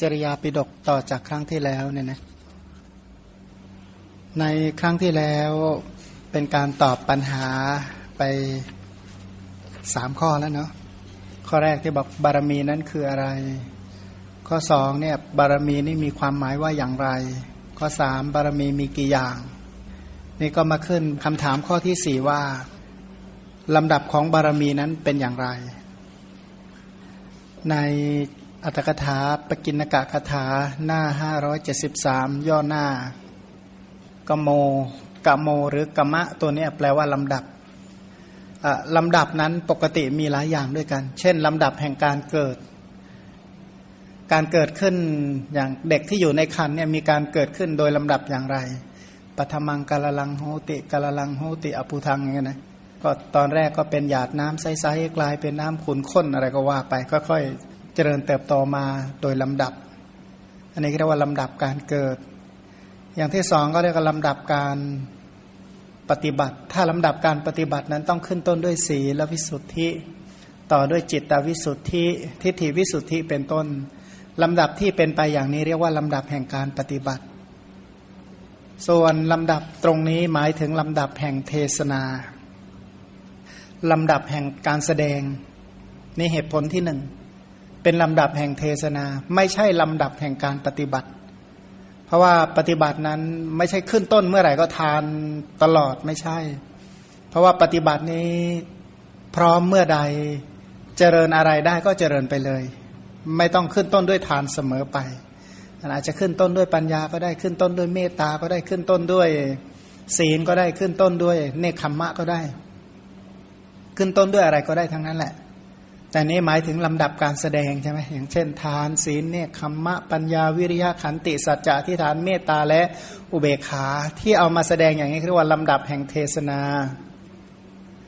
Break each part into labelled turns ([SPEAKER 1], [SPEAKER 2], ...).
[SPEAKER 1] จริยาปิดกต่อจากครั้งที่แล้วเนี่ยนะในครั้งที่แล้วเป็นการตอบปัญหาไปสามข้อแล้วเนาะข้อแรกที่บอกบารมีนั้นคืออะไร ข้อสองเนี่ยบารมีนี่มีความหมายว่าอย่างไร ข้อสามบารมีมีกี่อย่าง นี่ก็มาขึ้นคำถามข้อที่สี่ว่าลำดับของบารมีนั้นเป็นอย่างไร ใน อัตถกถาปกินกะคาถาหน้าห้าร้อยเจ็ดสิบสามย่อหน้ากโมกโมหรือกมะตัวนี้แปลว่าลำดับลำดับนั้นปกติมีหลายอย่างด้วยกัน เช่นลำดับแห่งการเกิด การเกิดขึ้นอย่างเด็กที่อยู่ในคันเนี่ยมีการเกิดขึ้นโดยลำดับอย่างไรปัทมังกาลลังโหติกาลลังโหติอภุทังอย่างเงี้ยนะก็ตอนแรกก็เป็นหยาดน้ำใสๆกลายเป็นน้ำขุนข้นอะไรก็ว่าไปค่อยๆ จริญเติบโตมาโดยลำดับ อันนี้เรียกว่าลำดับการเกิด อย่างที่สองก็เรียกว่าลำดับการปฏิบัติ ถ้าลำดับการปฏิบัตินั้นต้องขึ้นต้นด้วยศีลวิสุทธิ ต่อด้วยจิตตวิสุทธิ ทิฏฐิวิสุทธิเป็นต้นลำดับที่เป็นไปอย่างนี้เรียกว่าลำดับแห่งการปฏิบัติ ส่วนลำดับตรงนี้หมายถึงลำดับแห่งเทศนาลำดับแห่งการแสดงนี่เหตุผลที่หนึ่ง เป็นลำดับแห่งเทศนา ไม่ใช่ลำดับแห่งการปฏิบัติ เพราะว่าปฏิบัตินั้นไม่ใช่ขึ้นต้นเมื่อไหร่ก็ทานตลอดไม่ใช่ เพราะว่าปฏิบัตินี้พร้อมเมื่อใดเจริญอะไรได้ก็เจริญไปเลย ไม่ต้องขึ้นต้นด้วยทานเสมอไปอาจจะขึ้นต้นด้วยปัญญาก็ได้ขึ้นต้นด้วยเมตตาก็ได้ขึ้นต้นด้วย ศีลก็ได้ขึ้นต้นด้วย เนคขมมะก็ได้ ขึ้นต้นด้วยอะไรก็ได้ทั้งนั้นแหละ แต่นี้หมายถึงลำดับการแสดงใช่ไหมอย่างเช่น ทานศีลเนี่ยคัมมะปัญญาวิริยะขันติสัจจะที่ฐานเมตตาและอุเบกขาที่เอามาแสดงอย่างนี้เรียกว่าลำดับแห่งเทศนา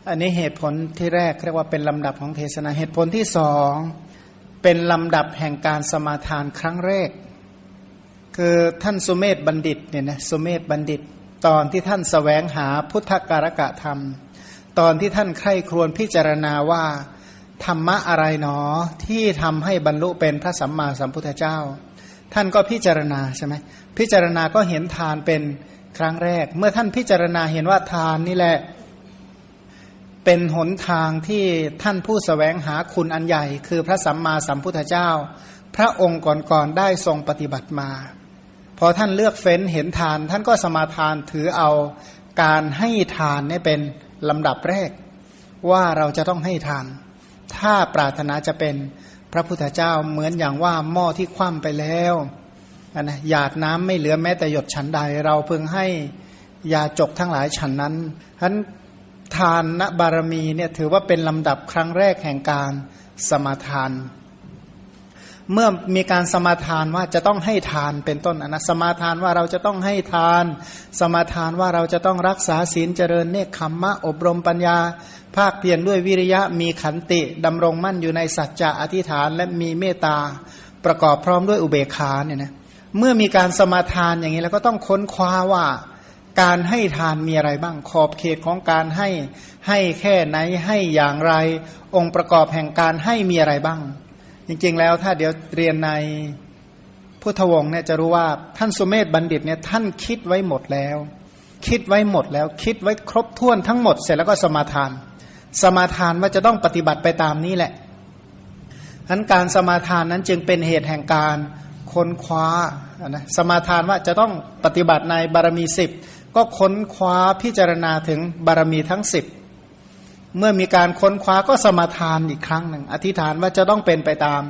[SPEAKER 1] อันนี้เหตุผลที่แรกเรียกว่าเป็นลำดับของเทศนาเหตุผลที่สองเป็นลำดับแห่งการสมาทานครั้งแรก คือท่านสุเมธบัณฑิตเนี่ยนะสุเมธบัณฑิต ตอนที่ท่านสแสวงหาพุทธการกะธรรม ตอนที่ท่านใคร่ครวญพิจารณาว่า ธรรมะอะไรหนอที่ทำให้บรรลุเป็นพระสัมมาสัมพุทธเจ้า ท่านก็พิจารณาใช่ไหมพิจารณาก็เห็นทานเป็นครั้งแรก เมื่อท่านพิจารณาเห็นว่าทานนี่แหละ เป็นหนทางที่ท่านผู้สแสวงหาคุณอันใหญ่ คือพระสัมมาสัมพุทธเจ้า พระองค์ก่อนๆได้ทรงปฏิบัติมา พอท่านเลือกเฟ้นเห็นทาน ท่านก็สมาทานถือเอาการให้ทานนี่เป็นลำดับแรก ว่าเราจะต้องให้ทาน ถ้าปรารถนาจะเป็นพระพุทธเจ้าเหมือนอย่างว่าหม้อที่คว่ำไปแล้วนะหยาดน้ำไม่เหลือแม้แต่หยดฉันใด เราเพิ่งให้ยาจกทั้งหลายฉันนั้นฉะนั้นทานณบารมีเนี่ยถือว่าเป็นลำดับครั้งแรกแห่งการสมาทาน เมื่อมีการสมาทานว่าจะต้องให้ทานเป็นต้นนะสมาทานว่าเราจะต้องให้ทาน สมาทานว่าเราจะต้องรักษาศีลเจริญเนคขมมะอบรมปัญญา ภาคเพียรด้วยวิริยะมีขันติดำรงมั่นอยู่ในสัจจะอธิษฐานและมีเมตตาประกอบพร้อมด้วยอุเบกขาเนี่ยนะเมื่อมีการสมาทานอย่างนี้แล้วก็ต้องค้นคว้าว่าการให้ทานมีอะไรบ้างขอบเขตของการให้ให้แค่ไหนให้อย่างไร องค์ประกอบแห่งการให้มีอะไรบ้าง จริงๆแล้วถ้าเดี๋ยวเรียนในพุทธวงศ์เนี่ยจะรู้ว่าท่านสุเมธบัณฑิตเนี่ยท่านคิดไว้หมดแล้ว คิดไว้หมดแล้ว คิดไว้ครบถ้วนทั้งหมดเสร็จแล้วก็สมาทาน สมาทานว่าจะต้องปฏิบัติไปตามนี้แหละทั้นการสมาทานนั้นจึงเป็นเหตุแห่งการค้นคว้านะสมาทานว่าจะต้องปฏิบัติในบารมีสิบก็ค้นคว้าพิจารณาถึงบารมีทั้งสิบเมื่อมีการค้นคว้าก็สมาทานอีกครั้งหนึ่งอธิษฐานว่าจะต้องเป็นไปตาม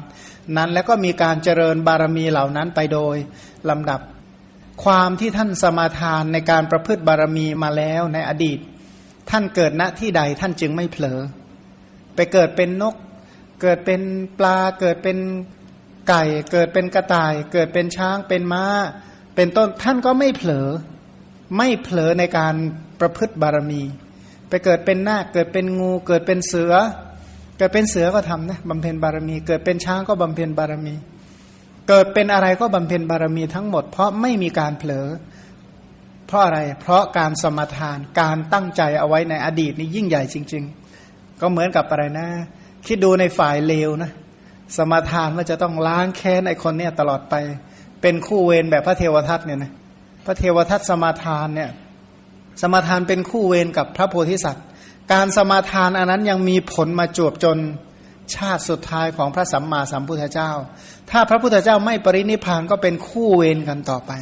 [SPEAKER 1] นั้นแล้วก็มีการเจริญบารมีเหล่านั้นไปโดยลำดับ ความที่ท่านสมาทานในการประพฤติบารมีมาแล้วในอดีต ท่านเกิดณที่ใดท่านจึงไม่เผลอ ไปเกิดเป็นนก เกิดเป็นปลา เกิดเป็นไก่ เกิดเป็นกระต่าย เกิดเป็นช้างเป็นม้า เป็นต้นท่านก็ไม่เผลอ ไม่เผลอในการประพฤติบารมี ไปเกิดเป็นนาคเกิดเป็นงู เกิดเป็นเสือ เกิดเป็นเสือก็ทำนะบำเพ็ญบารมี เกิดเป็นช้างก็บำเพ็ญบารมี เกิดเป็นอะไรก็บำเพ็ญบารมีทั้งหมด เพราะไม่มีการเผลอ เพราะอะไร เพราะการสมทานการตั้งใจเอาไว้ในอดีตนี่ยิ่งใหญ่จริง ๆ ก็เหมือนกับอะไรนะ คิดดูในฝ่ายเลวนะ สมทานว่าจะต้องล้างแค้นไอคนเนี่ยตลอดไป เป็นคู่เวรแบบพระเทวทัตเนี่ยนะพระเทวทัตสมาทานเนี่ยสมาทานเป็นคู่เวรกับพระโพธิสัตว์ การสมาทานอันนั้นยังมีผลมาจวบจนชาติสุดท้ายของพระสัมมาสัมพุทธเจ้า ถ้าพระพุทธเจ้าไม่ปรินิพานก็เป็นคู่เวรกันต่อไป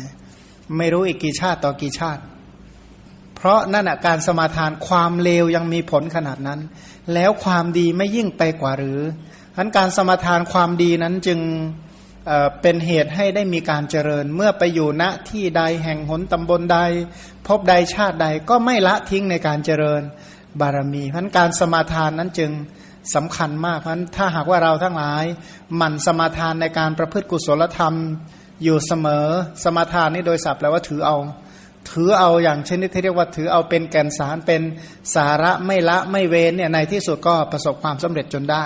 [SPEAKER 1] ไม่รู้อีกกี่ชาติต่อกี่ชาติ เพราะนั่นการสมาทานความเลวยังมีผลขนาดนั้น แล้วความดีไม่ยิ่งไปกว่าหรือฉะนั้นการสมาทานความดีนั้นจึงเป็นเหตุให้ได้มีการเจริญ เมื่อไปอยู่ณที่ใดแห่งหนตำบลใด พบใดชาติใดก็ไม่ละทิ้งในการเจริญบารมีเพราะการสมาทานนั้นจึงสำคัญมากเพราะถ้าหากว่าเราทั้งหลายหมั่นสมาทานในการประพฤติกุศลธรรม อยู่เสมอสมาทานนี่โดยศัพท์แปลว่าถือเอา ถือเอาอย่างชนิดที่เรียกว่าถือเอาเป็นแก่นสารเป็นสาระไม่ละไม่เว้นเนี่ยในที่สุดก็ประสบความสำเร็จจนได้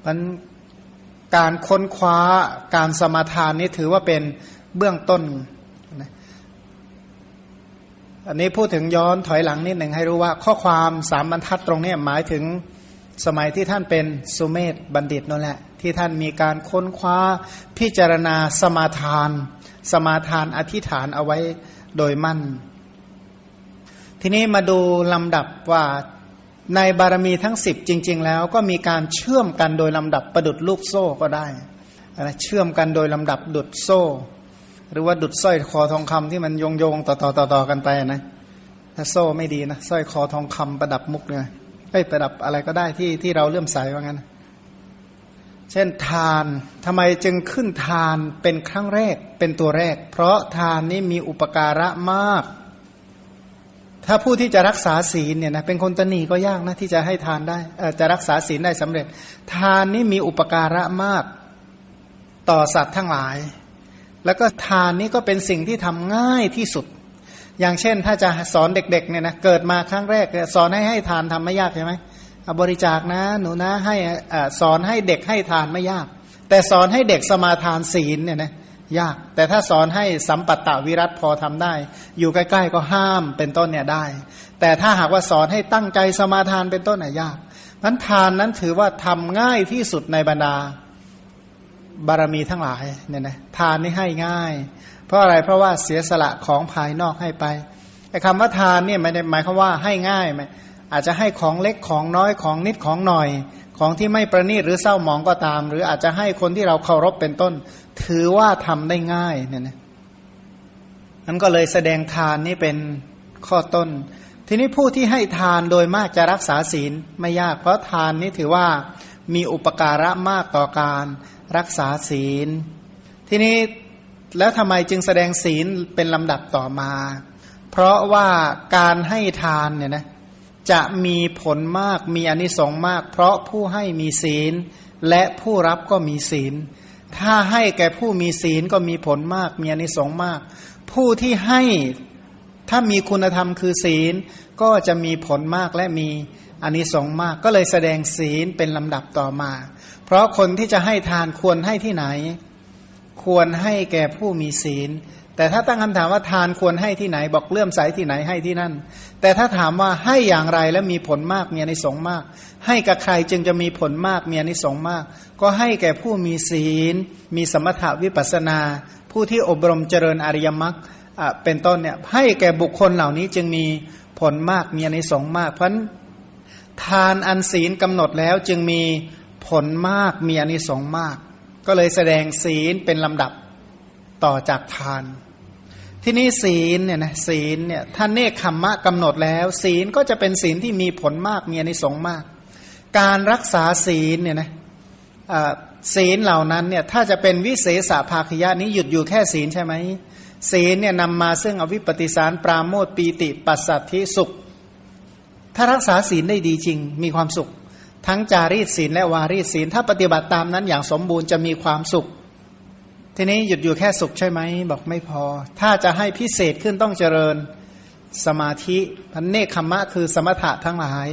[SPEAKER 1] เพราะการค้นคว้าการสมาทานนี้ถือว่าเป็นเบื้องต้น อันนี้พูดถึงย้อนถอยหลังนิดหนึ่งให้รู้ว่าข้อความสามบรรทัดตรงนี้หมายถึงสมัยที่ท่านเป็นสุเมธบัณฑิตนั่นแหละ ที่ท่านมีการค้นคว้าพิจารณาสมาทาน สมาทานอธิษฐานเอาไว้โดยมั่น ทีนี้มาดูลำดับว่าในบารมีทั้งสิบจริง ๆ แล้วก็มีการเชื่อมกันโดยลำดับประดุดลูกโซ่ก็ได้นะเชื่อมกันโดยลำดับดุดโซ่ หรือว่าดุดสร้อยคอทองคำที่มันโยงโยงต่อต่อต่อต่อกันไปนะถ้าโซ่ไม่ดีนะสร้อยคอทองคำประดับมุกเนี่ยไอ้ประดับอะไรก็ได้ที่ที่เราเลื่อมใสว่างั้น เช่นทานทำไมจึงขึ้นทานเป็นครั้งแรกเป็นตัวแรก เพราะทานนี้มีอุปการะมาก ถ้าผู้ที่จะรักษาศีลเนี่ยนะเป็นคนตนีก็ยากนะที่จะให้ทานได้จะรักษาศีลได้สำเร็จ ทานนี้มีอุปการะมากต่อสัตว์ทั้งหลาย แล้วก็ทานนี้ก็เป็นสิ่งที่ทำง่ายที่สุด อย่างเช่นถ้าจะสอนเด็กๆเนี่ยนะเกิดมาครั้งแรกสอนให้ให้ทานทำไม่ยากใช่ไหม บริจาคนะ หนูนะให้สอนให้เด็กให้ทานไม่ยาก แต่สอนให้เด็กสมาทานศีลเนี่ยนะยาก แต่ถ้าสอนให้สัมปัตตวิรัตพอทำได้ อยู่ใกล้ๆก็ห้ามเป็นต้นเนี่ยได้ แต่ถ้าหากว่าสอนให้ตั้งใจสมาทานเป็นต้นน่ยยากนั้นทานนั้นถือว่าทำง่ายที่สุดในบรรดาบารมีทั้งหลายเนี่ยนะทานนี่ให้ง่าย เพราะอะไรเพราะว่าเสียสละของภายนอกให้ไปไอ้คำว่าทานเนี่ยไม่ได้หมายความว่าให้ง่ายไหม อาจจะให้ของเล็กของน้อยของนิดของหน่อย ของที่ไม่ประณีตหรือเศร้าหมองก็ตาม หรืออาจจะให้คนที่เราเคารพเป็นต้น ถือว่าทำได้ง่ายเนี่ยนะนั้นก็เลยแสดงทานนี่เป็นข้อต้น ทีนี้ผู้ที่ให้ทานโดยมากจะรักษาศีลไม่ยาก เพราะทานนี้ถือว่ามีอุปการะมากต่อการรักษาศีล ทีนี้แล้วทำไมจึงแสดงศีลเป็นลำดับต่อมา เพราะว่าการให้ทานเนี่ยนะ จะมีผลมากมีอนิสงส์มาก เพราะผู้ให้มีศีล และผู้รับก็มีศีล ถ้าให้แก่ผู้มีศีลก็มีผลมาก มีอนิสงส์มาก ผู้ที่ให้ถ้ามีคุณธรรมคือศีล ก็จะมีผลมากและมีอนิสงส์มาก ก็เลยแสดงศีลเป็นลำดับต่อมา เพราะคนที่จะให้ทานควรให้ที่ไหน ควรให้แก่ผู้มีศีล แต่ถ้าตั้งคำถามว่าทานควรให้ที่ไหน บอกเลื่อมใสที่ไหนให้ที่นั่น แต่ถ้าถามว่าให้อย่างไรและมีผลมากมีอนิสงส์มาก ให้กับใครจึงจะมีผลมากมีอนิสงส์มาก ก็ให้แก่ผู้มีศีล มีสมถาวิปัสนา ผู้ที่อบรมเจริญอริยมรรคเป็นต้นเนี่ยให้แก่บุคคลเหล่านี้จึงมีผลมากมีอนิสงส์มาก เพราะทานอันศีลกำหนดแล้วจึงมีผลมากมีอานิสงส์มาก ก็เลยแสดงศีลเป็นลำดับต่อจากทาน ที่นี่ศีลเนี่ยนะศีลเนี่ยท่านเนคขมมะกำหนดแล้ว ศีลก็จะเป็นศีลที่มีผลมากมีอนิสงส์มาก การรักษาศีลเนี่ยนะศีลเหล่านั้นเนี่ยถ้าจะเป็นวิเศษภาคยะนี้หยุดอยู่แค่ศีลใช่ไหมศีลเนี่ยนำมาซึ่งอวิปปิสารปราโมทปีติปัสสัทธิสุข ถ้ารักษาศีลได้ดีจริง มีความสุข ทั้งจารีตศีลและวารีตศีลถ้าปฏิบัติตามนั้นอย่างสมบูรณ์จะมีความสุข ทีนี้หยุดอยู่แค่สุขใช่ไหมบอกไม่พอ ถ้าจะให้พิเศษขึ้นต้องเจริญสมาธิพันเนคขมะคือสมถะทั้งหลาย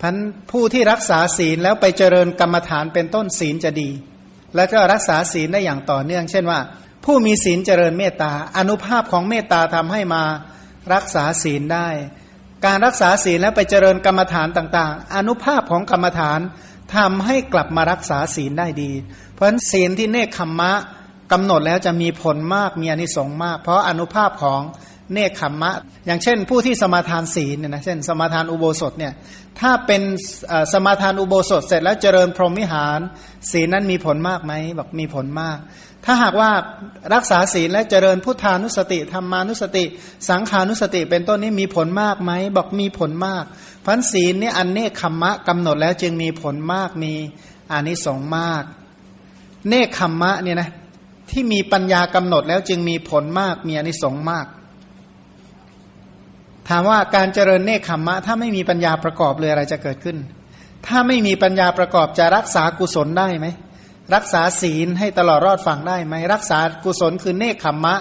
[SPEAKER 1] พันผู้ที่รักษาศีลแล้วไปเจริญกรรมฐานเป็นต้นศีลจะดี แล้วก็รักษาศีลได้อย่างต่อเนื่อง เช่นว่า ผู้มีศีลเจริญเมตตาอนุภาพของเมตตาทำให้มารักษาศีลได้ การรักษาศีลแล้วไปเจริญกรรมฐานต่างๆ อนุภาพของกรรมฐานทำให้กลับมารักษาศีลได้ดี เพราะฉะนั้นศีลที่เนคขมะ กำหนดแล้วจะมีผลมากมีอนิสงส์มาก เพราะอนุภาพของเนคขมมะ อย่างเช่น ผู้ที่สมาทานศีลเนี่ยนะเช่น สมาทานอุโบสถเนี่ยถ้าเป็นสมาทานอุโบสถเสร็จแล้วเจริญพรหมิหาร ศีลนั้นมีผลมากไหมบอกมีผลมาก ถ้าหากว่ารักษาศีลและเจริญพุทธานุสติธรรมานุสติ สังขานุสติเป็นต้นนี้มีผลมากไหมบอกมีผลมากพันศีลนี่อันเนคขมมะกำหนดแล้วจึงมีผลมากมีอานิสงส์มาก เนคขมมะเนี่ยนะ ที่มีปัญญากำหนดแล้วจึงมีผลมากมีอนิสงส์มาก ถามว่าการเจริญเนคขมมะ ถ้าไม่มีปัญญาประกอบเลยอะไรจะเกิดขึ้น ถ้าไม่มีปัญญาประกอบจะรักษากุศลได้ไหมรักษาศีลให้ตลอดรอดฝั่งได้ไหมรักษากุศลคือเนคขมมะ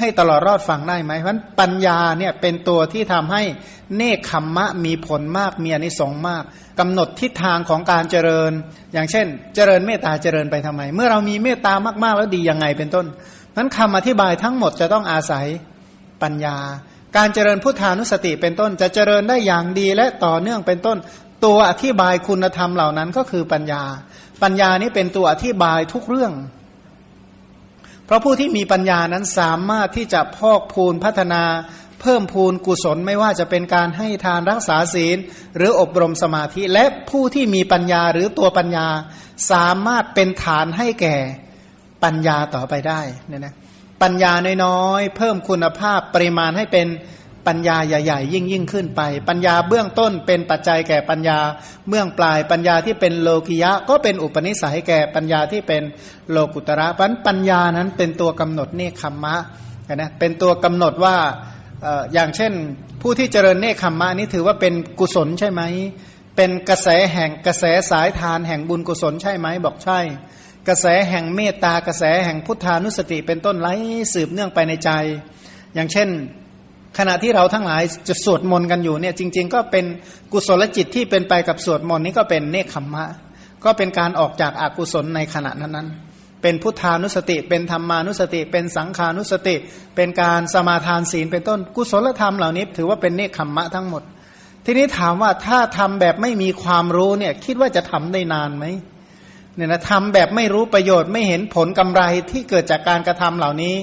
[SPEAKER 1] ให้ตลอดรอดฟังได้ไหมเพราะปัญญาเนี่ยเป็นตัวที่ทำให้เนคขมมะมีผลมากมีอนิสงส์มากกำหนดทิศทางของการเจริญ อย่างเช่น เจริญเมตตาเจริญไปทำไม เมื่อเรามีเมตตามากๆแล้วดียังไงเป็นต้นนั้นคำอธิบายทั้งหมดจะต้องอาศัยปัญญา การเจริญพุทธานุสติเป็นต้น จะเจริญได้อย่างดีและต่อเนื่องเป็นต้น ตัวอธิบายคุณธรรมเหล่านั้นก็คือปัญญา ปัญญานี้เป็นตัวอธิบายทุกเรื่อง เพราะผู้ที่มีปัญญานั้นสามารถที่จะพอกพูนพัฒนา เพิ่มพูนกุศลไม่ว่าจะเป็นการให้ทานรักษาศีล หรืออบรมสมาธิ และผู้ที่มีปัญญาหรือตัวปัญญา สามารถเป็นฐานให้แก่ปัญญาต่อไปได้เนี่ยนะปัญญาน้อยๆเพิ่มคุณภาพปริมาณให้เป็น ปัญญาใหญ่ๆ ยิ่งยิ่งขึ้นไป ปัญญาเบื้องต้นเป็นปัจจัยแก่ปัญญาเบื้องปลาย ปัญญาที่เป็นโลกิยะ ก็เป็นอุปนิสัยแก่ปัญญาที่เป็นโลกุตระปัญปัญญานั้นเป็นตัวกำหนดเนคขมมะนะเป็นตัวกำหนดว่าอย่างเช่น ผู้ที่เจริญเนคขมมะนี้ถือว่าเป็นกุศลใช่ไหมเป็นกระแสแห่งกระแสสายทานแห่งบุญกุศลใช่ไหมบอกใช่ กระแสแห่งเมตตากระแสแห่งพุทธานุสติเป็นต้นไหลสืบเนื่องไปในใจ อย่างเช่น ขณะที่เราทั้งหลายจะสวดมนต์กันอยู่เนี่ยจริง ๆ ก็เป็นกุศลจิตที่เป็นไปกับสวดมนต์นี้ก็เป็นเนคขมมะ ก็เป็นการออกจากอากุศลในขณะนั้นๆ เป็นพุทธานุสติ เป็นธรรมานุสติ เป็นสังขานุสติ เป็นการสมาทานศีลเป็นต้นกุศลธรรมเหล่านี้ ถือว่าเป็นเนคขมมะทั้งหมด ทีนี้ถามว่าถ้าทำแบบไม่มีความรู้เนี่ยคิดว่าจะทำได้นานไหมเนี่ยนะทำแบบไม่รู้ประโยชน์ไม่เห็นผลกำไรที่เกิดจากการกระทำเหล่านี้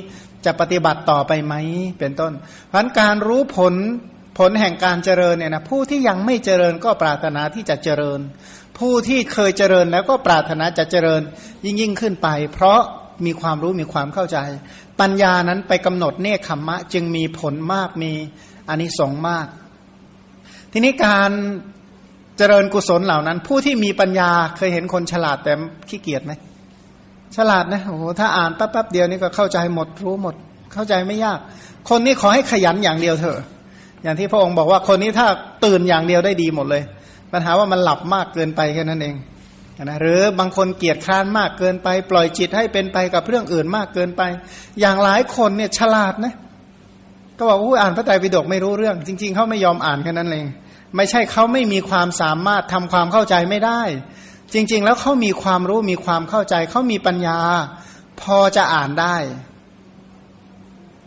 [SPEAKER 1] จะปฏิบัติต่อไปไหมเป็นต้น เพราะการรู้ผลผลแห่งการเจริญเนี่ยนะผู้ที่ยังไม่เจริญก็ปรารถนาที่จะเจริญ ผู้ที่เคยเจริญแล้วก็ปรารถนาจะเจริญยิ่งยิ่งขึ้นไป เพราะมีความรู้มีความเข้าใจ ปัญญานั้นไปกำหนดเนคขมมะ จึงมีผลมากมีอานิสงส์มาก ทีนี้การเจริญกุศลเหล่านั้น ผู้ที่มีปัญญาเคยเห็นคนฉลาดแต่ขี้เกียจไหม ฉลาดนะโอ้โหถ้าอ่านแป๊บๆเดียวนี่ก็เข้าใจหมดรู้หมด เข้าใจไม่ยาก คนนี้ขอให้ขยันอย่างเดียวเถอะ อย่างที่พระองค์บอกว่าคนนี้ถ้าตื่นอย่างเดียวได้ดีหมดเลย ปัญหาว่ามันหลับมากเกินไปแค่นั้นเองนะหรือบางคนเกียจคร้านมากเกินไปปล่อยจิตให้เป็นไปกับเรื่องอื่นมากเกินไป อย่างหลายคนเนี่ยฉลาดนะก็บอกว่าอ่านพระไตรปิฎกไม่รู้เรื่อง จริง ๆเขาไม่ยอมอ่านแค่นั้นเอง ไม่ใช่เขาไม่มีความสามารถทำความเข้าใจไม่ได้ จริง ๆ แล้วเขามีความรู้มีความเข้าใจเขามีปัญญา พอจะอ่านได้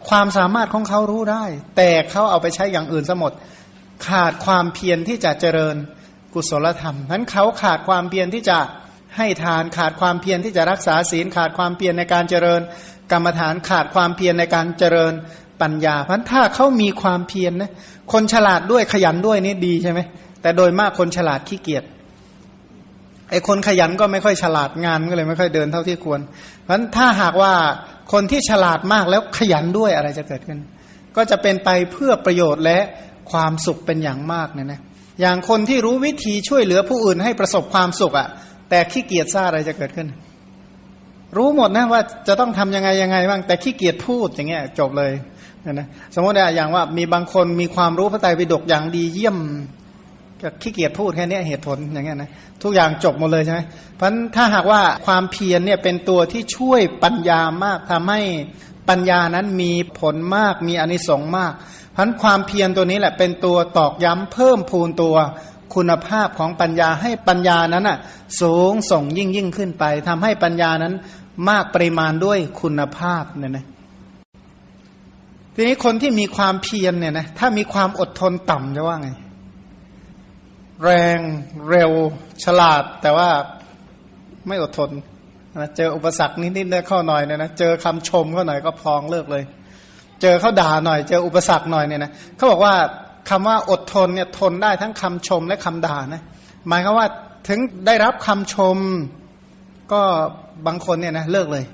[SPEAKER 1] ความสามารถของเขารู้ได้ แต่เขาเอาไปใช้อย่างอื่นสมด ขาดความเพียรที่จะเจริญกุศลธรรมนั้นเขาขาดความเพียรที่จะให้ทานขาดความเพียรที่จะรักษาศีล ขาดความเพียรในการเจริญ กรรมฐานขาดความเพียรในการเจริญปัญญาพราะถ้าเขามีความเพียรนะคนฉลาดด้วยขยันด้วยนี่ดีใช่ไหมแต่โดยมากคนฉลาดขี้เกียจ ไอ้คนขยันก็ไม่ค่อยฉลาดงานก็เลยไม่ค่อยเดินเท่าที่ควร เพราะฉะนั้นถ้าหากว่าคนที่ฉลาดมากแล้วขยันด้วยอะไรจะเกิดขึ้น ก็จะเป็นไปเพื่อประโยชน์และความสุขเป็นอย่างมากเนี่ยนะอย่างคนที่รู้วิธีช่วยเหลือผู้อื่นให้ประสบความสุขอะ่ะ แต่ขี้เกียจซ่าอะไรจะเกิดขึ้น รู้หมดนะว่าจะต้องทำยังไงยังไงบ้างแต่ขี้เกียจพูดอย่างเงี้ยจบเลยนะสมมติอย่างว่ามีบางคนมีความรู้พระไตรปิฎกอย่างดีเยี่ยม ก็ขี้เกียจพูดแค่นี้เหตุผลอย่างเงี้ยนะทุกอย่างจบหมดเลยใช่ไหมเพราะถ้าหากว่าความเพียรเนี่ยเป็นตัวที่ช่วยปัญญามากทำให้ปัญญานั้นมีผลมากมีอนิสงส์มากเพราะความเพียรตัวนี้แหละเป็นตัวตอกย้ำเพิ่มพูนตัวคุณภาพของปัญญาให้ปัญญานั้นอะสูงส่งยิ่งยิ่งขึ้นไปทำให้ปัญญานั้นมากปริมาณด้วยคุณภาพเนี่ยนะทีนี้คนที่มีความเพียรเนี่ยนะถ้ามีความอดทนต่ำจะว่าไง แรงเร็วฉลาด แต่ว่าไม่อดทนนะเจออุปสรรคนิดๆได้เข้าหน่อยเนี่ยนะเจอคำชมเข้าหน่อยก็พองเลิกเลย เจอเขาด่าหน่อย เจออุปสรรคหน่อยเนี่ยนะเขาบอกว่าคำว่าอดทนเนี่ยทนได้ทั้งคำชมและคำด่านะหมายความว่าถึงได้รับคำชมก็บางคนเนี่ยนะเลิกเลย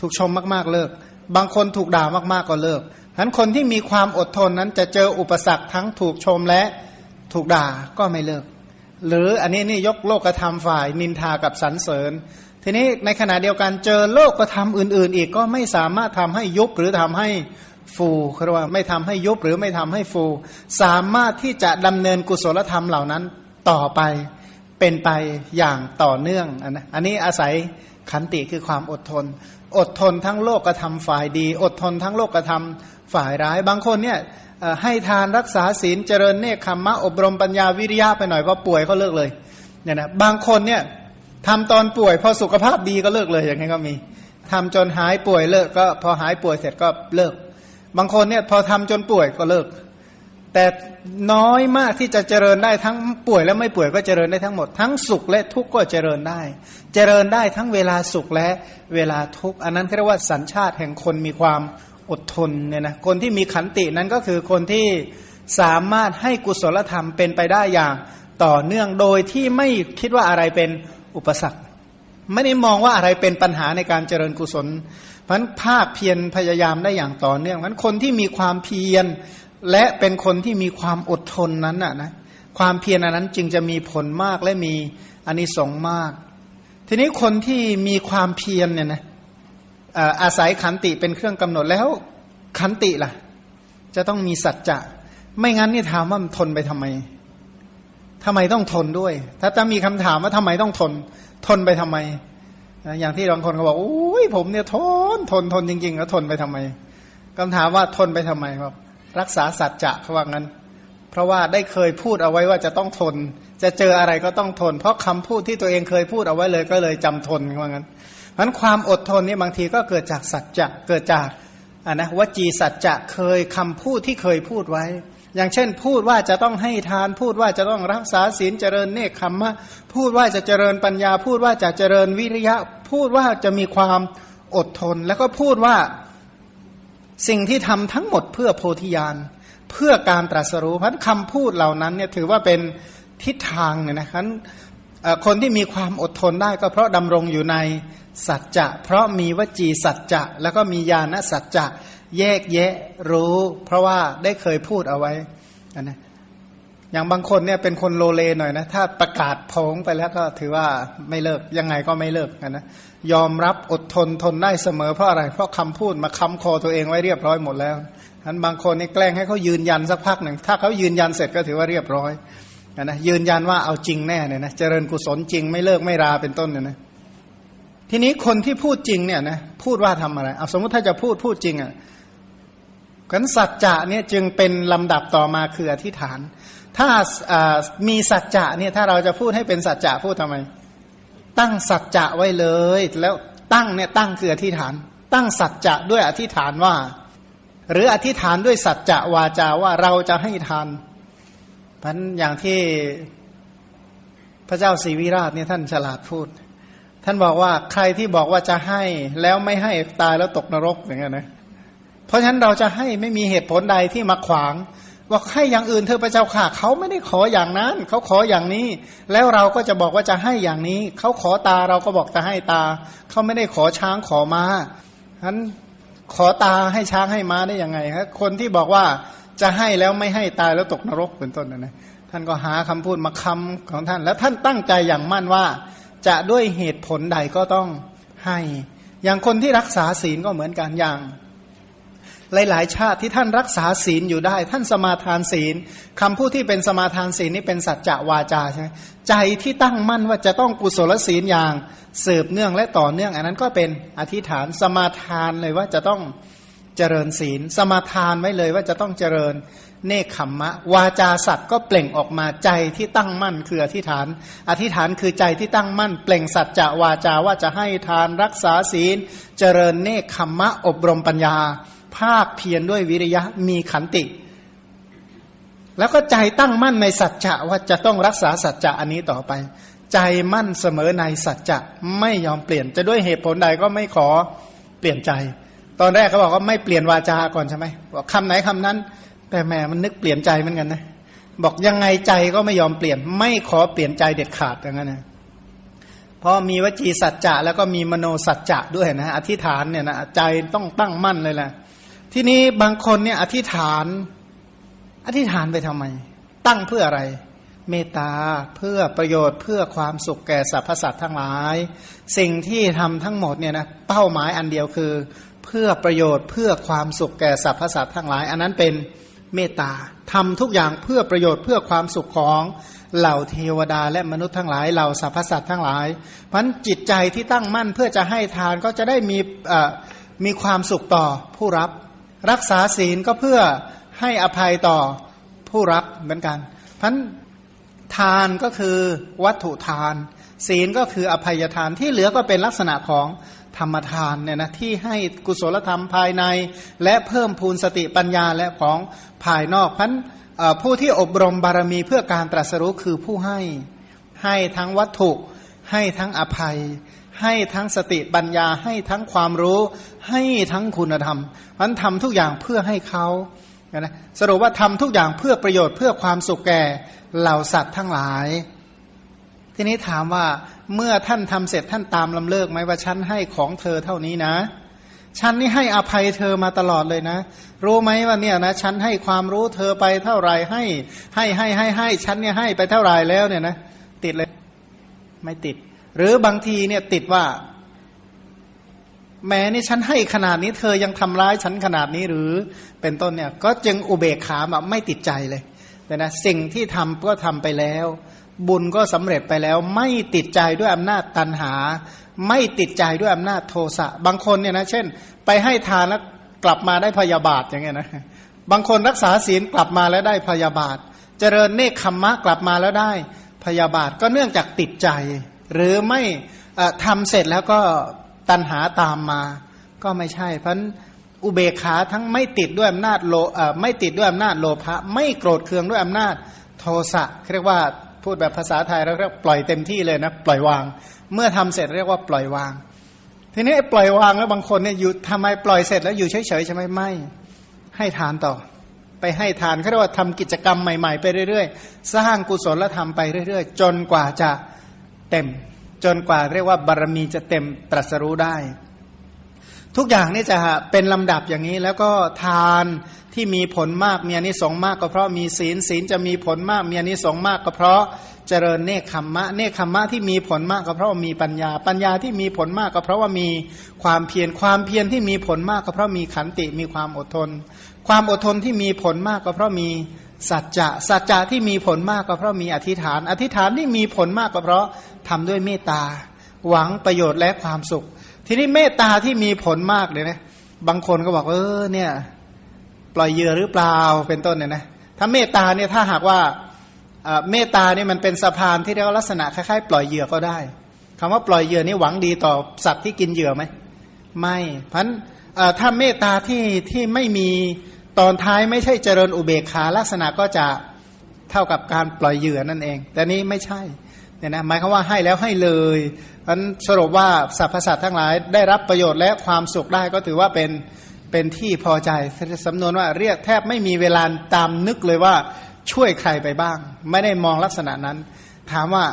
[SPEAKER 1] ถูกชมมากๆเลิก บางคนถูกด่ามากๆก็เลิกฉะนั้นคนที่มีความอดทนนั้นจะเจออุปสรรคทั้งถูกชมและ ถูกด่าก็ไม่เลิก หรืออันนี้นี่ยกโลกธรรมฝ่ายนินทากับสรรเสริญ ทีนี้ในขณะเดียวกันเจอโลกธรรมอื่น ๆ อีกก็ไม่สามารถทำให้ยุบหรือทำให้ฟูคือว่าไม่ทำให้ยุบหรือไม่ทำให้ฟู สามารถที่จะดำเนินกุศลธรรมเหล่านั้นต่อไปเป็นไปอย่างต่อเนื่องอันนะอันนี้อาศัยขันติคือความอดทน อดทนทั้งโลกกระทำฝ่ายดี อดทนทั้งโลกกระทำฝ่ายร้าย บางคนเนี่ย ให้ทานรักษาศีลเจริญเนคขมมะอบรมปัญญาวิริยะไปหน่อยพอป่วยก็เลิกเลยเนี่ยนะบางคนเนี่ยทำตอนป่วยพอสุขภาพดีก็เลิกเลยอย่างนี้ก็มีทำจนหายป่วยเลิกก็พอหายป่วยเสร็จก็เลิก บางคนเนี่ยพอทำจนป่วยก็เลิก แต่น้อยมากที่จะเจริญได้ทั้งป่วยและไม่ป่วยก็เจริญได้ทั้งหมด ทั้งสุขและทุกข์ก็เจริญได้ เจริญได้ทั้งเวลาสุขและเวลาทุกข์อันนั้นเรียกว่าสัญชาติแห่งคนมีความ อดทนเนี่ยนะคนที่มีขันตินั้นก็คือคนที่สามารถให้กุศลธรรมเป็นไปได้อย่างต่อเนื่องโดยที่ไม่คิดว่าอะไรเป็นอุปสรรค ไม่ได้มองว่าอะไรเป็นปัญหาในการเจริญกุศลพันภาคเพียรพยายามได้อย่างต่อเนื่องพันคนที่มีความเพียรและเป็นคนที่มีความอดทนนั้นน่ะนะความเพียรอันนั้นจึงจะมีผลมากและมีอานิสงส์มาก ทีนี้คนที่มีความเพียรเนี่ยนะ อาศัยขันติเป็นเครื่องกำหนดแล้วขันติล่ะ จะต้องมีสัจจะ ไม่งั้นนี่ถามว่ามันทนไปทำไมทำไมต้องทนด้วย ถ้าจะมีคำถามว่าทำไมต้องทน ทนไปทำไม อย่างที่บางคนเขาบอกโอ้ยผมเนี่ยทนทนทนจริงๆแล้วทนไปทำไมคำถามว่าทนไปทำไมครับ รักษาสัจจะเขาว่างั้น เพราะว่าได้เคยพูดเอาไว้ว่าจะต้องทน จะเจออะไรก็ต้องทน เพราะคำพูดที่ตัวเองเคยพูดเอาไว้เลยก็เลยจำทนว่างั้น เพราะความอดทนนี่บางทีก็เกิดจากสัจจะเกิดจากอ่านะวจีสัจจะเคยคำพูดที่เคยพูดไว้ อย่างเช่น พูดว่าจะต้องให้ทาน พูดว่าจะต้องรักษาศีลเจริญเนคขมมะพูดว่าจะเจริญปัญญา พูดว่าจะเจริญวิริยะ พูดว่าจะมีความอดทน แล้วก็พูดว่าสิ่งที่ทำทั้งหมดเพื่อโพธิญาณเพื่อการตรัสรู้เพันคำพูดเหล่านั้นเนี่ยถือว่าเป็นทิศทางเนี่ยนะครับคนที่มีความอดทนได้ก็เพราะดำรงอยู่ใน สัจจะเพราะมีวจีสัจจะแล้วก็มีญาณสัจจะแยกแยะรู้ เพราะว่าได้เคยพูดเอาไว้นะอย่างบางคนเนี่ยเป็นคนโลเลหน่อยนะ ถ้าประกาศพงไปแล้วก็ถือว่าไม่เลิกยังไงก็ไม่เลิกนะยอมรับอดทนทนได้เสมอเพราะอะไร เพราะคำพูดมาค้ำคอตัวเองไว้เรียบร้อยหมดแล้วท่านบางคนนี่แกล้งให้เขายืนยันสักพักหนึ่งถ้าเขายืนยันเสร็จก็ถือว่าเรียบร้อยนะยืนยันว่าเอาจริงแน่เนี่ยนะเจริญกุศลจริงไม่เลิกไม่ราเป็นต้นเนี่ยนะ ทีนี้คนที่พูดจริงเนี่ยนะพูดว่าทำอะไรเอาสมมติถ้าจะพูดพูดจริงอะกันสัจจะเนี่ยจึงเป็นลำดับต่อมาคืออธิษฐาน ถ้ามีสัจจะเนี่ยถ้าเราจะพูดให้เป็นสัจจะพูดทำไม ตั้งสัจจะไว้เลย แล้วตั้งเนี่ยตั้งคืออธิษฐาน ตั้งสัจจะด้วยอธิษฐานว่า หรืออธิษฐานด้วยสัจจะวาจาว่าเราจะให้ทานพันอย่างที่พระเจ้าศรีวิราชเนี่ยท่านฉลาดพูด ท่านบอกว่าใครที่บอกว่าจะให้แล้วไม่ให้ตายแล้วตกนรกอย่างเงี้ยนะ เพราะฉะนั้นเราจะให้ไม่มีเหตุผลใดที่มาขวางบอกให้อย่างอื่นเธอพระเจ้าค่ะเขาไม่ได้ขออย่างนั้น เขาขออย่างนี้ แล้วเราก็จะบอกว่าจะให้อย่างนี้ เขาขอตาเราก็บอกจะให้ตา เขาไม่ได้ขอช้างขอมาฉะนั้นขอตาให้ช้างให้ม้าได้ยังไงครับคนที่บอกว่าจะให้แล้วไม่ให้ตายแล้วตกนรกเป็นต้นนะนท่านก็หาคำพูดมาคำของท่าน แล้วท่านตั้งใจอย่างมั่นว่า จะด้วยเหตุผลใดก็ต้องให้ อย่างคนที่รักษาศีลก็เหมือนกันอย่างหลาย ๆ ชาติที่ท่านรักษาศีลอยู่ได้ ท่านสมาทานศีลคำพูดที่เป็นสมาทานศีลนี่เป็นสัจจะวาจาใช่ไหมใจที่ตั้งมั่นว่าจะต้องกุศลศีลอย่างสืบเนื่องและต่อเนื่อง อันนั้นก็เป็นอธิษฐานสมาทานเลยว่าจะต้องเจริญศีล สมาทานไว้เลยว่าจะต้องเจริญ เนคขมมะ วาจาสัตว์ก็เปล่งออกมาใจที่ตั้งมั่นคืออธิษฐาน อธิษฐานคือใจที่ตั้งมั่น เปล่งสัจจะวาจาว่าจะให้ทานรักษาศีล เจริญเนคขมมะ อบรมปัญญา ภาคเพียรด้วยวิริยะมีขันติ แล้วก็ใจตั้งมั่นในสัจจะว่าจะต้องรักษาสัจจะอันนี้ต่อไป ใจมั่นเสมอในสัจจะไม่ยอมเปลี่ยนจะด้วยเหตุผลใดก็ไม่ขอเปลี่ยนใจ ตอนแรกเขาบอกว่าไม่เปลี่ยนวาจาก่อนใช่ไหมบอกคำไหนคำนั้น แต่แม่มันนึกเปลี่ยนใจเหมือนกันนะบอกยังไงใจก็ไม่ยอมเปลี่ยน ไม่ขอเปลี่ยนใจเด็ดขาดอย่างนั้นนะเพราะมีวจีสัจจะแล้วก็มีมโนสัจจะด้วยนะอธิษฐานเนี่ยนะใจต้องตั้งมั่นเลยแหละทีนี้บางคนเนี่ยอธิษฐาน อธิษฐานไปทำไม ตั้งเพื่ออะไร เมตตาเพื่อประโยชน์เพื่อความสุขแก่สรรพสัตว์ทั้งหลาย สิ่งที่ทำทั้งหมดเนี่ยนะเป้าหมายอันเดียวคือ เพื่อประโยชน์เพื่อความสุขแก่สรรพสัตว์ทั้งหลาย อันนั้นเป็น เมตตาทำทุกอย่างเพื่อประโยชน์เพื่อความสุขของเหล่าเทวดาและมนุษย์ทั้งหลายเหล่าสรรพสัตว์ทั้งหลาย เพราะจิตใจที่ตั้งมั่นเพื่อจะให้ทานก็จะได้มีมีความสุขต่อผู้รับ รักษาศีลก็เพื่อให้อภัยต่อผู้รับเหมือนกันพันทานก็คือวัตถุทาน ศีลก็คืออภัยทานที่เหลือก็เป็นลักษณะของ ธรรมทานเนี่ยนะที่ให้กุศลธรรมภายใน และเพิ่มพูนสติปัญญาและของภายนอกพันผู้ที่อบรมบารมีเพื่อการตรัสรู้คือผู้ให้ให้ทั้งวัตถุ ให้ทั้งอภัย ให้ทั้งสติปัญญาให้ทั้งความรู้ ให้ทั้งคุณธรรมมันทำทุกอย่างเพื่อให้เขานะสรุปว่าทำทุกอย่างเพื่อประโยชน์เพื่อความสุขแก่เหล่าสัตว์ทั้งหลาย ทีนี้ถามว่าเมื่อท่านทำเสร็จท่านตามลำเลิกไหมว่าฉันให้ของเธอเท่านี้นะฉันนี่ให้อภัยเธอมาตลอดเลยนะ รู้ไหมว่าเนี่ยนะฉันให้ความรู้เธอไปเท่าไรให้ ให้ให้ให้ให้ฉันเนี่ยให้ไปเท่าไรแล้วเนี่ยนะติดเลย ไม่ติด หรือบางทีเนี่ยติดว่าแม้นี่ฉันให้ขนาดนี้เธอยังทำร้ายฉันขนาดนี้หรือเป็นต้นเนี่ย ก็จึงอุเบกขาแบบไม่ติดใจเลยแต่นะสิ่งที่ทำก็ทำไปแล้ว บุญก็สำเร็จไปแล้ว ไม่ติดใจด้วยอำนาจตันหา ไม่ติดใจด้วยอำนาจโทสะบางคนเนี่ยนะเช่น ไปให้ทานแล้วกลับมาได้พยาบาทอย่างเงี้ยนะบางคนรักษาศีลกลับมาแล้วได้พยาบาท เจริญเนคขมมะกลับมาแล้วได้พยาบาทก็เนื่องจากติดใจ หรือไม่ทำเสร็จแล้วก็ตันหาตามมา ก็ไม่ใช่ เพราะอุเบกขาทั้งไม่ติดด้วยอำนาจโลไม่ติดด้วยอำนาจโลภะไม่โกรธเคืองด้วยอำนาจโทสะเรียกว่า พูดแบบภาษาไทยเราเรียกปล่อยเต็มที่เลยนะปล่อยวาง เมื่อทำเสร็จเรียกว่าปล่อยวาง ทีนี้ปล่อยวางแล้วบางคนเนี่ยอยู่ทำไมปล่อยเสร็จแล้วอยู่เฉยๆใช่ไหมไม่ให้ทานต่อ ไปให้ทานเขาเรียกว่าทำกิจกรรมใหม่ๆไปเรื่อยๆ สร้างกุศลธรรมไปเรื่อยๆ จนกว่าจะเต็ม จนกว่าเรียกว่าบารมีจะเต็มตรัสรู้ได้ ทุกอย่างนี่จะเป็นลำดับอย่างนี้แล้วก็ทาน ที่มีผลมากมีอนิสงส์มากก็เพราะมีศีลศีลจะมีผลมากมีอนิสงส์มากก็เพราะเจริญเนคขมมะ เนคขมมะที่มีผลมากก็เพราะมีปัญญา ปัญญาที่มีผลมากก็เพราะว่ามีความเพียรความเพียรที่มีผลมากก็เพราะมีขันติมีความอดทน ความอดทนที่มีผลมากก็เพราะมีสัจจะสัจจะที่มีผลมากก็เพราะมีอธิษฐาน อธิษฐานที่มีผลมากก็เพราะทำด้วยเมตตา หวังประโยชน์และความสุข ทีนี้เมตตาที่มีผลมากเลยนะบางคนก็บอกเออเนี่ย ปล่อยเหยื่อหรือเปล่าเป็นต้นเนี่ยนะถ้าเมตตาเนี่ยถ้าหากว่าเมตตาเนี่ยมันเป็นสะพานที่เรียกว่าลักษณะคล้ายๆ ปล่อยเหยื่อก็ได้คำว่าปล่อยเหยื่อนี่หวังดีต่อสัตว์ที่กินเหยื่อไหมไม่พันถ้าเมตตาที่ที่ไม่มีตอนท้ายไม่ใช่เจริญอุเบกขาลักษณะก็จะเท่ากับการปล่อยเหยื่อนั่นเอง แต่นี้ไม่ใช่เนี่ยนะหมายความว่าให้แล้วให้เลยอันสรุปว่าสรรพสัตว์ทั้งหลายได้รับประโยชน์และความสุขได้ก็ถือว่าเป็น เป็นที่พอใจสำนวนว่าเรียกแทบไม่มีเวลาตามนึกเลยว่าช่วยใครไปบ้าง ไม่ได้มองลักษณะนั้น ถามว่า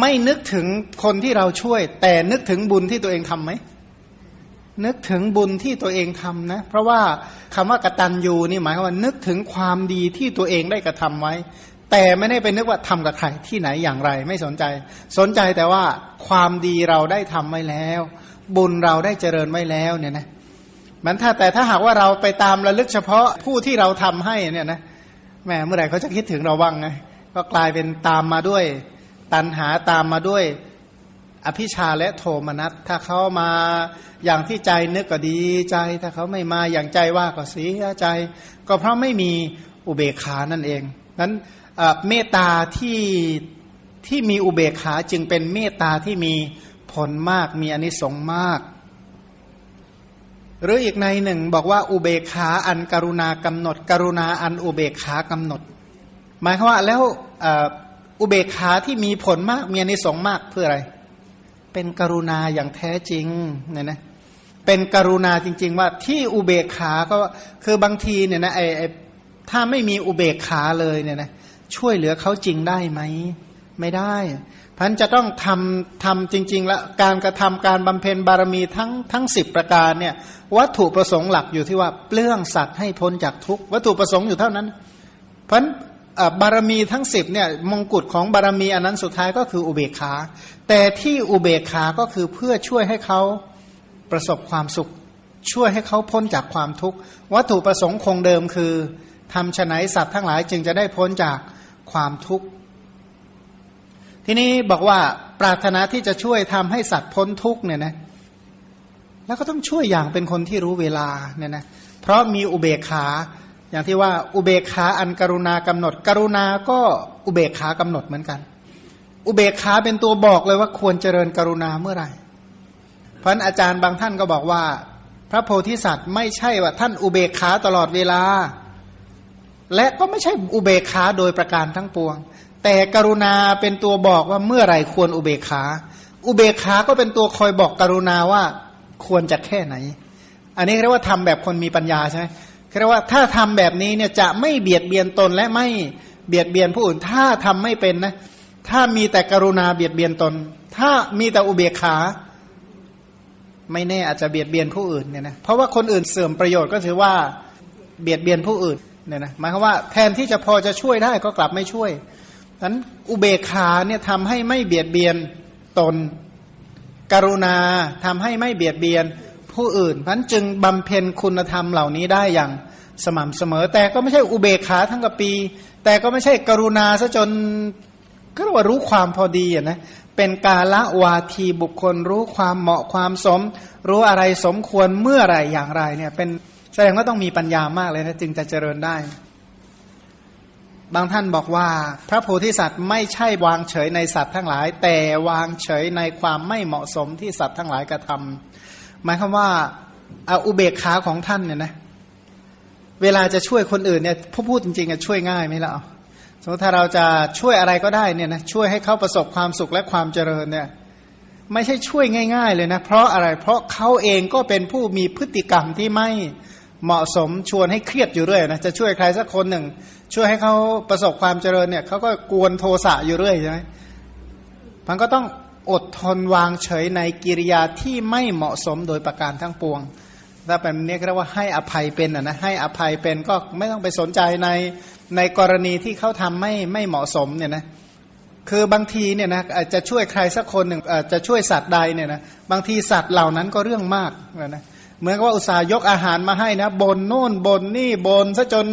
[SPEAKER 1] ไม่นึกถึงคนที่เราช่วย แต่นึกถึงบุญที่ตัวเองทำไหมนึกถึงบุญที่ตัวเองทำนะ เพราะว่าคำว่ากตัญญูนี่หมายความว่า นึกถึงความดีที่ตัวเองได้กระทำไว้ แต่ไม่ได้ไปนึกว่าทำกับใครที่ไหนอย่างไร ไม่สนใจ สนใจแต่ว่าความดีเราได้ทำไว้แล้ว บุญเราได้เจริญไว้แล้วเนี่ยนะ มันถ้าแต่ถ้าหากว่าเราไปตามระลึกเฉพาะผู้ที่เราทำให้เนี่ยนะแหมเมื่อไหร่เขาจะคิดถึงเราบ้างไงก็กลายเป็นตามมาด้วย ตันหาตามมาด้วย อภิชาและโทมนัสถ้าเขามาอย่างที่ใจนึกก็ดีใจ ถ้าเขาไม่มาอย่างใจว่าก็เสียใจ ก็เพราะไม่มีอุเบกขานั่นเองนั้นเมตตาที่ที่มีอุเบกขาจึงเป็นเมตตาที่มีผลมากมีอนิสงส์มาก หรืออีกในหนึ่งบอกว่าอุเบกขาอันกรุณากำหนด กรุณาอันอุเบกขากำหนด หมายความว่าแล้วอุเบกขาที่มีผลมากมีอนิสงส์มากเพื่ออะไร เป็นกรุณาอย่างแท้จริงเนี่ยนะเป็นกรุณาจริง ๆ ว่าที่อุเบกขาก็คือบางทีเนี่ยนะไอ้ถ้าไม่มีอุเบกขาเลยเนี่ยนะช่วยเหลือเขาจริงได้ไหม ไม่ได้ พันจะต้องทำทำจริง ๆ แล้วการกระทำการบำเพ็ญบารมีทั้งทั้งสิบประการเนี่ยวัตถุประสงค์หลักอยู่ที่ว่าเปลื้องสัตว์ให้พ้นจากทุกวัตถุประสงค์อยู่เท่านั้น เพราะบารมีทั้งสิบเนี่ยมงกุฎของบารมีอันนั้นสุดท้ายก็คืออุเบกขา แต่ที่อุเบกขาก็คือเพื่อช่วยให้เขาประสบความสุข ช่วยให้เขาพ้นจากความทุกข์วัตถุประสงค์คงเดิมคือทำฉนัยสัตว์ทั้งหลายจึงจะได้พ้นจากความทุกข์ ทีนี้บอกว่าปรารถนาที่จะช่วยทำให้สัตว์พ้นทุกเนี่ยนะแล้วก็ต้องช่วยอย่างเป็นคนที่รู้เวลาเนี่ยนะเพราะมีอุเบกขาอย่างที่ว่าอุเบกขาอันกรุณากำหนด กรุณาก็อุเบกขากำหนดเหมือนกัน อุเบกขาเป็นตัวบอกเลยว่าควรเจริญกรุณาเมื่อไหร่ เพราะอาจารย์บางท่านก็บอกว่า พระโพธิสัตว์ไม่ใช่ว่าท่านอุเบกขาตลอดเวลา และก็ไม่ใช่อุเบกขาโดยประการทั้งปวง แต่กรุณาเป็นตัวบอกว่าเมื่อไหร่ควรอุเบกขา อุเบกขาก็เป็นตัวคอยบอกกรุณาว่าควรจะแค่ไหน อันนี้เรียกว่าทำแบบคนมีปัญญาใช่ไหมเรียกว่าถ้าทำแบบนี้เนี่ยจะไม่เบียดเบียนตนและไม่เบียดเบียนผู้อื่น ถ้าทำไม่เป็นนะ ถ้ามีแต่กรุณาเบียดเบียนตน ถ้ามีแต่อุเบกขา ไม่แน่อาจจะเบียดเบียนผู้อื่นเนี่ยนะ เพราะว่าคนอื่นเสื่อมประโยชน์ก็ถือว่าเบียดเบียนผู้อื่นเนี่ยนะ หมายความว่าแทนที่จะพอจะช่วยได้ก็กลับไม่ช่วย นั้นอุเบกขาเนี่ยทำให้ไม่เบียดเบียนตน กรุณาทำให้ไม่เบียดเบียน ผู้อื่นพันจึงบำเพ็ญคุณธรรมเหล่านี้ได้อย่างสม่ำเสมอ แต่ก็ไม่ใช่อุเบกขาทั้งกับปี แต่ก็ไม่ใช่กรุณาซะจนก็เรียกว่ารู้ความพอดีอะนะเป็นกาละวาทีบุคคลรู้ความเหมาะความสม รู้อะไรสมควรเมื่อไรอย่างไรเนี่ยเป็นแสดงว่าต้องมีปัญญามากเลยนะจึงจะเจริญได้ บางท่านบอกว่า พระโพธิสัตว์ไม่ใช่วางเฉยในสัตว์ทั้งหลาย แต่วางเฉยในความไม่เหมาะสมที่สัตว์ทั้งหลายกระทำหมายความว่าเอาอุเบกขาของท่านเนี่ยนะเวลาจะช่วยคนอื่นเนี่ยพูดพูดจริงๆช่วยง่ายไหมล่ะสมมติถ้าเราจะช่วยอะไรก็ได้เนี่ยนะช่วยให้เขาประสบความสุขและความเจริญเนี่ยไม่ใช่ช่วยง่าย ๆ เลยนะ เพราะอะไรเพราะเขาเองก็เป็นผู้มีพฤติกรรมที่ไม่ เหมาะสมชวนให้เครียดอยู่เรื่อยนะจะช่วยใครสักคนหนึ่ง ช่วยให้เขาประสบความเจริญเนี่ยเขาก็กวนโทสะอยู่เรื่อยใช่ไหมมันก็ต้องอดทนวางเฉยในกิริยาที่ไม่เหมาะสมโดยประการทั้งปวงถ้าเป็นนี้เรียกว่าให้อภัยเป็นนะให้อภัยเป็นก็ไม่ต้องไปสนใจในในกรณีที่เขาทำไม่ไม่เหมาะสมเนี่ยนะคือบางทีเนี่ยนะอาจจะช่วยใครสักคนหนึ่งอาจจะช่วยสัตว์ใดเนี่ยนะบางทีสัตว์เหล่านั้นก็เรื่องมากนะ เหมือนกับว่าอุตส่าห์ยกอาหารมาให้นะบนโน่นบนนี่บนซะจน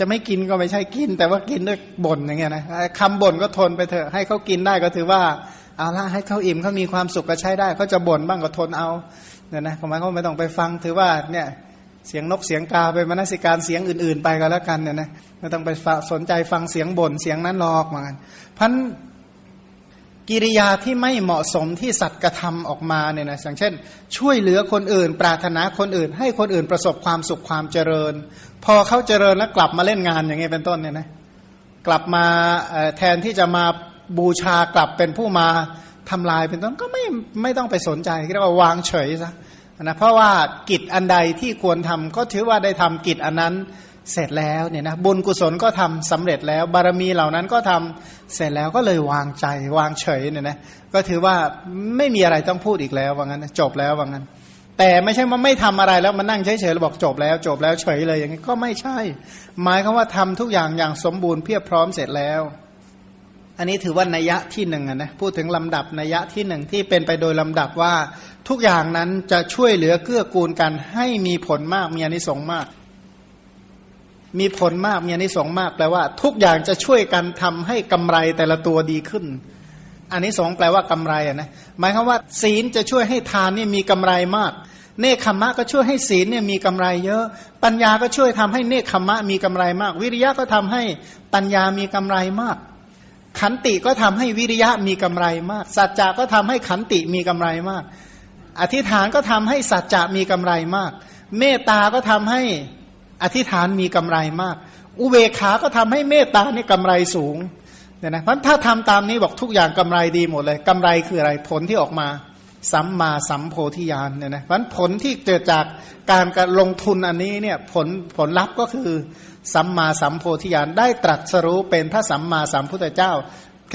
[SPEAKER 1] จะไม่กินก็ไม่ใช่กิน แต่ว่ากินด้วยบ่นอย่างเงี้ยนะคำบ่นก็ทนไปเถอะให้เขากินได้ก็ถือว่าเอาละให้เขาอิ่มเขามีความสุขก็ใช้ได้เขาจะบ่นบ้างก็ทนเอาเนี่ยนะหมายเขาไม่ต้องไปฟังถือว่าเนี่ยเสียงนกเสียงกาไปมนสิการเสียงอื่น ๆ ไปก็แล้วกันเนี่ยนะไม่ต้องไปสนใจฟังเสียงบ่นเสียงนั้นหรอกเหมือนกันพัน กิริยาที่ไม่เหมาะสมที่สัตว์กระทำออกมาเนี่ยนะอย่างเช่น ช่วยเหลือคนอื่น ปรารถนาคนอื่น ให้คนอื่นประสบความสุขความเจริญ พอเขาเจริญแล้วกลับมาเล่นงานอย่างเงี้เป็นต้นเนี่ยนะกลับมาแทนที่จะมาบูชากลับเป็นผู้มาทำลายเป็นต้นก็ไม่ไม่ต้องไปสนใจเรียกว่าวางเฉยซะนะเพราะว่ากิจอันใดที่ควรทำก็ถือว่าได้ทำกิจอันนั้น เสร็จแล้วเนี่ยนะบุญกุศลก็ทำสำเร็จแล้ว บารมีเหล่านั้นก็ทำเสร็จแล้วก็เลยวางใจวางเฉยเนี่ยนะก็ถือว่าไม่มีอะไรต้องพูดอีกแล้วว่างั้นจบแล้วว่างั้น แต่ไม่ใช่ว่าไม่ทำอะไรแล้วมานั่งเฉยๆแล้วบอกจบแล้ว จบแล้วเฉยเลยอย่างนี้ก็ไม่ใช่ หมายคือว่าทำทุกอย่างอย่างสมบูรณ์เพียบพร้อมเสร็จแล้ว อันนี้ถือว่านัยยะที่หนึ่งนะพูดถึงลำดับนัยยะที่หนึ่งที่เป็นไปโดยลำดับว่าทุกอย่างนั้นจะช่วยเหลือเกื้อกูลกันให้มีผลมากมีอนิสงส์มาก มีผลมากมีอานิสงส์มากแปลว่า ทุกอย่างจะช่วยกันทำให้กำไรแต่ละตัวดีขึ้นอันนี้สงแปลว่ากำไรนะหมายความว่า ศีลจะช่วยให้ทานนี่มีกำไรมาก เนคขมะก็ช่วยให้ศีลเนี่ยมีกำไรเยอะ ปัญญาก็ช่วยทำให้เนคขมะมีกำไรมาก วิริยะก็ทำให้ปัญญามีกำไรมาก ขันติก็ทำให้วิริยะมีกำไรมาก สัจจะก็ทำให้ขันติมีกำไรมาก อธิษฐานก็ทำให้สัจจะมีกำไรมาก เมตตาก็ทำให้ อธิษฐานมีกำไรมาก อุเบกขาก็ทำให้เมตตานี่กำไรสูงเนี่ยนะเพราะถ้าทำตามนี้บอกทุกอย่างกำไรดีหมดเลยกำไรคืออะไรผลที่ออกมาสัมมาสัมโพธิญาณเนี่ยนะเพราะผลที่เกิดจากการการลงทุนอันนี้เนี่ยผลผลลัพธ์ก็คือสัมมาสัมโพธิญาณได้ตรัสรู้เป็นพระสัมมาสัมพุทธเจ้า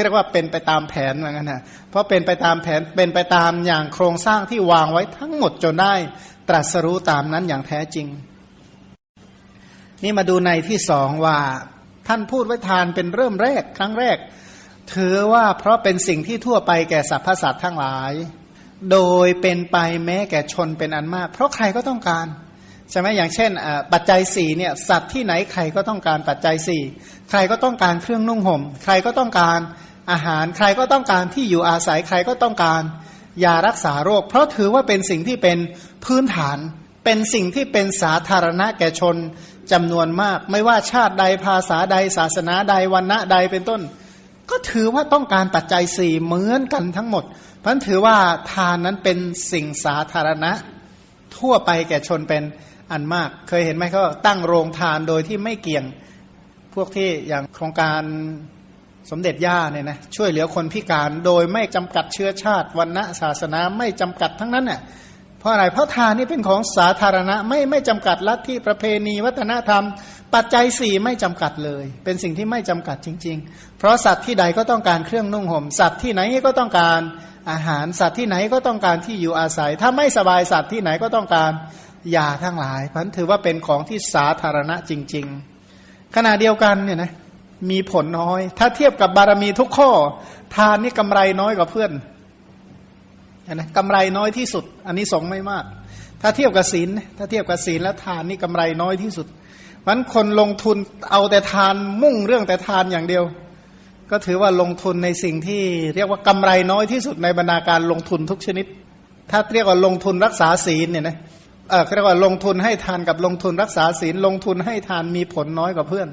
[SPEAKER 1] เรียกว่าเป็นไปตามแผนเหมือนกันนะเพราะเป็นไปตามแผนเป็นไปตามอย่างโครงสร้างที่วางไว้ทั้งหมดจนได้ตรัสรู้ตามนั้นอย่างแท้จริง นี่มาดูในที่สองว่า ท่านพูดไว้ทานเป็นเริ่มแรกครั้งแรก ถือว่าเพราะเป็นสิ่งที่ทั่วไปแก่สรรพสัตว์ทั้งหลาย โดยเป็นไปแม้แก่ชนเป็นอันมาก เพราะใครก็ต้องการใช่ไหมอย่างเช่นปัจจัยสี่เนี่ยสัตว์ที่ไหนใครก็ต้องการปัจจัยสี่ใครก็ต้องการเครื่องนุ่งห่ม ใครก็ต้องการอาหารใครก็ต้องการที่อยู่อาศัยใครก็ต้องการยารักษาโรค เพราะถือว่าเป็นสิ่งที่เป็นพื้นฐาน เป็นสิ่งที่เป็นสาธารณะแก่ชน จำนวนมาก ไม่ว่าชาติใดภาษาใดศาสนาใดวันณะใดเป็นต้น ก็ถือว่าต้องการปัจจัยสี่เหมือนกันทั้งหมด เพราะถือว่าทานนั้นเป็นสิ่งสาธารณะ ทั่วไปแก่ชนเป็นอันมาก เคยเห็นไหมเขาตั้งโรงทานโดยที่ไม่เกี่ยงพวกที่อย่างโครงการสมเด็จย่าเนี่ยนะช่วยเหลือคนพิการโดยไม่จำกัดเชื้อชาติวันณะศาสนาไม่จำกัดทั้งนั้นน่ะ เพราะอะไรเพราะทานนี่เป็นของสาธารณะไม่ไม่จำกัดลัทธิประเพณี วัฒนธรรม ปัจจัยสี่ไม่จำกัดเลย เป็นสิ่งที่ไม่จำกัดจริง ๆ เพราะสัตว์ที่ใดก็ต้องการเครื่องนุ่งห่มสัตว์ที่ไหนก็ต้องการอาหารสัตว์ที่ไหนก็ต้องการที่อยู่อาศัย ถ้าไม่สบายสัตว์ที่ไหนก็ต้องการยาทั้งหลายพันถือว่าเป็นของที่สาธารณะจริง ๆ ขณะเดียวกันเนี่ยนะมีผลน้อย ถ้าเทียบกับบารมีทุกข้อ ทานนี่กำไรน้อยกว่าเพื่อน นะกำไรน้อยที่สุด อันนี้สงไม่มาก ถ้าเทียบกับศีลถ้าเทียบกับศีลแล้วทานนี่กำไรน้อยที่สุดมันคนลงทุนเอาแต่ทานมุ่งเรื่องแต่ทานอย่างเดียว ก็ถือว่าลงทุนในสิ่งที่เรียกว่ากำไรน้อยที่สุดในบรรดาการลงทุนทุกชนิด ถ้าเรียกว่าลงทุนรักษาศีลเนี่ยนะเออเรียกว่าลงทุนให้ทานกับลงทุนรักษาศีลลงทุนให้ทานมีผลน้อยกว่าเพื่อน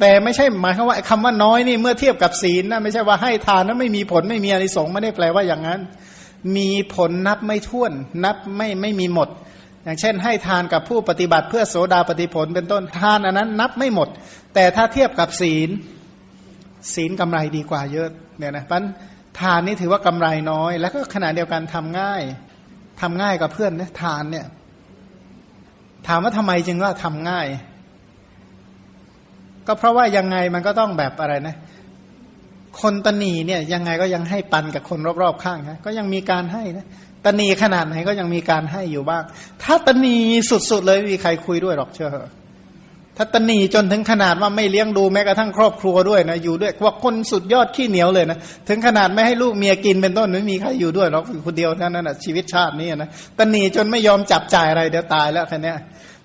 [SPEAKER 1] แต่ไม่ใช่หมายความว่าคำว่าน้อยนี่เมื่อเทียบกับศีลนะไม่ใช่ว่าให้ทานนั้นไม่มีผลไม่มีอนิสงส์ไม่ได้แปลว่าอย่างนั้น มีผลนับไม่ถ้วน นับไม่ไม่มีหมด อย่างเช่น ให้ทานกับผู้ปฏิบัติเพื่อโสดาปฏิผลเป็นต้นทานอันนั้น นับไม่หมด แต่ถ้าเทียบกับศีล ศีลกำไรดีกว่าเยอะเนี่ยนะพันทานนี่ถือว่ากำไรน้อย แล้วก็ขณะเดียวกันทำง่ายทำง่ายกับเพื่อนนะทานเนี่ย ถามว่าทำไมจึงว่าทำง่าย ก็เพราะว่ายังไงมันก็ต้องแบบอะไรนะ คนตนีเนี่ยยังไงก็ยังให้ปันกับคนรอบๆข้างนะก็ยังมีการให้นะตนีขนาดไหนก็ยังมีการให้อยู่บ้าง ถ้าตนีสุดๆเลยมีใครคุยด้วยหรอกเชื่อถ้าตนีจนถึงขนาดว่าไม่เลี้ยงดูแม้กระทั่งครอบครัวด้วยนะอยู่ด้วยว่าคนสุดยอดขี้เหนียวเลยนะถึงขนาดไม่ให้ลูกเมียกินเป็นต้นไม่มีใครอยู่ด้วยหรอกคนเดียวเท่านั้นนะชีวิตชาตินี้นะตนีจนไม่ยอมจับจ่ายอะไรเดี๋ยวตายแล้วแค่นี้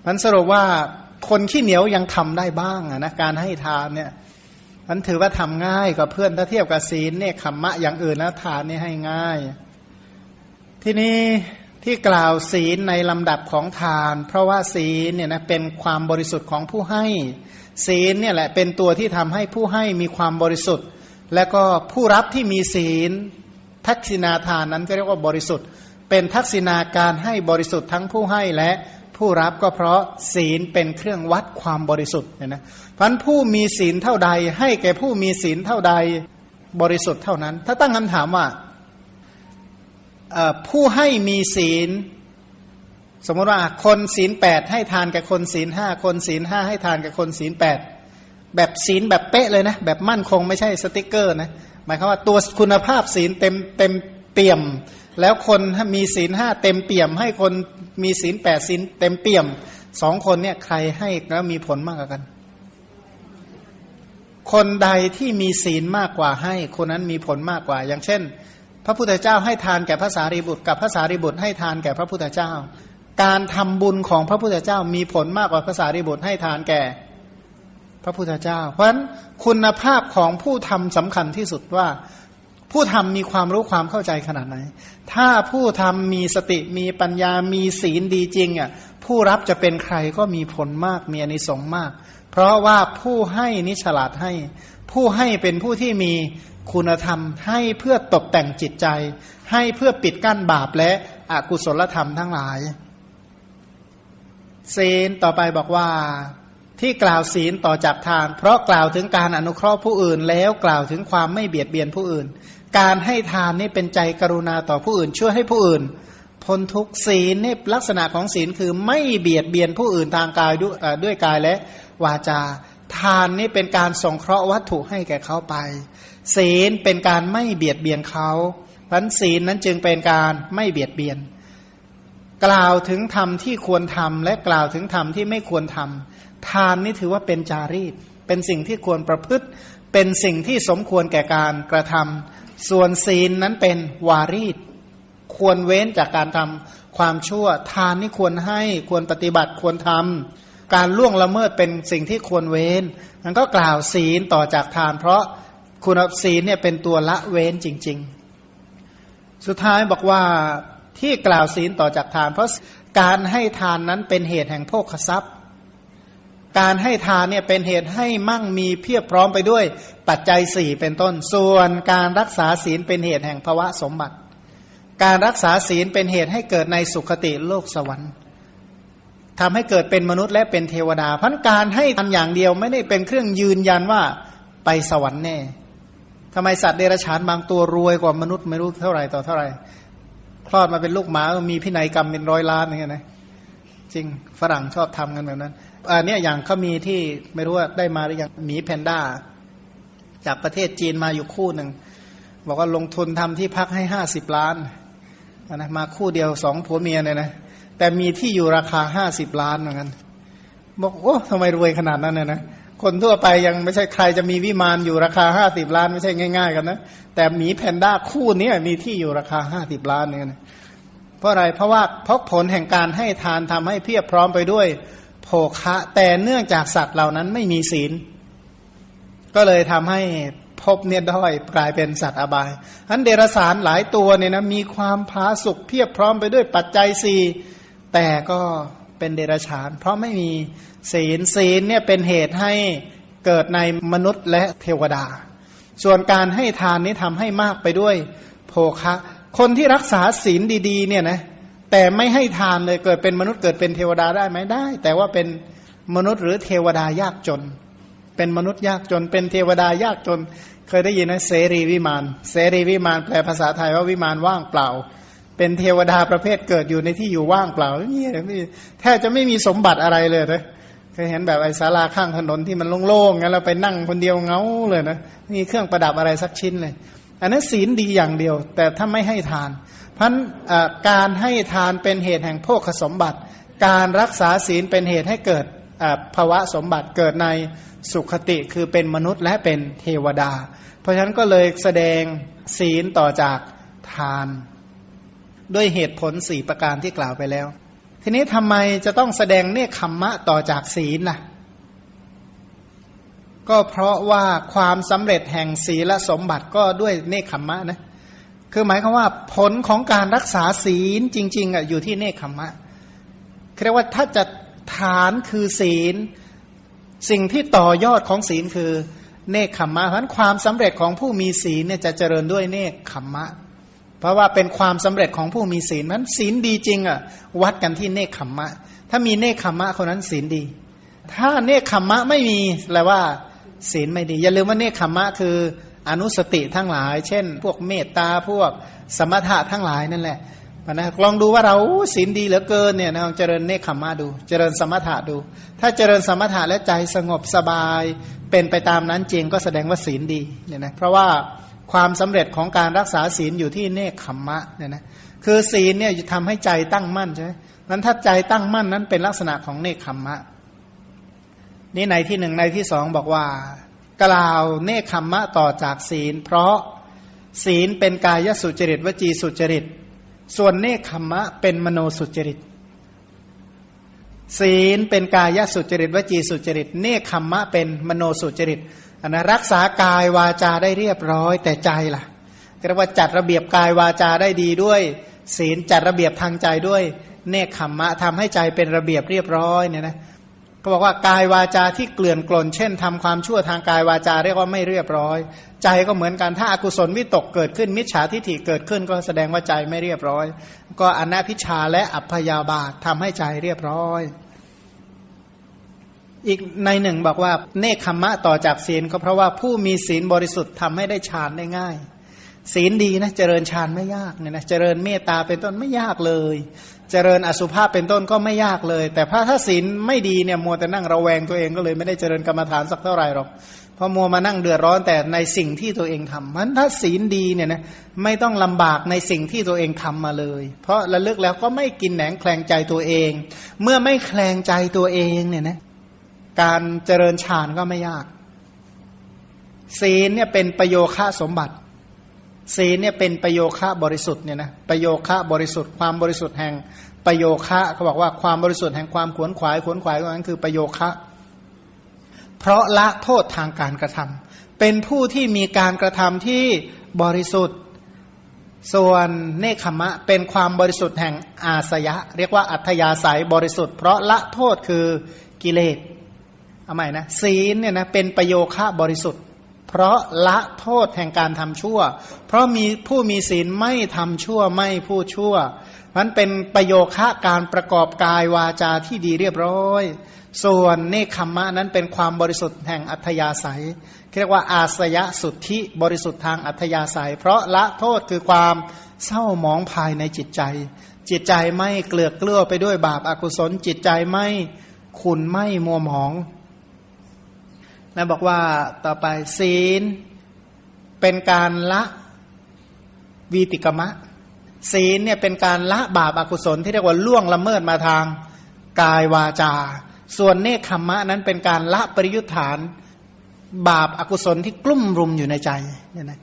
[SPEAKER 1] มันสรุปว่า คนขี้เหนียวยังทำได้บ้างนะการให้ทานเนี่ยมันถือว่าทำง่ายกว่าเพื่อนถ้าเทียบกับศีลเนี่ยขมมะอย่างอื่นแล้วทานนี่ให้ง่าย ที่นี้ที่กล่าวศีลในลำดับของทาน เพราะว่าศีลเนี่ยนะเป็นความบริสุทธิ์ของผู้ให้ ศีลเนี่ยแหละเป็นตัวที่ทำให้ผู้ให้มีความบริสุทธิ์ และก็ผู้รับที่มีศีลทักษิณาทานนั้นก็เรียกว่าบริสุทธิ์ เป็นทักษิณาการให้บริสุทธิ์ทั้งผู้ให้และ ผู้รับก็เพราะศีลเป็นเครื่องวัดความบริสุทธิ์เนี่ยนะพันผู้มีศีลเท่าใด ให้แก่ผู้มีศีลเท่าใดบริสุทธิ์เท่านั้น ถ้าตั้งคำถามว่าผู้ให้มีศีล สมมติว่าคนศีลแปดให้ทานกับคนศีลห้าคนศีลห้าให้ทานกับคนศีลแปดแบบศีลแบบเป๊ะเลยนะ แบบมั่นคงไม่ใช่สติกเกอร์นะหมายความว่าตัวคุณภาพศีลเต็มเต็มเปี่ยม แล้วคนมีศีลห้าเต็มเปี่ยม ให้คนมีศีลแปดศีลเต็มเปี่ยมสองคนเนี่ยใครให้แล้วมีผลมากกว่ากัน คนใดที่มีศีลมากกว่าให้ คนนั้นมีผลมากกว่า อย่างเช่น พระพุทธเจ้าให้ทานแก่พระสารีบุตร กับพระสารีบุตรให้ทานแก่พระพุทธเจ้า การทำบุญของพระพุทธเจ้ามีผลมากกว่าพระสารีบุตรให้ทานแก่ พระพุทธเจ้า เพราะฉะนั้นคุณภาพของผู้ทำสำคัญที่สุดว่า ผู้ทำมีความรู้ความเข้าใจขนาดไหน ถ้าผู้ทำมีสติมีปัญญามีศีลดีจริงอะผู้รับจะเป็นใครก็มีผลมากมีอนิสงส์มาก เพราะว่าผู้ให้นิฉลาดให้ ผู้ให้เป็นผู้ที่มีคุณธรรม ให้เพื่อตกแต่งจิตใจ ให้เพื่อปิดกั้นบาปและอกุศลธรรมทั้งหลายศีลต่อไปบอกว่าที่กล่าวศีลต่อจากทาน เพราะกล่าวถึงการอนุเคราะห์ผู้อื่นแล้วกล่าวถึงความไม่เบียดเบียนผู้อื่น การให้ทานนี่เป็นใจกรุณาต่อผู้อื่น ช่วยให้ผู้อื่นพ้นทุกศีลนี่ลักษณะของศีลคือไม่เบียดเบียนผู้อื่นทางกายด้วยด้วยกายและวาจา ทานนี่เป็นการสงเคราะห์วัตถุให้แก่เขาไป ศีลเป็นการไม่เบียดเบียนเขาพันศีลนั้นจึงเป็นการไม่เบียดเบียน กล่าวถึงธรรมที่ควรทำและกล่าวถึงธรรมที่ไม่ควรทำทานนี่ถือว่าเป็นจารีต เป็นสิ่งที่ควรประพฤติ เป็นสิ่งที่สมควรแก่การกระทำ ส่วนศีลนั้นเป็นวารีตควรเว้นจากการทำความชั่วทานนี่ควรให้ควรปฏิบัติควรทำการล่วงละเมิดเป็นสิ่งที่ควรเว้นมันก็กล่าวศีลต่อจากทาน เพราะคุณศีลเนี่ยเป็นตัวละเว้นจริง ๆ สุดท้ายบอกว่าที่กล่าวศีลต่อจากทาน เพราะการให้ทานนั้นเป็นเหตุแห่งโภคทรัพย์ การให้ทานเนี่ยเป็นเหตุให้มั่งมีเพียบพร้อมไปด้วยปัจจัยสี่เป็นต้น ส่วนการรักษาศีลเป็นเหตุแห่งภวะสมบัติ การรักษาศีลเป็นเหตุให้เกิดในสุคติโลกสวรรค์ทำให้เกิดเป็นมนุษย์และเป็นเทวดาพันการให้ทำอย่างเดียวไม่ได้เป็นเครื่องยืนยันว่าไปสวรรค์แน่ทำไมสัตว์เดรัจฉานบางตัวรวยกว่ามนุษย์ไม่รู้เท่าไหร่ต่อเท่าไหร่คลอดมาเป็นลูกหมามีพินัยกรรมเป็นร้อยล้านอย่างเงี้ยนะจริงฝรั่งชอบทำกันแบบนั้น อันนี้อย่างเขามีที่ไม่รู้ว่าได้มาหรือยังหมีแพนด้า จากประเทศจีนมาอยู่คู่หนึ่ง บอกว่าลงทุนทำที่พักให้ห้าสิบล้านนะมาคู่เดียวสองผัวเมียเนี่ยนะแต่มีที่อยู่ราคาห้าสิบล้านเหมือนกันบอกโอ้ทำไมรวยขนาดนั้นเนี่ยนะคนทั่วไปยังไม่ใช่ใครจะมีวิมานอยู่ราคาห้าสิบล้านไม่ใช่ง่าย ๆ กันนะแต่หมีแพนด้าคู่นี้มีที่อยู่ราคาห้าสิบล้านเนี่ยนะเพราะอะไรเพราะว่าเพราะผลแห่งการให้ทานทำให้เพียบพร้อมไปด้วย ภคะ แต่เนื่องจากสัตว์เหล่านั้นไม่มีศีล ก็เลยทำให้พบเนี่ยด้อยกลายเป็นสัตว์อบายอันเดรสารหลายตัวเนี่ยนะมีความพาสุขเพียบพร้อมไปด้วยปัจจัยสี่แต่ก็เป็นเดรฉาน เพราะไม่มีศีลศีลเนี่ยเป็นเหตุให้เกิดในมนุษย์และเทวดา ส่วนการให้ทานนี้ทำให้มากไปด้วยโภคะ คนที่รักษาศีลดีๆเนี่ยนะ แต่ไม่ให้ทานเลยเกิดเป็นมนุษย์เกิดเป็นเทวดาได้ไหมได้ แต่ว่าเป็นมนุษย์หรือเทวดายากจน เป็นมนุษย์ยากจน เป็นเทวดายากจน เคยได้ยินนะเสรีวิมาน เสรีวิมานแปลภาษาไทยว่าวิมานว่างเปล่า เป็นเทวดาประเภทเกิดอยู่ในที่อยู่ว่างเปล่านี่แทบจะไม่มีสมบัติอะไรเลยนะเคยเห็นแบบไอ้ศาลาข้างถนนที่มันโล่งๆงั้นเราไปนั่งคนเดียวเงาเลยนะมีเครื่องประดับอะไรสักชิ้นเลย อันนั้นศีลดีอย่างเดียว แต่ถ้าไม่ให้ทาน พันการให้ทานเป็นเหตุแห่งโภคสมบัติ การรักษาศีลเป็นเหตุให้เกิดภาวะสมบัติเกิดในสุขติคือเป็นมนุษย์และเป็นเทวดา เพราะฉะนั้นก็เลยแสดงศีลต่อจากทาน ด้วยเหตุผลสี่ประการที่กล่าวไปแล้ว ทีนี้ทำไมจะต้องแสดงเนคขมมะต่อจากศีลล่ะ ก็เพราะว่าความสำเร็จแห่งศีลสมบัติก็ด้วยเนคขมมะนะ คือหมายความว่าผลของการรักษาศีลจริง ๆอะอยู่ที่เนคขมมะเรียกว่าถ้าจะฐานคือศีล สิ่งที่ต่อยอดของศีลคือเนคขมมะเพราะความสำเร็จของผู้มีศีลเนี่ยจะเจริญด้วยเนคขมมะ เพราะว่าเป็นความสำเร็จของผู้มีศีลนั้นศีลดีจริงอะวัดกันที่เนคขมมะ ถ้ามีเนคขมมะคนนั้นศีลดี ถ้าเนคขมมะไม่มีแปลว่า ศีลไม่ดี อย่าลืมว่าเนคขมมะคือ อนุสติทั้งหลาย เช่น พวกเมตตาพวกสมถะทั้งหลายนั่นแหละนะลองดูว่าเราศีลดีเหลือเกินเนี่ยนะลองเจริญเนคขมมะดู เจริญสมถะดู ถ้าเจริญสมถะและใจสงบสบาย เป็นไปตามนั้นจริงก็แสดงว่าศีลดีเนี่ยนะเพราะว่าความสำเร็จของการรักษาศีลอยู่ที่เนคขมะเนี่ยนะคือศีลเนี่ยจะทำให้ใจตั้งมั่นใช่ไหมนั้นถ้าใจตั้งมั่นนั้นเป็นลักษณะของเนคขมะนี่ในที่หนึ่งในที่สองบอกว่า กล่าวเนคขมมะต่อจากศีล เพราะศีลเป็นกายสุจริตวจีสุจริต ส่วนเนคขมมะเป็นมโนสุจริต ศีลเป็นกายสุจริตวจีสุจริต เนคขมมะเป็นมโนสุจริตอันนะรักษากายวาจาได้เรียบร้อยแต่ใจล่ะเรียกว่าจัดระเบียบกายวาจาได้ดีด้วย ศีลจัดระเบียบทางใจด้วย เนคขมมะทำให้ใจเป็นระเบียบเรียบร้อยเนี่ยนะ เขาบอกว่ากายวาจาที่เกลื่อนกลน เช่นทำความชั่วทางกายวาจาเรียกว่าไม่เรียบร้อย ใจก็เหมือนกันถ้าอากุศลวิตกเกิดขึ้นมิจฉาทิฏฐิเกิดขึ้นก็แสดงว่าใจไม่เรียบร้อย ก็อนัพิชาและอัพยาบาททำให้ใจเรียบร้อย อีกในหนึ่งบอกว่าเนคขมมะต่อจากศีลก็เพราะว่าผู้มีศีลบริสุทธิ์ทำให้ได้ฌานได้ง่าย ศีลดีนะเจริญฌานไม่ยากเนี่ยนะเจริญเมตตาเป็นต้นไม่ยากเลย เจริญอสุภาพเป็นต้นก็ไม่ยากเลย แต่พระถ้าศีลไม่ดีเนี่ยมัวแต่นั่งระแวงตัวเองก็เลยไม่ได้เจริญกรรมฐานสักเท่าไหร่หรอกเพราะมัวมานั่งเดือดร้อนแต่ในสิ่งที่ตัวเองทำมันถ้าศีลดีเนี่ยนะไม่ต้องลำบากในสิ่งที่ตัวเองทำมาเลย เพราะระลึกแล้วก็ไม่กินแหนงแคลงใจตัวเอง เมื่อไม่แคลงใจตัวเองเนี่ยนะการเจริญฌานก็ไม่ยาก ศีลเนี่ยเป็นประโยคะสมบัติ ศีลเนี่ยเป็นประโยคะบริสุทธิ์เนี่ยนะประโยคะบริสุทธิ์ความบริสุทธิ์แห่งประโยคะเขาบอกว่าความบริสุทธิ์แห่งความขวนขวายขวนขวายนั้นคือประโยคะ เพราะละโทษทางการกระทำเป็นผู้ที่มีการกระทำที่บริสุทธิ์ ส่วนเนคขมะเป็นความบริสุทธิ์แห่งอาสยะ เรียกว่าอัธยาศัยบริสุทธิ์เพราะละโทษคือกิเลสเอาใหม่นะศีลเนี่ยนะเป็นประโยคะบริสุทธิ์ เพราะละโทษแห่งการทำชั่ว เพราะมีผู้มีศีลไม่ทำชั่วไม่พูดชั่วมันเป็นประโยคะการประกอบกายวาจาที่ดีเรียบร้อย ส่วนเนคขมะนั้นเป็นความบริสุทธิ์แห่งอัธยาศัยเรียกว่าอาสยะสุทธิบริสุทธิ์ทางอัธยาศัย เพราะละโทษคือความเศร้าหมองภายในจิตใจ จิตใจไม่เกลือกเกลือไปด้วยบาปอากุศลจิตใจไม่ขุนไม่มัวหมอง นะบอกว่าต่อไปศีลเป็นการละวีติกมะ ศีลเนี่ยเป็นการละบาปอากุศลที่เรียกว่าล่วงละเมิดมาทางกายวาจา ส่วนเนคขมะนั้นเป็นการละปริยุทธาน บาปอากุศลที่กลุ่มรุมอยู่ในใจเนี่ยนะ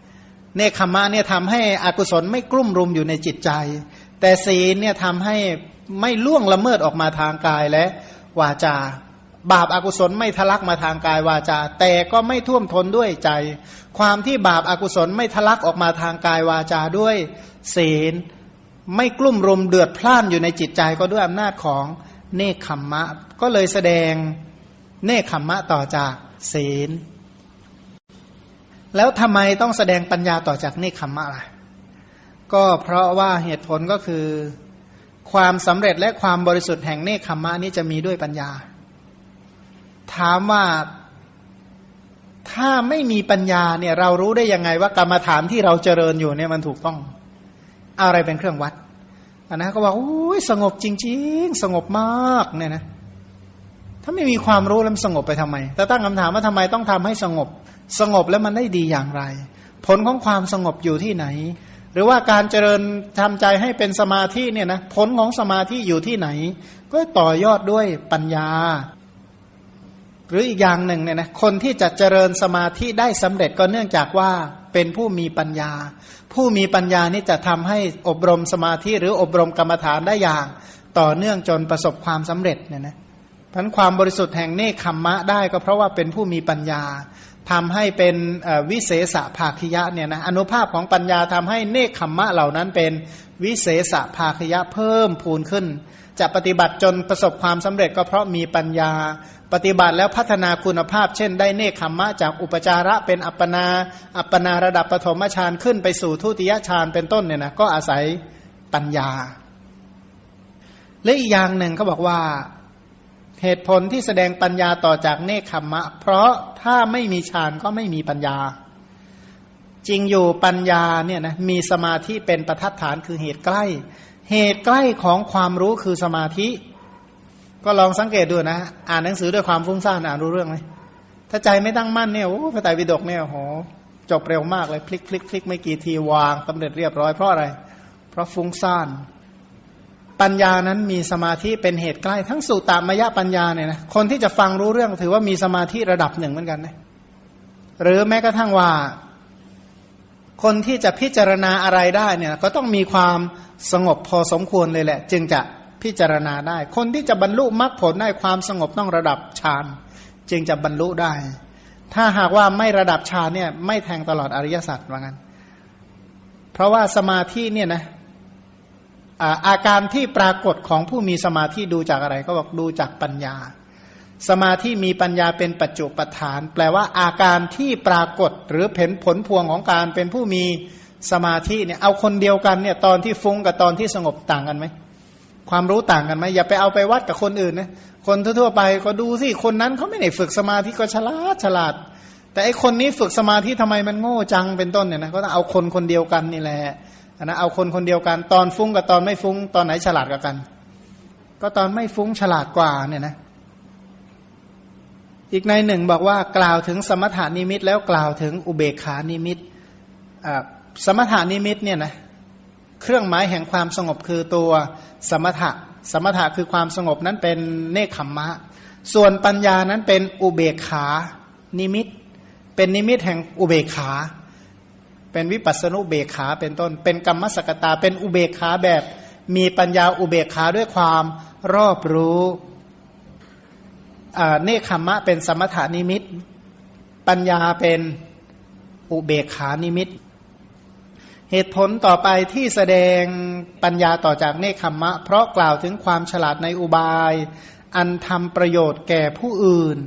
[SPEAKER 1] เนคขมะเนี่ยทำให้อกุศลไม่กลุ่มรุมอยู่ในจิตใจ แต่ศีลเนี่ยทำให้ไม่ล่วงละเมิดออกมาทางกายและวาจา บาปอากุศลไม่ทะลักมาทางกายวาจา แต่ก็ไม่ท่วมทนด้วยใจ ความที่บาปอากุศลไม่ทะลักออกมาทางกายวาจาด้วยศีล ไม่กลุ่มรุมเดือดพล่านอยู่ในจิตใจก็ด้วยอำนาจของเนคขมมะ ก็เลยแสดงเนคขมมะต่อจากศีล แล้วทำไมต้องแสดงปัญญาต่อจากเนคขมมะล่ะก็เพราะว่าเหตุผลก็คือ ความสำเร็จและความบริสุทธิ์แห่งเนคขมมะนี้จะมีด้วยปัญญา ถามว่าถ้าไม่มีปัญญาเนี่ย เรารู้ได้ยังไงว่ากรรมฐานที่เราเจริญอยู่เนี่ยมันถูกต้อง อะไรเป็นเครื่องวัดอันนะก็บอกโอ้ยสงบจริง ๆ สงบมากเนี่ยนะ ถ้าไม่มีความรู้แล้วสงบไปทำไมแต่ตั้งคำถามว่าทำไมต้องทำให้สงบ สงบแล้วมันได้ดีอย่างไร ผลของความสงบอยู่ที่ไหน หรือว่าการเจริญทำใจให้เป็นสมาธิเนี่ยนะผลของสมาธิอยู่ที่ไหน ก็ต่อยอดด้วยปัญญา หรืออีกอย่างหนึ่งเนี่ยนะคนที่จะเจริญสมาธิได้สำเร็จก็เนื่องจากว่าเป็นผู้มีปัญญา ผู้มีปัญญานี่จะทำให้อบรมสมาธิหรืออบรมกรรมฐานได้อย่าง ต่อเนื่องจนประสบความสำเร็จเนี่ยนะพันความบริสุทธิ์แห่งเนคขมมะได้ก็เพราะว่าเป็นผู้มีปัญญาทำให้เป็นวิเศษภาคิยะเนี่ยนะอนุภาพของปัญญาทำให้เนคขมมะเหล่านั้นเป็นวิเศษภาคิยะเพิ่มพูนขึ้น จะปฏิบัติจนประสบความสำเร็จก็เพราะมีปัญญา ปฏิบัติแล้วพัฒนาคุณภาพ เช่น ได้เนคขมมะจากอุปจาระเป็นอัปปนา อัปปนาระดับปฐมฌานขึ้นไปสู่ทุติยฌานเป็นต้นเนี่ยนะก็อาศัยปัญญา และอีกอย่างหนึ่งเขาบอกว่าเหตุผลที่แสดงปัญญาต่อจากเนคขมมะ เพราะถ้าไม่มีฌานก็ไม่มีปัญญา จริงอยู่ปัญญาเนี่ยนะมีสมาธิเป็นประทัดฐานคือเหตุใกล้ เหตุใกล้ของความรู้คือสมาธิ ก็ลองสังเกตดูนะ อ่านหนังสือด้วยความฟุ้งซ่านอ่านรู้เรื่องไหมถ้าใจไม่ตั้งมั่นเนี่ยโอ้พระไตรปิฎกเนี่ยโหจบเร็วมากเลยพลิกพลิกพลิกไม่กี่ทีวางสำเร็จเรียบร้อยเพราะอะไร เพราะฟุ้งซ่านปัญญานั้นมีสมาธิเป็นเหตุใกล้ ทั้งสุตตามยปัญญาเนี่ยนะคนที่จะฟังรู้เรื่องถือว่ามีสมาธิระดับหนึ่งเหมือนกันนะหรือแม้กระทั่งว่า คนที่จะพิจารณาอะไรได้เนี่ย ก็ต้องมีความสงบพอสมควรเลยแหละ จึงจะ พิจารณาได้ คนที่จะบรรลุมรรคผลได้ความสงบต้องระดับฌานจึงจะบรรลุได้ ถ้าหากว่าไม่ระดับฌานเนี่ยไม่แทงตลอดอริยสัจว่างั้น เพราะว่าสมาธิเนี่ยนะอาการที่ปรากฏของผู้มีสมาธิดูจากอะไรก็บอกดูจากปัญญา สมาธิมีปัญญาเป็นปัจจุปฐาน แปลว่าอาการที่ปรากฏหรือเห็นผลพวงของการเป็นผู้มีสมาธิเนี่ยเอาคนเดียวกันเนี่ยตอนที่ฟุ้งกับตอนที่สงบต่างกันไหม ความรู้ต่างกันไหมอย่าไปเอาไปวัดกับคนอื่นนะคนทั่วไปก็ดูสิคนนั้นเขาไม่ได้ฝึกสมาธิก็ฉลาดฉลาด แต่ไอคนนี้ฝึกสมาธิทำไมมันโง่จังเป็นต้นเนี่ยนะก็ต้องเอาคนคนเดียวกันนี่แหละนะเอาคนคนเดียวกัน ตอนฟุ้งกับตอนไม่ฟุ้งตอนไหนฉลาดกว่ากัน ก็ตอนไม่ฟุ้งฉลาดกว่าเนี่ยนะอีกในหนึ่งบอกว่ากล่าวถึงสมถานิมิตแล้วกล่าวถึงอุเบกขานิมิตสมถานิมิตเนี่ยนะ เครื่องหมายแห่งความสงบคือตัวสมถะ สมถะคือความสงบนั้นเป็นเนคขมมะ ส่วนปัญญานั้นเป็นอุเบกขา นิมิต เป็นนิมิตแห่งอุเบกขา เป็นวิปัสสนุเบกขาเป็นต้น เป็นกรรมสกตา เป็นอุเบกขาแบบ มีปัญญาอุเบกขาด้วยความรอบรู้เนคขมมะเป็นสมถานิมิต ปัญญาเป็นอุเบกขานิมิต เหตุผลต่อไปที่แสดงปัญญาต่อจากเนคขมมะ เพราะกล่าวถึงความฉลาดในอุบาย อันทำประโยชน์แก่ผู้อื่น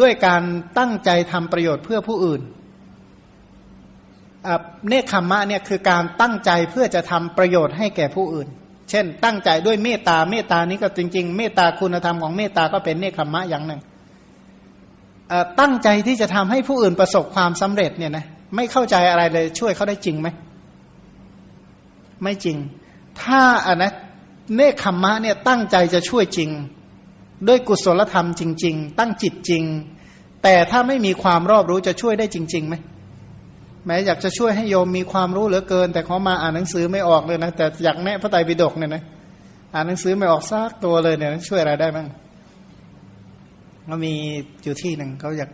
[SPEAKER 1] ด้วยการตั้งใจทำประโยชน์เพื่อผู้อื่นเนคขมมะเนี่ยคือการตั้งใจเพื่อจะทำประโยชน์ให้แก่ผู้อื่น เช่น ตั้งใจด้วยเมตตาเมตตานี้ก็จริง ๆ เมตตาคุณธรรมของเมตตาก็เป็นเนคขมมะอย่างหนึ่งตั้งใจที่จะทำให้ผู้อื่นประสบความสำเร็จเนี่ยนะไม่เข้าใจอะไรเลยช่วยเขาได้จริงไหม ไม่จริง ถ้าอันนะเนคขมมะเนี่ยตั้งใจจะช่วยจริง ด้วยกุศลธรรมจริง ๆ ตั้งจิตจริง แต่ถ้าไม่มีความรอบรู้จะช่วยได้จริงๆไหมแม้อยากจะช่วยให้โยมมีความรู้เหลือเกิน แต่เขามาอ่านหนังสือไม่ออกเลยนะแต่อยากแนะพระไตรปิฎกเนี่ยนะอ่านหนังสือไม่ออกซากตัวเลยเนี่ยช่วยอะไรได้บ้างก็มีอยู่ที่หนึ่งเขาอยาก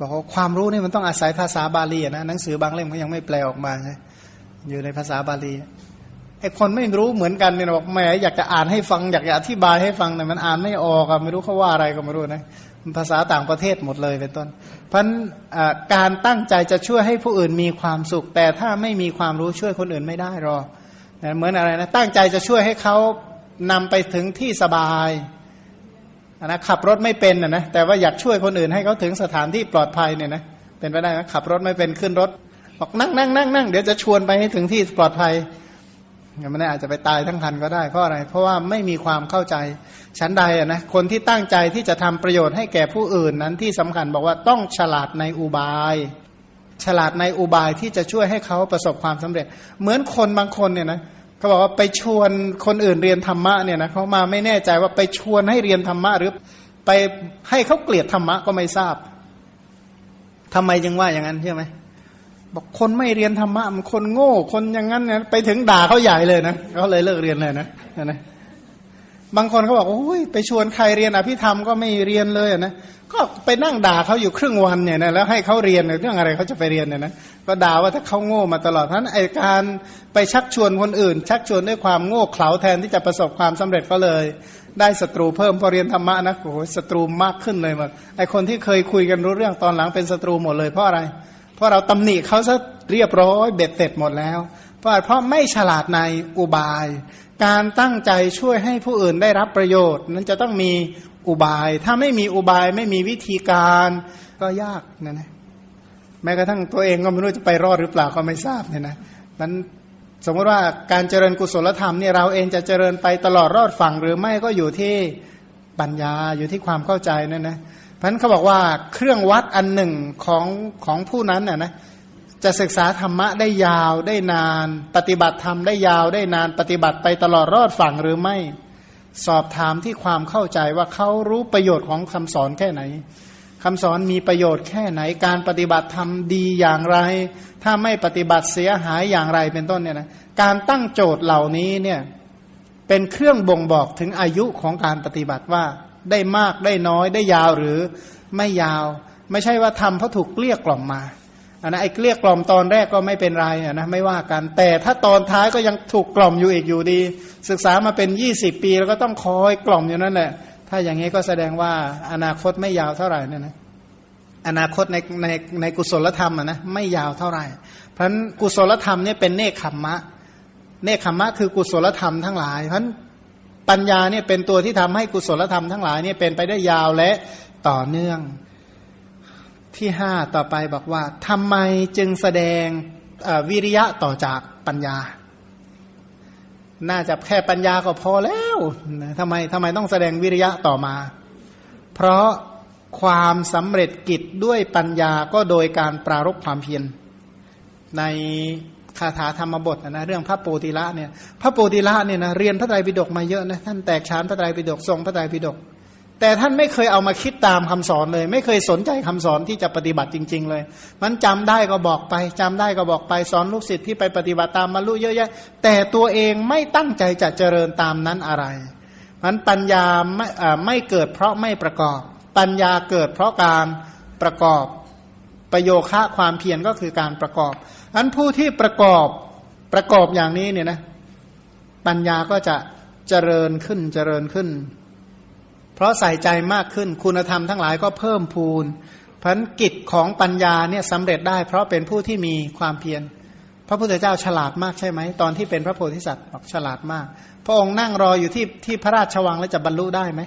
[SPEAKER 1] บอกว่าความรู้นี่มันต้องอาศัยภาษาบาลีนะหนังสือบางเล่มเขายังไม่แปลออกมาใช่ อยู่ในภาษาบาลีไอคนไม่รู้เหมือนกันเนี่ยบอกแม่อยากจะอ่านให้ฟังอยากจะอธิบายให้ฟังแต่มันอ่านไม่ออกอะไม่รู้เขาว่าอะไรก็ไม่รู้นะภาษาต่างประเทศหมดเลยเป็นต้น เพราะการตั้งใจจะช่วยให้ผู้อื่นมีความสุข แต่ถ้าไม่มีความรู้ช่วยคนอื่นไม่ได้หรอกเหมือนอะไรนะตั้งใจจะช่วยให้เขานำไปถึงที่สบายนะขับรถไม่เป็นนะแต่ว่าอยากช่วยคนอื่นให้เขาถึงสถานที่ปลอดภัยเนี่ยนะเป็นไปได้ไหมขับรถไม่เป็นขึ้นรถ บอกนั่งนั่งนั่งนั่งเดี๋ยวจะชวนไปให้ถึงที่ปลอดภัยยังไม่ได้อาจจะไปตายทั้งคันก็ได้เพราะอะไร เพราะว่าไม่มีความเข้าใจชั้นใดนะคนที่ตั้งใจที่จะทำประโยชน์ให้แก่ผู้อื่นนั้นที่สำคัญบอกว่าต้องฉลาดในอุบาย ฉลาดในอุบายที่จะช่วยให้เขาประสบความสำเร็จ เหมือนคนบางคนเนี่ยนะเขาบอกว่าไปชวนคนอื่นเรียนธรรมะเนี่ยนะเขามาไม่แน่ใจว่าไปชวนให้เรียนธรรมะหรือไปให้เขาเกลียดธรรมะก็ไม่ทราบทำไมยังว่าอย่างนั้นใช่ไหม บอกคนไม่เรียนธรรมะมันคนโง่ คนอย่างนั้นเนี่ยไปถึงด่าเขาใหญ่เลยนะเขาเลยเลิกเรียนเลยนะนะบางคนเขาบอกโอ้ยไปชวนใครเรียนอภิธรรมก็ไม่เรียนเลยนะก็ไปนั่งด่าเขาอยู่ครึ่งวันเนี่ยนะแล้วให้เขาเรียนเรื่องอะไรเขาจะไปเรียนเนี่ยนะก็ด่าว่าถ้าเขาโง่มาตลอดทั้นไอการไปชักชวนคนอื่น ชักชวนด้วยความโง่เขลาแทนที่จะประสบความสำเร็จก็เลย ได้ศัตรูเพิ่มพอเรียนธรรมะนะโอ้โหศัตรูมากขึ้นเลยมาไอคนที่เคยคุยกันรู้เรื่องตอนหลังเป็นศัตรูหมดเลยเพราะอะไร เพราะเราตำหนิเขาซะเรียบร้อยเบ็ดเสร็จหมดแล้ว เพราะเพราะไม่ฉลาดในอุบาย การตั้งใจช่วยให้ผู้อื่นได้รับประโยชน์ นั้นจะต้องมีอุบาย ถ้าไม่มีอุบายไม่มีวิธีการก็ยากนะนะแม้กระทั่งตัวเองก็ไม่รู้จะไปรอดหรือเปล่าก็ไม่ทราบเนี่ยนะนั้นสมมติว่าการเจริญกุศลธรรมเนี่ยเราเองจะเจริญไปตลอดรอดฝั่งหรือไม่ก็อยู่ที่ปัญญาอยู่ที่ความเข้าใจนั่นนะ เพราะนั้นเขาบอกว่าเครื่องวัดอันหนึ่งของของผู้นั้นน่ะนะจะศึกษาธรรมะได้ยาวได้นาน ปฏิบัติธรรมได้ยาวได้นาน ปฏิบัติไปตลอดรอดฝั่งหรือไม่ สอบถามที่ความเข้าใจว่าเขารู้ประโยชน์ของคำสอนแค่ไหนคำสอนมีประโยชน์แค่ไหน การปฏิบัติธรรมดีอย่างไร ถ้าไม่ปฏิบัติเสียหายอย่างไรเป็นต้นเนี่ยนะการตั้งโจทย์เหล่านี้เนี่ยเป็นเครื่องบ่งบอกถึงอายุของการปฏิบัติว่า ได้มากได้น้อยได้ยาวหรือไม่ยาว ไม่ใช่ว่าทำเพราะถูกเกลี้ยกล่อมมาอันนะไอ้เกลี้ยกล่อมตอนแรกก็ไม่เป็นไรนะไม่ว่ากัน แต่ถ้าตอนท้ายก็ยังถูกกล่อมอยู่อีกอยู่ดี ศึกษามาเป็นยี่สิบปี แล้วก็ต้องคอยกล่อมอยู่นั่นแหละถ้าอย่างนี้ก็แสดงว่าอนาคตไม่ยาวเท่าไหร่เนี่ยนะอนาคตในในในกุศลธรรมนะไม่ยาวเท่าไหร่ เพราะฉะนั้นกุศลธรรมเนี่ยเป็นเนคขมมะ เนคขมมะคือกุศลธรรมทั้งหลายเพราะฉะนั้น ปัญญาเนี่ยเป็นตัวที่ทำให้กุศลธรรมทั้งหลายเนี่ยเป็นไปได้ยาวและต่อเนื่องที่ห้าต่อไปบอกว่าทำไมจึงแสดงวิริยะต่อจากปัญญา น่าจะแค่ปัญญาก็พอแล้วทำไมทำไมต้องแสดงวิริยะต่อมา เพราะความสำเร็จกิจด้วยปัญญาก็โดยการปรารบความเพียรใน คาถาธรรมบทนะเรื่องพระโปติละเนี่ยพระโปติละเนี่ยนะเรียนพระไตรปิฎกมาเยอะนะท่านแตกฉานพระไตรปิฎกทรงพระไตรปิฎกแต่ท่านไม่เคยเอามาคิดตามคำสอนเลย ไม่เคยสนใจคำสอนที่จะปฏิบัติจริง ๆ เลย มันจำได้ก็บอกไปจำได้ก็บอกไปสอนลูกศิษย์ที่ไปปฏิบัติตามมารู้เยอะแยะ แต่ตัวเองไม่ตั้งใจจะเจริญตามนั้นอะไรมันปัญญาไม่ไม่เกิดเพราะไม่ประกอบ ปัญญาเกิดเพราะการประกอบประโยคะความเพียรก็คือการประกอบ อันผู้ที่ประกอบประกอบอย่างนี้เนี่ยนะปัญญาก็จะเจริญขึ้นเจริญขึ้น เพราะใส่ใจมากขึ้นคุณธรรมทั้งหลายก็เพิ่มพูนพันกิจของปัญญาเนี่ยสำเร็จได้ เพราะเป็นผู้ที่มีความเพียรพระพุทธเจ้าฉลาดมากใช่ไหมตอนที่เป็นพระโพธิสัตว์บอกฉลาดมาก พระองค์นั่งรออยู่ที่ที่พระราชวังแล้วจะบรรลุได้ไหม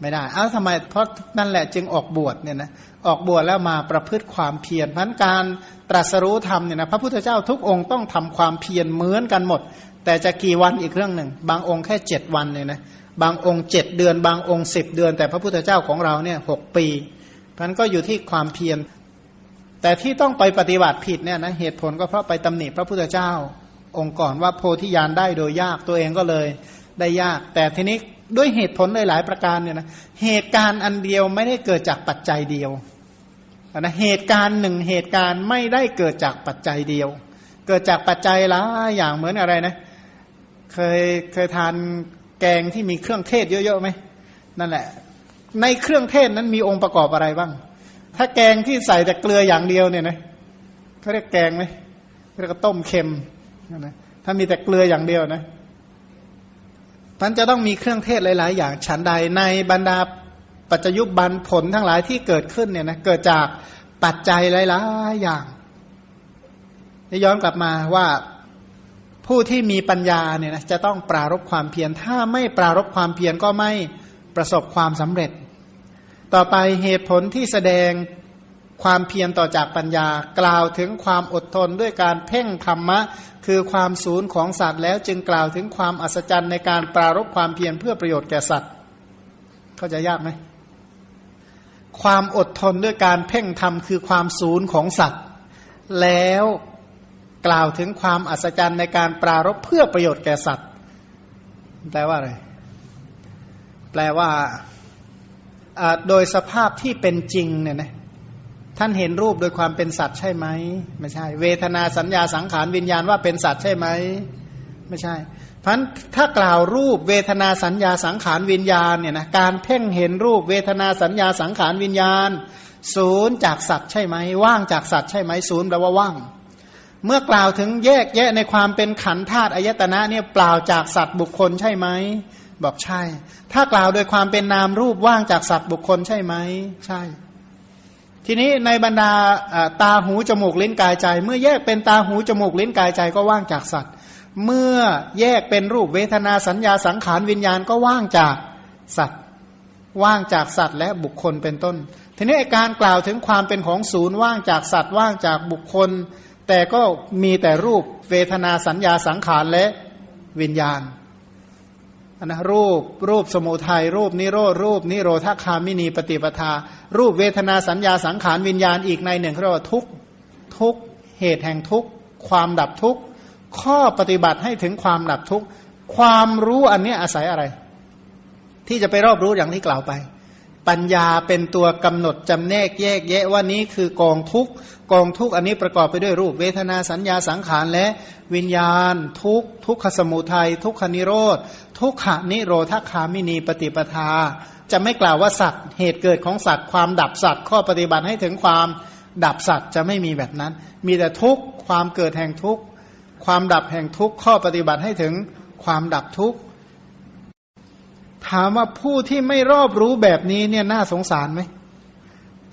[SPEAKER 1] ไม่ได้เอ้าทำไมเพราะนั่นแหละจึงออกบวชเนี่ยนะออกบวชแล้วมาประพฤติความเพียรพันการตรัสรู้ธรรมเนี่ยนะพระพุทธเจ้าทุกองค์ต้องทำความเพียรเหมือนกันหมด แต่จะกี่วันอีกเรื่องหนึ่ง บางองค์แค่เจ็ดวันเนี่ยนะบางองค์เจ็ดเดือน บางองค์สิบเดือน แต่พระพุทธเจ้าของเราเนี่ยหกปีมันก็อยู่ที่ความเพียรแต่ที่ต้องไปปฏิบัติผิดเนี่ยนะเหตุผลก็เพราะไปตำหนิพระพุทธเจ้า องค์ก่อนว่าโพธิญาณได้โดยยากตัวเองก็เลยได้ยาก แต่ทีนี้ ด้วยเหตุผลหลายๆประการเนี่ยนะเหตุการณ์อันเดียวไม่ได้เกิดจากปัจจัยเดียวนะเหตุการณ์หนึ่งเหตุการณ์ไม่ได้เกิดจากปัจจัยเดียว เกิดจากปัจจัยหลายอย่างเหมือนอะไรนะ เคยเคยทานแกงที่มีเครื่องเทศเยอะๆไหมนั่นแหละ ในเครื่องเทศนั้นมีองค์ประกอบอะไรบ้าง ถ้าแกงที่ใส่แต่เกลืออย่างเดียวเนี่ยนะเขาเรียกแกงไหมเรียกต้มเค็มนะถ้ามีแต่เกลืออย่างเดียวนะ มันจะต้องมีเครื่องเทศหลาย ๆ อย่างฉันใดในบรรดาปัจจยุบันผลทั้งหลายที่เกิดขึ้นเนี่ยนะเกิดจากปัจจัยหลายๆอย่างย้อนกลับมาว่าผู้ที่มีปัญญาเนี่ยนะจะต้องปรารบความเพียรถ้าไม่ปรารบความเพียรก็ไม่ประสบความสำเร็จ ต่อไปเหตุผลที่แสดง ความเพียรต่อจากปัญญากล่าวถึงความอดทนด้วยการเพ่งธรรมะ คือความศูนย์ของสัตว์แล้วจึงกล่าวถึงความอัศจรรย์ในการปรารบความเพียรเพื่อประโยชน์แก่สัตว์ เข้าใจยากไหมความอดทนด้วยการเพ่งธรรมคือความศูนย์ของสัตว์ แล้วกล่าวถึงความอัศจรรย์ในการปรารบเพื่อประโยชน์แก่สัตว์ แปลว่าอะไร แปลว่าโดยสภาพที่เป็นจริงเนี่ยนะ ท่านเห็นรูปโดยความเป็นสัตว์ใช่ไหมไม่ใช่ เวทนาสัญญาสังขารวิญญาณว่าเป็นสัตว์ใช่ไหมไม่ใช่ เพราะถ้ากล่าวรูปเวทนาสัญญาสังขารวิญญาณเนี่ยนะการเพ่งเห็นรูปเวทนาสัญญาสังขารวิญญาณ ศูนย์จากสัตว์ใช่ไหมว่างจากสัตว์ใช่ไหมศูนย์แปลว่าว่าง เมื่อกล่าวถึงแยกแยะในความเป็นขันธาตุอายตนะเนี่ยเปล่าจากสัตว์บุคคลใช่ไหมบอกใช่ ถ้ากล่าวโดยความเป็นนามรูปว่างจากสัตว์บุคคลใช่ไหมใช่ ทีนี้ในบรรดาตาหูจมูกลิ้นกายใจ เมื่อแยกเป็นตาหูจมูกลิ้นกายใจก็ว่างจากสัตว์ เมื่อแยกเป็นรูปเวทนาสัญญาสังขารวิญญาณก็ว่างจากสัตว์ ว่างจากสัตว์และบุคคลเป็นต้น ทีนี้การกล่าวถึงความเป็นของศูนย์ว่างจากสัตว์ว่างจากบุคคล แต่ก็มีแต่รูปเวทนาสัญญาสังขารและวิญญาณ นะรูปรูปสมุทัยรูปนิโรธรูปนิโรธคามินีปฏิปทา รูปเวทนาสัญญาสังขารวิญญาณอีกในหนึ่งเขาเรียกว่าทุกทุกเหตุแห่งทุกความดับทุกข้อปฏิบัติให้ถึงความดับทุกความรู้อันนี้อาศัยอะไร ที่จะไปรอบรู้อย่างที่กล่าวไป ปัญญาเป็นตัวกำหนดจำแนกแยกแยะว่านี้คือกองทุกกองทุกอันนี้ประกอบไปด้วยรูปเวทนาสัญญาสังขารและวิญญาณ ทุกทุกขสมุทัยทุกขนิโรธ ทุกขานิโรธคามินีปฏิปทา จะไม่กล่าวว่าสัตว์เหตุเกิดของสัตว์ความดับสัตว์ข้อปฏิบัติให้ถึงความดับสัตว์จะไม่มีแบบนั้น มีแต่ทุกความเกิดแห่งทุกความดับแห่งทุกข้อปฏิบัติให้ถึงความดับทุกข์ ถามว่าผู้ที่ไม่รอบรู้แบบนี้เนี่ยน่าสงสารไหม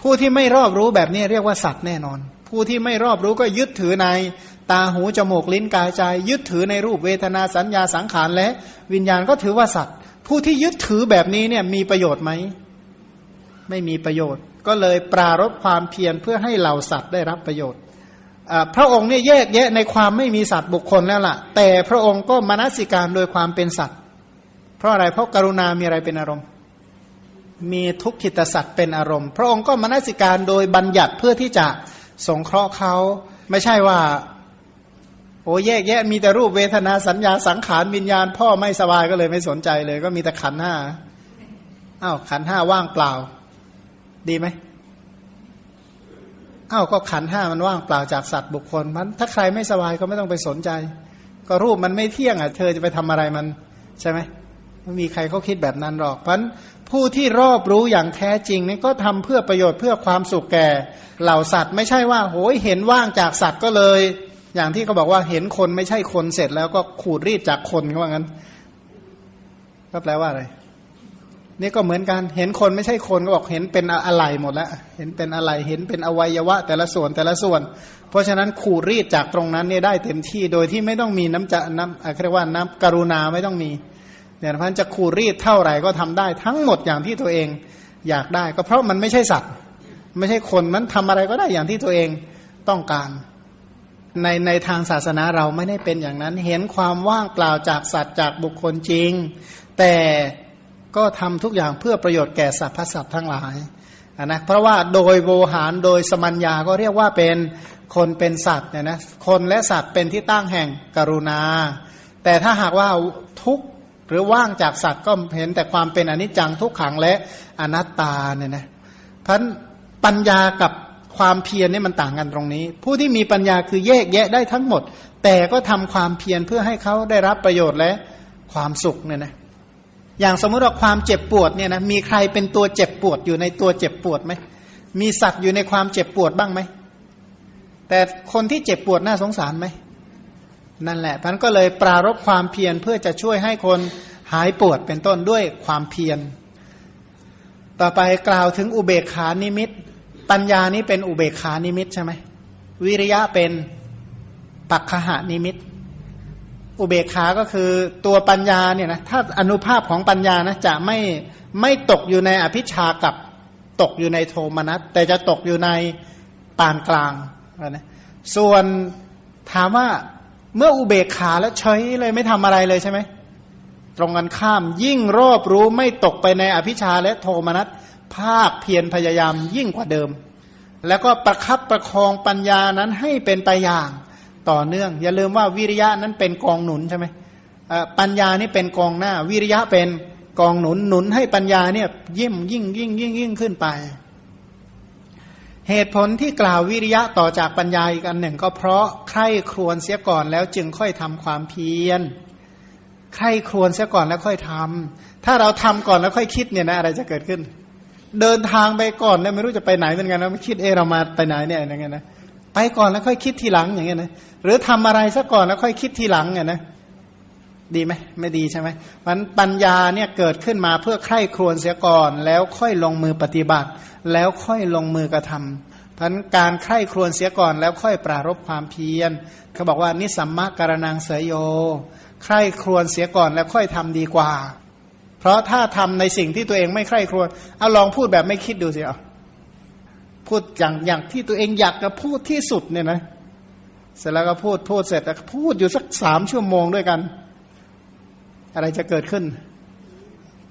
[SPEAKER 1] ผู้ที่ไม่รอบรู้แบบนี้เรียกว่าสัตว์แน่นอน ผู้ที่ไม่รอบรู้ก็ยึดถือในตาหูจมูกลิ้นกายใจ ยึดถือในรูปเวทนาสัญญาสังขารและ วิญญาณก็ถือว่าสัตว์ ผู้ที่ยึดถือแบบนี้เนี่ยมีประโยชน์ไหมไม่มีประโยชน์ ก็เลยปรารบความเพียรเพื่อให้เหล่าสัตว์ได้รับประโยชน์พระองค์เนี่ยแยกแยะในความไม่มีสัตว์บุคคลแล้วล่ะ แต่พระองค์ก็มนสิการโดยความเป็นสัตว์ เพราะอะไรเพราะกรุณามีอะไรเป็นอารมณ์ มีทุกขิตสัตว์เป็นอารมณ์ พระองค์ก็มนสิการโดยบัญญัติเพื่อที่จะสงเคราะห์เขา ไม่ใช่ว่า โอ้แยกแยะ มีแต่รูปเวทนาสัญญาสังขารวิญญาณ พ่อไม่สบายก็เลยไม่สนใจเลย ก็มีแต่ขันห้าอ้าวขันห้าว่างเปล่า ดีไหมอ้าวก็ขันห้ามันว่างเปล่าจากสัตว์บุคคลมันถ้าใครไม่สบายก็ไม่ต้องไปสนใจ ก็รูปมันไม่เที่ยงอะ เธอจะไปทำอะไรมัน ใช่ไหม ไม่มีใครเขาคิดแบบนั้นหรอกเพราะผู้ที่รอบรู้อย่างแท้จริงนี่ก็ทำเพื่อประโยชน์เพื่อความสุขแก่เหล่าสัตว์ ไม่ใช่ว่าโหยเห็นว่างจากสัตว์ก็เลย อย่างที่เขาบอกว่าเห็นคนไม่ใช่คนเสร็จแล้วก็ขูดรีดจากคนเขาว่างั้นก็แปลว่าอะไรนี่ก็เหมือนกันเห็นคนไม่ใช่คนก็บอกเห็นเป็นอะไรหมดแล้วเห็นเป็นอะไรเห็นเป็นอวัยวะ แต่ละส่วนแต่ละส่วน เพราะฉะนั้นขูดรีดจากตรงนั้นเนี่ยได้เต็มที่โดยที่ไม่ต้องมีน้ำจะน้ำเรียกว่าน้ำกรุณาไม่ต้องมี เนี่ยพันจะขูดรีดเท่าไหร่ก็ทำได้ทั้งหมดอย่างที่ตัวเองอยากได้ ก็เพราะมันไม่ใช่สัตว์ ไม่ใช่คนมันทำอะไรก็ได้อย่างที่ตัวเองต้องการในในทางศาสนาเราไม่ได้เป็นอย่างนั้น เห็นความว่างเปล่าจากสัตว์จากบุคคลจริง แต่ก็ทำทุกอย่างเพื่อประโยชน์แก่สรรพสัตว์ทั้งหลายนะเพราะว่าโดยโวหารโดยสมัญญาก็เรียกว่าเป็นคนเป็นสัตว์เนี่ยนะคนและสัตว์เป็นที่ตั้งแห่งกรุณา แต่ถ้าหากว่าทุก หรือว่างจากสัตว์ก็เห็นแต่ความเป็นอนิจจังทุกขังและอนัตตาเนี่ยนะพันปัญญากับความเพียรนี่มันต่างกันตรงนี้ ผู้ที่มีปัญญาคือแยกแยะได้ทั้งหมด แต่ก็ทำความเพียรเพื่อให้เขาได้รับประโยชน์และความสุขเนี่ยนะอย่างสมมติว่าความเจ็บปวดเนี่ยนะมีใครเป็นตัวเจ็บปวดอยู่ในตัวเจ็บปวดไหมมีสัตว์อยู่ในความเจ็บปวดบ้างไหมแต่คนที่เจ็บปวดน่าสงสารไหม นั่นแหละท่านก็เลยปรารบความเพียรเพื่อจะช่วยให้คนหายปวดเป็นต้นด้วยความเพียร ต่อไปกล่าวถึงอุเบกขานิมิต ปัญญานี้เป็นอุเบกขานิมิตใช่ไหมวิริยะเป็นปักขหานิมิต อุเบกขาก็คือตัวปัญญาเนี่ยนะถ้าอนุภาพของปัญญานะจะไม่ไม่ตกอยู่ในอภิชากับตกอยู่ในโทมนัสแต่จะตกอยู่ในปานกลางนะส่วนถามว่า เมื่ออุเบกขาแล้วเฉยเลยไม่ทำอะไรเลยใช่ไหมตรงกันข้ามยิ่งรอบรู้ไม่ตกไปในอภิชาและโทมนัสภาคเพียรพยายามยิ่งกว่าเดิม แล้วก็ประคับประคองปัญญานั้นให้เป็นไปอย่างต่อเนื่อง อย่าลืมว่าวิริยะนั้นเป็นกองหนุนใช่ไหมปัญญานี่เป็นกองหน้า วิริยะเป็นกองหนุนหนุนให้ปัญญาเนี่ยยิ่มยิ่งยิ่งยิ่งยิ่งขึ้นไป เหตุผลที่กล่าววิริยะต่อจากปัญญาอีกอันหนึ่ง ก็เพราะใคร่ครวญเสียก่อนแล้วจึงค่อยทำความเพียรใคร่ครวญเสียก่อนแล้วค่อยทำถ้าเราทำก่อนแล้วค่อยคิดเนี่ยนะอะไรจะเกิดขึ้น เดินทางไปก่อนเนี่ยไม่รู้จะไปไหนเหมือนกันนะไม่คิดเอเรามาไปไหนเนี่ยอย่างเงี้ยนะไปก่อนแล้วค่อยคิดทีหลังอย่างเงี้ยนะหรือทำอะไรซะก่อนแล้วค่อยคิดทีหลังเนี่ยนะ ดีไหมไม่ดีใช่ไหมมันปัญญาเนี่ยเกิดขึ้นมาเพื่อใคร่ครวญเสียก่อน แล้วค่อยลงมือปฏิบัติ แล้วค่อยลงมือกระทำพันการใคร่ครวญเสียก่อนแล้วค่อยปรารบความเพียรเขาบอกว่านิสัมมาการนังเสยโยใคร่ครวญเสียก่อนแล้วค่อยทำดีกว่า เพราะถ้าทำในสิ่งที่ตัวเองไม่ใคร่ครวญเอาลองพูดแบบไม่คิดดูสิเอาพูดอย่างอย่างที่ตัวเองอยากจะพูดที่สุดเนี่ยนะ เสร็จแล้วก็พูดพูดเสร็จแล้วพูดอยู่สักสามชั่วโมงด้วยกัน อะไรจะเกิดขึ้น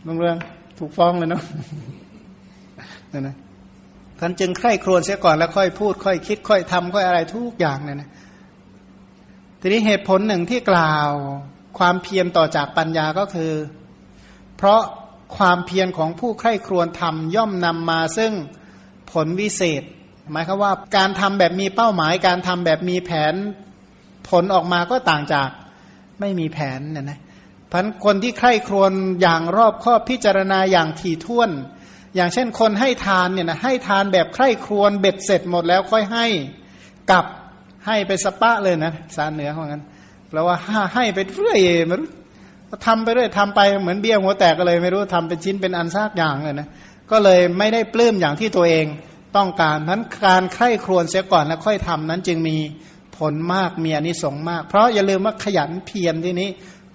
[SPEAKER 1] ลงเรื่องถูกฟ้องเลยเนาะนั่นนะท่านจึงใคร่ครวญเสียก่อนแล้วค่อยพูด ค่อยคิด ค่อยทำค่อยอะไรทุกอย่างเนี่ยนะทีนี้เหตุผลหนึ่งที่กล่าว ความเพียรต่อจากปัญญาก็คือ เพราะความเพียรของผู้ใคร่ครวญทำย่อมนำมาซึ่งผลวิเศษหมายคือว่าการทำแบบมีเป้าหมาย การทำแบบมีแผนผลออกมาก็ต่างจากไม่มีแผนเนี่ยนะ พันคนที่ใคร่ครวญอย่างรอบคอบพิจารณาอย่างถี่ถ้วน อย่างเช่นคนให้ทานเนี่ยนะให้ทานแบบใคร่ครวญเบ็ดเสร็จหมดแล้วค่อยให้กับให้ไปสปะเลยนะสารเหนือของนั้นแปลว่าให้ไปเรื่อยไม่รู้ทำไปเรื่อยทำไปเหมือนเบี้ยหัวแตกก็เลยไม่รู้ทำเป็นชิ้นเป็นอันซากอย่างเลยนะก็เลยไม่ได้ปลื้มอย่างที่ตัวเองต้องการนั้นการใคร่ครวญเสียก่อนแล้วค่อยทำนั้นจึงมีผลมากมีอนิสงส์มาก เพราะอย่าลืมว่าขยันเพียรที่นี้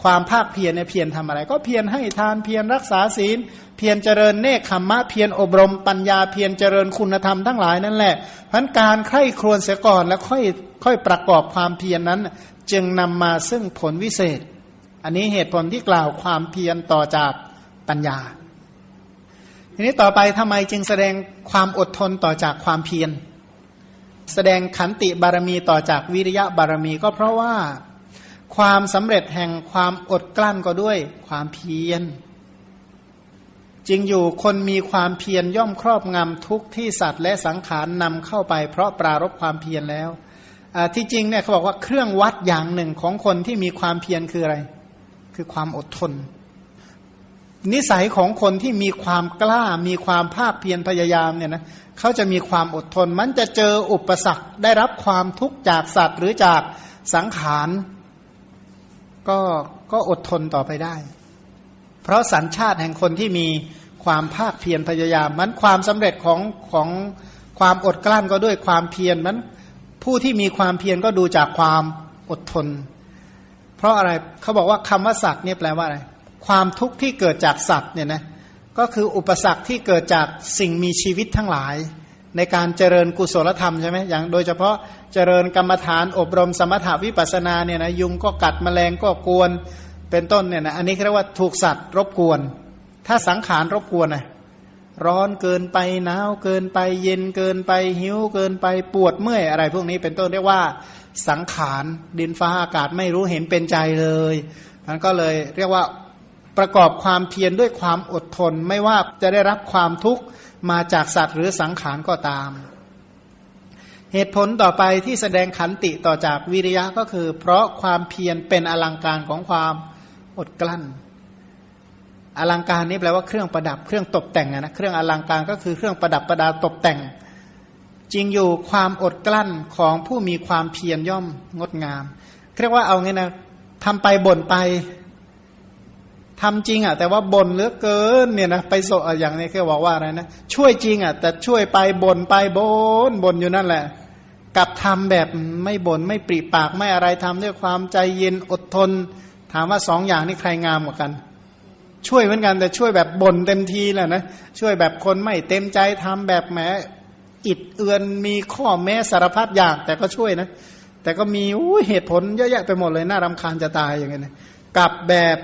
[SPEAKER 1] ความภาคเพียรเนี่ยเพียรทำอะไร ก็เพียรให้ทานเพียรรักษาศีล เพียรเจริญเนคขมมะเพียรอบรมปัญญาเพียรเจริญคุณธรรมทั้งหลายนั่นแหละพราะการใคร่ครวญเสียก่อนแล้วค่อยค่อยประกอบความเพียรนนั้น จึงนำมาซึ่งผลวิเศษ อันนี้เหตุผลที่กล่าวความเพียรต่อจากปัญญา ทีนี้ต่อไปทำไมจึงแสดงความอดทนต่อจากความเพียร แสดงขันติบารมีต่อจากวิริยะบารมีก็เพราะว่า ความสำเร็จแห่งความอดกลั้นก็ด้วยความเพียรจริงอยู่คนมีความเพียรย่อมครอบงำทุกที่สัตว์และสังขารนำเข้าไป เพราะปรารบความเพียรแล้วที่จริงเนี่ยเขาบอกว่าเครื่องวัดอย่างหนึ่งของคนที่มีความเพียรคืออะไร คือความอดทน นิสัยของคนที่มีความกล้ามีความภาคเพียรพยายามเนี่ยนะเขาจะมีความอดทน มันจะเจออุปสรรคได้รับความทุกข์จากสัตว์หรือจากสังขาร ก็ก็อดทนต่อไปได้ เพราะสัญชาติแห่งคนที่มีความภาคเพียรพยายาม มันความสำเร็จของของความอดกลั้นก็ด้วยความเพียรมันผู้ที่มีความเพียรก็ดูจากความอดทน เพราะอะไรเขาบอกว่าคำว่าสัตว์เนี่ยแปลว่าอะไร ความทุกข์ที่เกิดจากสัตว์เนี่ยนะก็คืออุปสรรคที่เกิดจากสิ่งมีชีวิตทั้งหลาย ในการเจริญกุศลธรรมใช่ไหมอย่างโดยเฉพาะเจริญกรรมฐานอบรมสมถาวิปัสนาเนี่ยนะยุงก็กัดแมลงก็กวนเป็นต้นเนี่ยนะอันนี้เรียกว่าถูกสัตว์รบกวน ถ้าสังขารรบกวนนะร้อนเกินไปหนาวเกินไปเย็นเกินไปหิวเกินไปปวดเมื่อยอะไร พวกนี้เป็นต้นเรียกว่าสังขารดินฟ้าอากาศไม่รู้เห็นเป็นใจเลยมันก็เลยเรียกว่าประกอบความเพียรด้วยความอดทน ไม่ว่าจะได้รับความทุกข์ มาจากสัตว์หรือสังขารก็ตาม เหตุผลต่อไปที่แสดงขันติต่อจากวิริยะก็คือ เพราะความเพียรเป็นอลังการของความอดกลั้น อลังการนี้แปลว่าเครื่องประดับเครื่องตกแต่งนะเครื่องอลังการก็คือเครื่องประดับประดาตกแต่ง จริงอยู่ความอดกลั้นของผู้มีความเพียรย่อมงดงามเรียกว่าเอาไงนะทำไปบ่นไป ทำจริงอะแต่ว่าบ่นเหลือเกินเนี่ยนะไปโซอย่างนี้เขาบอกว่าอะไรนะช่วยจริงอะแต่ช่วยไปบ่นไปบ่นบ่นอยู่นั่นแหละ กับทำแบบไม่บ่นไม่ปริปากไม่อะไรทำด้วยความใจเย็นอดทน ถามว่าสองอย่างนี้ใครงามกว่ากัน ช่วยเหมือนกันแต่ช่วยแบบบ่นเต็มทีแหละนะช่วยแบบคนไม่เต็มใจทำแบบแหมอิดเอือนมีข้อแม้สารพัดอย่างแต่ก็ช่วยนะ แต่ก็มีเหตุผลเยอะแยะไปหมดเลยน่ารำคาญจะตายอย่างเงี้ย กับแบบ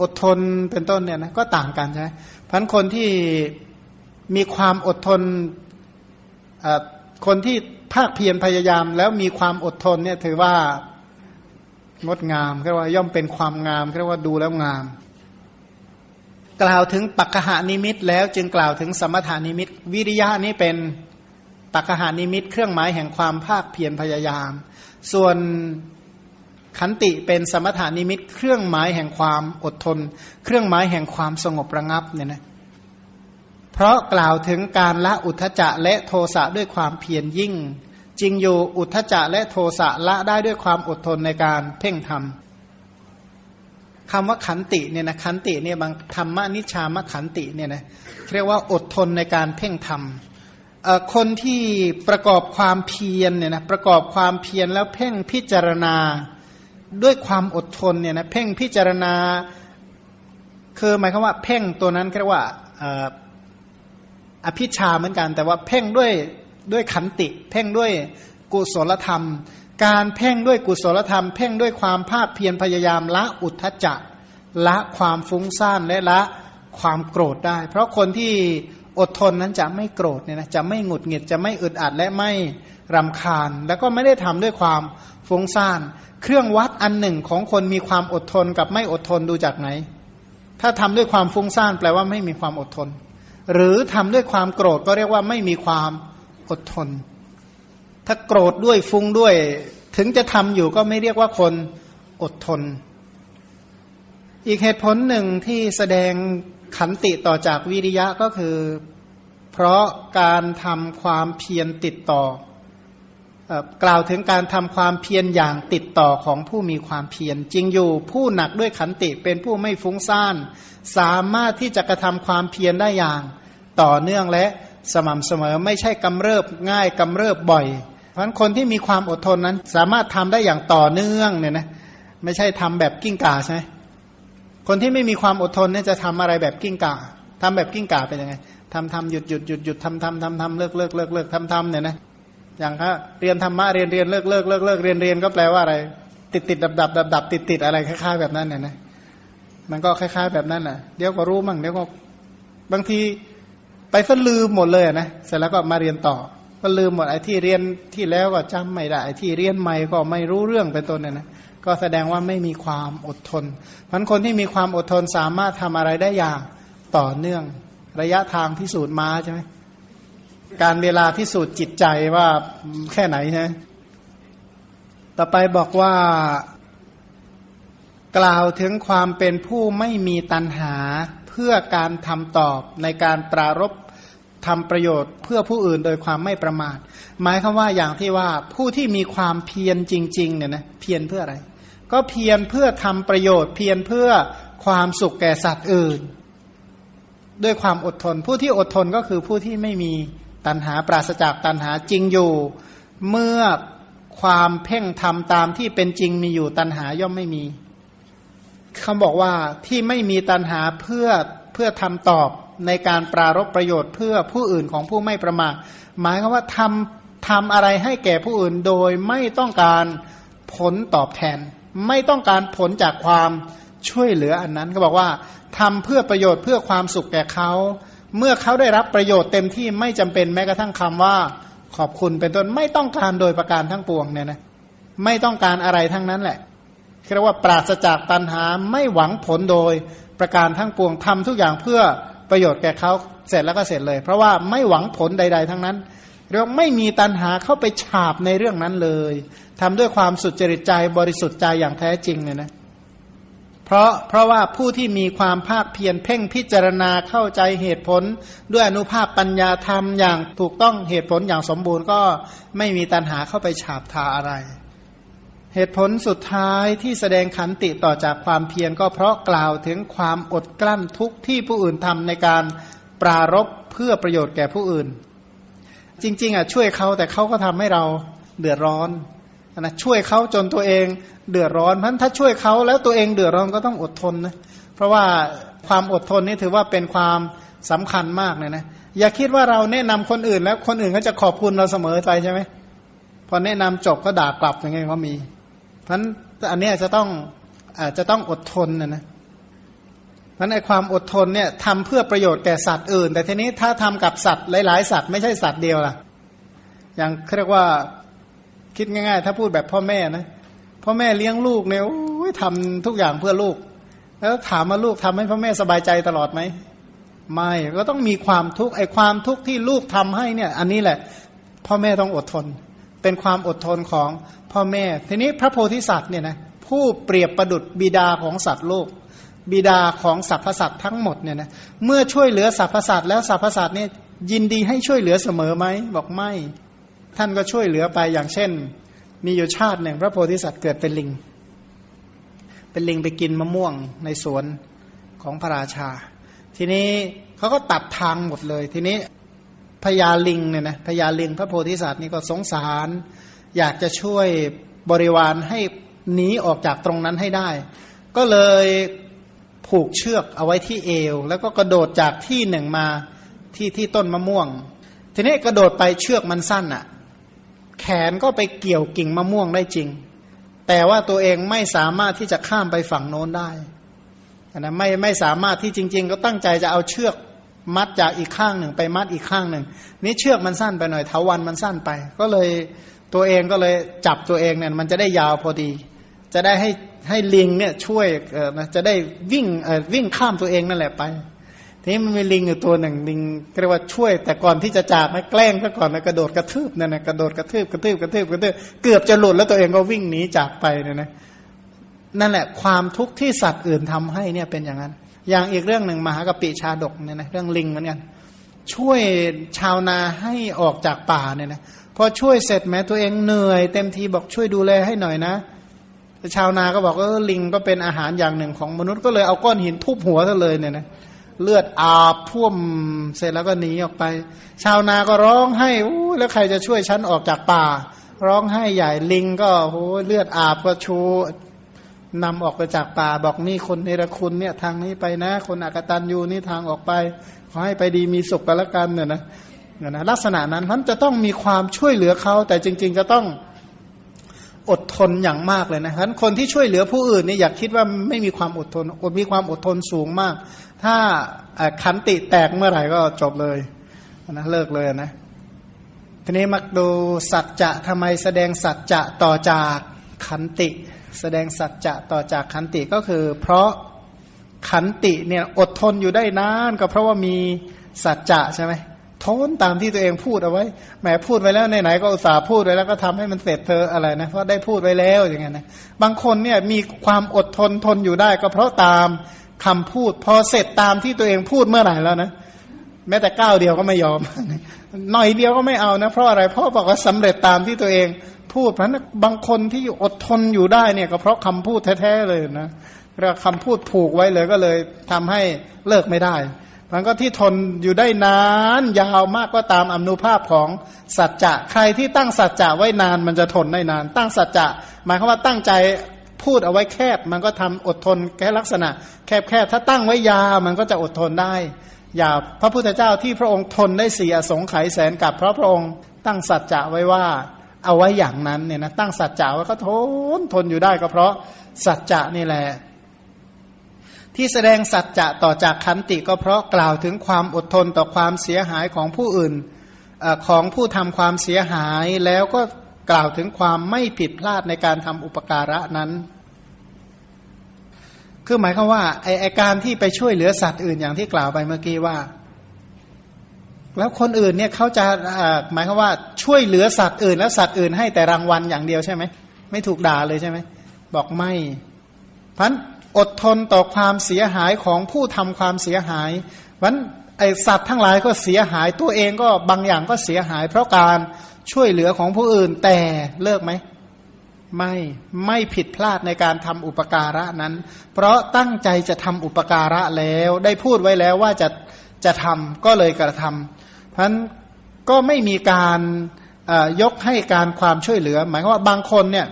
[SPEAKER 1] อดทนเป็นต้นเนี่ยนะก็ต่างกันใช่ไหมพันคนที่มีความอดทนคนที่ภาคเพียรพยายามแล้วมีความอดทนเนี่ยถือว่างดงามเรียกว่าย่อมเป็นความงามเรียกว่าดูแล้วงาม กล่าวถึงปัจหานิมิต แล้วจึงกล่าวถึงสมถานิมิต วิริยะนี้เป็นปัคคหนิมิต เครื่องหมายแห่งความภาคเพียรพยายาม ส่วน ขันติเป็นสมถนิมิตเครื่องหมายแห่งความอดทน เครื่องหมายแห่งความสงบระงับเนี่ยนะเพราะกล่าวถึงการละอุทธัจจะและโทสะด้วยความเพียรยิ่ง จริงอยู่อุทธัจจะและโทสะละได้ด้วยความอดทนในการเพ่งทำคำว่าขันติเนี่ยนะขันติเนี่ยบางธรรมนิชฌานขันติเนี่ยนะเรียกว่าอดทนในการเพ่งทำคนที่ประกอบความเพียรเนี่ยนะประกอบความเพียรแล้วเพ่งพิจารณา ด้วยความอดทนเนี่ยนะเพ่งพิจารณา คือหมายความว่าเพ่งตัวนั้นเรียกว่าอภิชาเหมือนกัน แต่ว่าเพ่งด้วยด้วยขันติ เพ่งด้วยกุศลธรรม การเพ่งด้วยกุศลธรรม เพ่งด้วยความภาคเพียรพยายามละอุทธจักละความฟุ้งซ่านและละความโกรธได้ เพราะคนที่อดทนนั้นจะไม่โกรธเนี่ยนะจะไม่หงุดหงิดจะไม่อึดอัดและไม่รำคาญ แล้วก็ไม่ได้ทำด้วยความ ฟุ้งซ่าน เครื่องวัดอันหนึ่งของคนมีความอดทนกับไม่อดทนดูจากไหน ถ้าทำด้วยความฟุ้งซ่านแปลว่าไม่มีความอดทน หรือทำด้วยความโกรธก็เรียกว่าไม่มีความอดทน ถ้าโกรธด้วยฟุ้งด้วย ถึงจะทำอยู่ก็ไม่เรียกว่าคนอดทน อีกเหตุผลหนึ่งที่แสดงขันติต่อจากวิริยะก็คือ เพราะการทำความเพียรติดต่อ กล่าวถึงการทำความเพียรอย่างติดต่อของผู้มีความเพียรจริงอยู่ผู้หนักด้วยขันติเป็นผู้ไม่ฟุ้งซ่าน สามารถที่จะกระทำความเพียรได้อย่าง ต่อเนื่องและสม่ำเสมอไม่ใช่กำเริบง่ายกำเริบบ่อย เพราะคนที่มีความอดทนนั้น สามารถทำได้อย่างต่อเนื่องเนี่ยนะไม่ใช่ทำแบบกิ้งก่าใช่ไหมคนที่ไม่มีความอดทนเนี่ยจะทำอะไรแบบกิ้งก่าทำแบบกิ้งก่าเป็นยังไงทำทำหยุดหยุดหยุดหยุดทำทำทำทำเลิกเลิกเลิกเลิกทำทำเนี่ยนะ อย่างถ้าเรียนธรรมะเรียนเรียนเลิกเลิกเลิกเลิกเรียนเรียนก็แปลว่าอะไร ติดติดดับดับดับดับติดติดอะไรคล้ายๆแบบนั้นเนี่ยนะมันก็คล้ายๆแบบนั้นแหละเดี๋ยวก็รู้มั่งเดี๋ยวก็บางทีไปซะลืมหมดเลยนะเสร็จแล้วก็มาเรียนต่อ ก็ลืมหมดไอ้ที่เรียนที่แล้วก็จำไม่ได้ไอ้ที่เรียนใหม่ก็ไม่รู้เรื่องเป็นต้นเนี่ยนะก็แสดงว่าไม่มีความอดทนพันคนที่มีความอดทนสามารถทำอะไรได้อย่างต่อเนื่อง ระยะทางพิสูจน์มาใช่ไหม การเวลาพิสูจน์จิตใจว่าแค่ไหนใช่ต่อไปบอกว่ากล่าวถึงความเป็นผู้ไม่มีตัณหาเพื่อการทำตอบในการปรารบทำประโยชน์เพื่อผู้อื่นโดยความไม่ประมาท หมายคือว่าอย่างที่ว่าผู้ที่มีความเพียรจริงๆเนี่ยนะเพียรเพื่ออะไร ก็เพียรเพื่อทำประโยชน์ เพียรเพื่อความสุขแก่สัตว์อื่น ด้วยความอดทน ผู้ที่อดทนก็คือผู้ที่ไม่มี ตัณหาปราศจากตัณหาจริงอยู่ เมื่อความเพ่งทำตามที่เป็นจริงมีอยู่ตัณหาย่อมไม่มีเขาบอกว่าที่ไม่มีตัณหาเพื่อเพื่อทำตอบในการปรารบประโยชน์เพื่อผู้อื่นของผู้ไม่ประมาทหมายคือว่าทำทำอะไรให้แก่ผู้อื่นโดยไม่ต้องการผลตอบแทน ไม่ต้องการผลจากความช่วยเหลืออันนั้น ก็บอกว่าทำเพื่อประโยชน์เพื่อความสุขแก่เขา เมื่อเขาได้รับประโยชน์เต็มที่ไม่จำเป็นแม้กระทั่งคำว่าขอบคุณเป็นต้นไม่ต้องการโดยประการทั้งปวงเนี่ยนะไม่ต้องการอะไรทั้งนั้นแหละเรียกว่าปราศจากตัณหาไม่หวังผลโดยประการทั้งปวงทำทุกอย่างเพื่อประโยชน์แก่เขาเสร็จแล้วก็เสร็จเลย เพราะว่าไม่หวังผลใด ๆ ทั้งนั้นเรียกไม่มีตัณหาเข้าไปฉาบในเรื่องนั้นเลยทำด้วยความสุจริตใจบริสุทธิ์ใจอย่างแท้จริงเนี่ยนะ เพราะเพราะว่าผู้ที่มีความภาคเพียรเพ่งพิจารณาเข้าใจเหตุผล ด้วยอนุภาพปัญญาธรรมอย่างถูกต้องเหตุผลอย่างสมบูรณ์ก็ไม่มีตัณหาเข้าไปฉาบทาอะไร เหตุผลสุดท้ายที่แสดงขันติต่อจากความเพียรก็เพราะกล่าวถึงความอดกลั้นทุกที่ผู้อื่นทำในการปรารบเพื่อประโยชน์แก่ผู้อื่น จริง ๆอะช่วยเขาแต่เขาก็ทำให้เราเดือดร้อน นะช่วยเขาจนตัวเองเดือดร้อนเพราะถ้าช่วยเขาแล้วตัวเองเดือดร้อนก็ต้องอดทนนะเพราะว่าความอดทนนี่ถือว่าเป็นความสำคัญมากเลยนะอย่าคิดว่าเราแนะนำคนอื่น แล้วคนอื่นก็จะขอบคุณเราเสมอไปใช่ไหมพอแนะนำจบก็ด่ากลับอย่างเงี้ยก็มีเพราะนั้นอันนี้จะต้องอาจจะต้องอดทนนะนะเพราะในความอดทนเนี่ยทำเพื่อประโยชน์แก่สัตว์อื่น แต่ทีนี้ถ้าทำกับสัตว์หลาย ๆ สัตว์ไม่ใช่สัตว์เดียวล่ะอย่างเรียกว่า คิดง่ายๆ ถ้าพูดแบบพ่อแม่นะพ่อแม่เลี้ยงลูกเนี่ยทำทุกอย่างเพื่อลูก แล้วถามมาลูกทำให้พ่อแม่สบายใจตลอดไหมไม่ก็ต้องมีความทุกข์ไอ้ความทุกข์ที่ลูกทำให้เนี่ย อันนี้แหละ พ่อแม่ต้องอดทน เป็นความอดทนของพ่อแม่ ทีนี้พระโพธิสัตว์เนี่ยนะผู้เปรียบประดุดบิดาของสัตว์โลก บิดาของสรรพสัตว์ทั้งหมดเนี่ยนะเมื่อช่วยเหลือสรรพสัตว์แล้วสรรพสัตว์เนี่ยยินดีให้ช่วยเหลือเสมอไหมบอกไม่ ท่านก็ช่วยเหลือไปอย่างเช่น มีอยู่ชาติหนึ่ง พระโพธิสัตว์เกิดเป็นลิง เป็นลิงไปกินมะม่วงในสวนของพระราชา ทีนี้เขาก็ตัดทางหมดเลย ทีนี้พญาลิงเนี่ยนะพญาลิงพระโพธิสัตว์นี่ก็สงสาร อยากจะช่วยบริวารให้หนีออกจากตรงนั้นให้ได้ ก็เลยผูกเชือกเอาไว้ที่เอว แล้วก็กระโดดจากที่หนึ่งมาที่ที่ต้นมะม่วง ทีนี้กระโดดไปเชือกมันสั้นอะ่ะ แขนก็ไปเกี่ยวกิ่งมะม่วงได้จริง แต่ว่าตัวเองไม่สามารถที่จะข้ามไปฝั่งโน้นได้นะไม่ไม่สามารถที่จริง ๆ ก็ตั้งใจจะเอาเชือกมัดจากอีกข้างหนึ่งไปมัดอีกข้างหนึ่งนี่เชือกมันสั้นไปหน่อยเถาวันมันสั้นไป ก็เลยตัวเองก็เลยจับตัวเองเนี่ยมันจะได้ยาวพอดี จะได้ให้ให้ลิงเนี่ยช่วยเออนะจะได้วิ่งเออวิ่งข้ามตัวเองนั่นแหละไป ทีนี้มันมีลิงอยู่ตัวหนึ่งลิงเรียกว่าช่วย แต่ก่อนที่จะจากนะแกล้งซะก่อนนะกระโดดกระทืบนั่นนะกระโดดกระทืบกระทืบกระทืบกระทืบเกือบจะหลุดแล้วตัวเองก็วิ่งหนีจากไปเนี่ยนะนั่นแหละความทุกข์ที่สัตว์อื่นทำให้เนี่ยเป็นอย่างนั้น อย่างอีกเรื่องหนึ่งมหากปิชาดกเนี่ยนะเรื่องลิงเหมือนกันช่วยชาวนาให้ออกจากป่าเนี่ยนะพอช่วยเสร็จแม้ตัวเองเหนื่อย เต็มทีบอกช่วยดูแลให้หน่อยนะชาวนาก็บอกว่าลิงก็เป็นอาหารอย่างหนึ่งของมนุษย์ก็เลยเอาก้อนหินทุบหัวซะเลยเนี่ยนะ เลือดอาบท่วมเสร็จแล้วก็หนีออกไป ชาวนาก็ร้องให้อู้แล้วใครจะช่วยฉันออกจากป่า ร้องให้ใหญ่ลิงก็โอ้เลือดอาบก็ชูนำออกไปจากป่าบอกนี่คนเนรคุณเนี่ยทางนี้ไปนะ คนอากตันยูนี่ทางออกไป ขอให้ไปดีมีสุขกันละกันเนี่ยนะนะลักษณะนั้นท่านจะต้องมีความช่วยเหลือเขาแต่จริง ๆ จะต้องอดทนอย่างมากเลยนะฉะนั้นคนที่ช่วยเหลือผู้อื่นเนี่ยอยากคิดว่าไม่มีความอดทนอดมีความอดทนสูงมาก ถ้าขันติแตกเมื่อไหร่ก็จบเลยนะเลิกเลยนะทีนี้มักดูสัจจะทำไมแสดงสัจจะต่อจากขันติ แสดงสัจจะต่อจากขันติก็คือ เพราะขันติเนี่ยอดทนอยู่ได้นานก็เพราะว่ามีสัจจะใช่ไหมทนตามที่ตัวเองพูดเอาไว้แหมพูดไว้แล้วไหนๆก็อุตส่าห์พูดไว้แล้วก็ทำให้มันเสร็จเธออะไรนะเพราะได้พูดไว้แล้วอย่างเงี้ยนะบางคนเนี่ยมีความอดทนทนอยู่ได้ก็เพราะตาม คำพูด พอเสร็จตามที่ตัวเองพูดเมื่อไหร่แล้วนะแม้แต่ก้าวเดียวก็ไม่ยอม หน่อยเดียวก็ไม่เอานะ เพราะอะไร เพราะบอกว่าสำเร็จตามที่ตัวเองพูดเพราะนั้นบางคนที่อดทนอยู่ได้เนี่ยก็เพราะคำพูดแท้ๆเลยนะเราคำพูดผูกไว้เลยก็เลยทำให้เลิกไม่ได้มันก็ที่ทนอยู่ได้นานยาวมากก็ตามอนุภาพของสัจจะ ใครที่ตั้งสัจจะไว้นานมันจะทนได้นาน ตั้งสัจจะ หมายความว่าตั้งใจ พูดเอาไว้แคบมันก็ทำอดทนแค่ลักษณะ แคบแคบถ้าตั้งไว้ยาวมันก็จะอดทนได้ยาวพระพุทธเจ้าที่พระองค์ทนได้สี่อสงไขยแสนกับเพราะพระองค์ตั้งสัจจะไว้ว่าเอาไว้อย่างนั้นเนี่ยนะตั้งสัจจะไว้ก็ทนทนอยู่ได้ก็เพราะสัจจะนี่แหละ ที่แสดงสัจจะต่อจากขันติก็เพราะกล่าวถึงความอดทนต่อความเสียหายของผู้อื่นอของผู้ทำความเสียหายแล้วก็กล่าวถึงความไม่ผิดพลาดในการทำอุปการะนั้น คือหมายความว่าไอไอการที่ไปช่วยเหลือสัตว์อื่นอย่างที่กล่าวไปเมื่อกี้ว่า แล้วคนอื่นเนี่ยเขาจะหมายความว่าช่วยเหลือสัตว์อื่น แล้วสัตว์อื่นให้แต่รางวัลอย่างเดียวใช่ไหมไม่ถูกด่าเลยใช่ไหมบอกไม่พันอดทนต่อความเสียหายของผู้ทำความเสียหายวันไอสัตว์ทั้งหลายก็เสียหายตัวเองก็บางอย่างก็เสียหาย เพราะการช่วยเหลือของผู้อื่นแต่เลิกไหม ไม่ไม่ผิดพลาดในการทำอุปการะนั้น เพราะตั้งใจจะทำอุปการะแล้วได้พูดไว้แล้วว่าจะจะทำก็เลยกระทำเพราะนั้นก็ไม่มีการยกให้การความช่วยเหลือ หมายว่าบางคนเนี่ย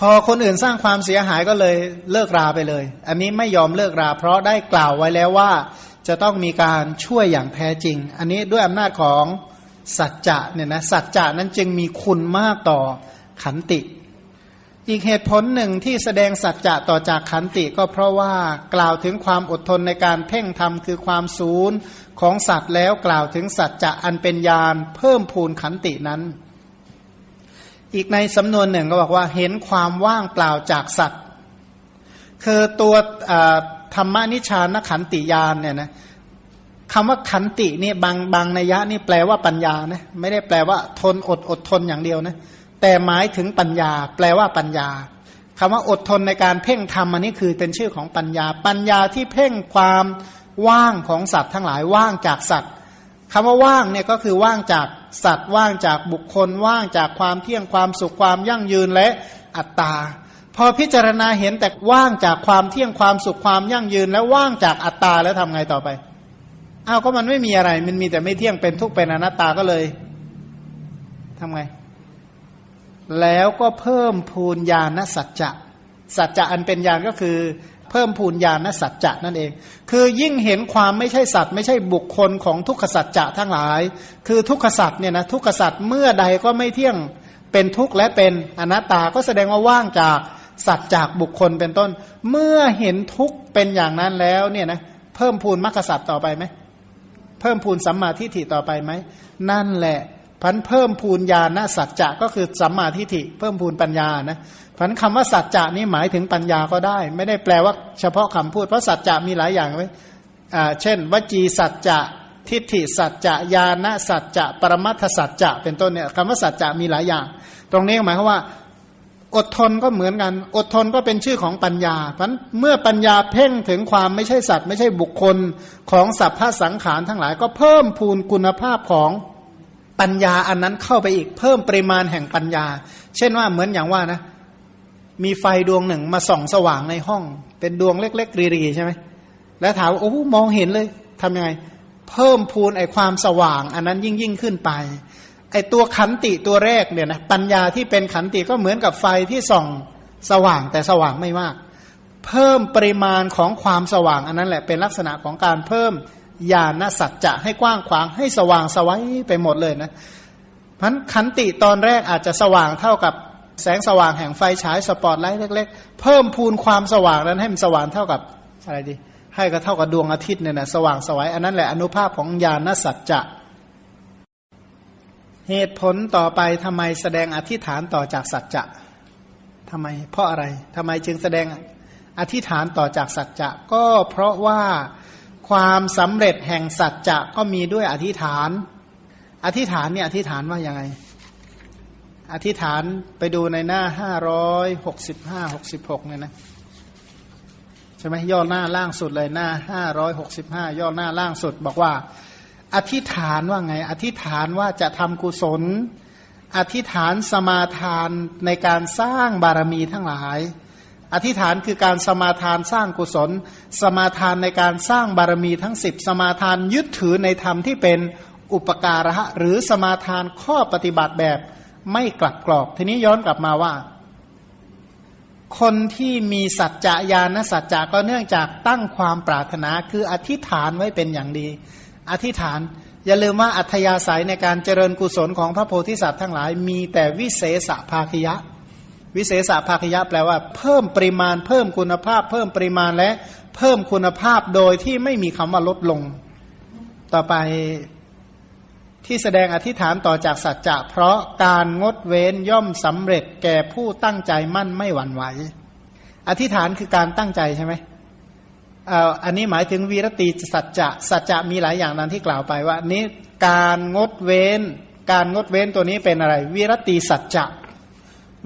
[SPEAKER 1] พอคนอื่นสร้างความเสียหายก็เลยเลิกราไปเลย อันนี้ไม่ยอมเลิกรา เพราะได้กล่าวไว้แล้วว่าจะต้องมีการช่วยอย่างแท้จริง อันนี้ด้วยอำนาจของสัจจะเนี่ยนะสัจจะนั้นจึงมีคุณมากต่อ ขันติ อีกเหตุผลหนึ่งที่แสดงสัจจะต่อจากขันติก็เพราะว่ากล่าวถึงความอดทนในการเพ่งทำคือความศูนย์ของสัตว์แล้วกล่าวถึงสัจจะอันเป็นญาณเพิ่มพูนขันตินั้น อีกในสำนวนหนึ่งก็บอกว่าเห็นความว่างเปล่าจากสัตว์ คือตัวธรรมนิชานขันติยานเนี่ยนะคำว่าขันตินี่บางบางนัยยะนี่แปลว่าปัญญานะไม่ได้แปลว่าทนอดอดทนอย่างเดียวนะ แต่หมายถึงปัญญา แปลว่าปัญญาคำว่าอดทนในการเพ่งธรรมอันนี้คือเป็นชื่อของปัญญา ปัญญาที่เพ่งความว่างของสัตว์ทั้งหลายว่างจากสัตว์คำว่าว่างเนี่ยก็คือว่างจากสัตว์ ว่างจากบุคคล ว่างจากความเที่ยงความสุขความยั่งยืนและอัตตา พอพิจารณาเห็นแต่ว่างจากความเที่ยงความสุขความยั่งยืน แล้วว่างจากอัตตาแล้วทำไงต่อไปอ้าวก็มันไม่มีอะไร มันมีแต่ไม่เที่ยงเป็นทุกข์เป็นอนัตตาก็เลยทำไง แล้วก็เพิ่มพูนญาณสัจจะ สัจจะอันเป็นญาณก็คือ เพิ่มพูนญาณสัจจะนั่นเอง คือยิ่งเห็นความไม่ใช่สัตว์ ไม่ใช่บุคคลของทุกขสัจจะทั้งหลาย คือทุกขสัจเนี่ยนะทุกขสัจเมื่อใดก็ไม่เที่ยงเป็นทุกข์และเป็นอนัตตาก็แสดงว่าว่างจากสัตว์จากบุคคลเป็นต้น เมื่อเห็นทุกข์เป็นอย่างนั้นแล้วเนี่ยนะเพิ่มพูนมรรคสัจต่อไปไหมเพิ่มพูนสัมมาทิฏฐิต่อไปไหมนั่นแหละ พันเพิ่มพูนญาณสัจจะก็คือสัมมาทิฏฐิเพิ่มพูนปัญญานะพันคำว่าสัจจะนี่หมายถึงปัญญาก็ได้ ไม่ได้แปลว่าเฉพาะคำพูดเพราะสัจจะมีหลายอย่างไว้อ่าเช่น วจีสัจจะทิฏฐิสัจจะญาณสัจจะปรมัตถสัจจะเป็นต้นเนี่ยคำว่าสัจจะมีหลายอย่าง ตรงนี้หมายความว่า อดทนก็เหมือนกัน อดทนก็เป็นชื่อของปัญญาเพราะเมื่อปัญญาเพ่งถึงความไม่ใช่สัตว์ ไม่ใช่บุคคลของสัพพะสังขารทั้งหลายก็เพิ่มพูนคุณภาพของ ปัญญาอันนั้นเข้าไปอีกเพิ่มปริมาณแห่งปัญญา เช่นว่าเหมือนอย่างว่านะ มีไฟดวงหนึ่งมาส่องสว่างในห้อง เป็นดวงเล็กๆรีๆใช่ไหมแล้วถามว่าโอ้มองเห็นเลยทำยังไง เพิ่มพูนไอความสว่าง อันนั้นยิ่งยิ่งขึ้นไปไอตัวขันติตัวแรกเนี่ยนะปัญญาที่เป็นขันติก็เหมือนกับไฟที่ส่องสว่างแต่สว่างไม่มาก เพิ่มปริมาณของความสว่างอันนั้นแหละเป็นลักษณะของการเพิ่ม ญาณสัจจะให้กว้างขวางให้สว่างสวัยไปหมดเลยนะพันขันติตอนแรกอาจจะสว่างเท่ากับแสงสว่างแห่งไฟฉายสปอตไลท์เล็ก ๆ เพิ่มพูนความสว่างนั้นให้มันสว่างเท่ากับอะไรดี ให้ก็เท่ากับดวงอาทิตย์เนี่ยนะสว่างสวัยอันนั้นแหละอนุภาพของญาณสัจจะเหตุผลต่อไปทำไมแสดงอธิษฐานต่อจากสัจจะทำไม เพราะอะไรทำไมจึงแสดงอธิษฐานต่อจากสัจจะ ก็เพราะว่า ความสำเร็จแห่งสัจจะก็มีด้วยอธิษฐาน อธิษฐานเนี่ยอธิษฐานว่ายังไง อธิษฐานไปดูในหน้าห้าร้อยหกสิบห้าหกสิบหกเนี่ยนะใช่ไหมย่อหน้าล่างสุดเลยหน้าห้าร้อยหกสิบห้าย่อหน้าล่างสุด บอกว่า อธิษฐานว่าไง อธิษฐานว่าจะทำกุศล อธิษฐานสมาทานในการสร้างบารมีทั้งหลาย อธิษฐานคือการสมาทานสร้างกุศล สมาทานในการสร้างบารมีทั้งสิบสมาทานยึดถือในธรรมที่เป็นอุปการะหรือสมาทานข้อปฏิบัติแบบไม่กลับกรอก ทีนี้ย้อนกลับมาว่า คนที่มีสัจจะญาณสัจจะก็เนื่องจากตั้งความปรารถนาคืออธิษฐานไว้เป็นอย่างดี อธิษฐาน อย่าลืมว่าอัธยาศัยในการเจริญกุศลของพระโพธิสัตว์ทั้งหลายมีแต่วิเศษภาคยะ วิเศษภาคยะแปลว่า เพิ่มปริมาณ เพิ่มคุณภาพ เพิ่มปริมาณและเพิ่มคุณภาพโดยที่ไม่มีคำว่าลดลง ต่อไปที่แสดงอธิษฐานต่อจากสัจจะเพราะการงดเว้นย่อมสำเร็จแก่ผู้ตั้งใจมั่นไม่หวั่นไหว อธิษฐานคือการตั้งใจใช่ไหมอันนี้หมายถึงวีรติสัจจะสัจจะมีหลายอย่างนั้นที่กล่าวไปว่านี้การงดเว้น การงดเว้นตัวนี้เป็นอะไร วีรติสัจจะ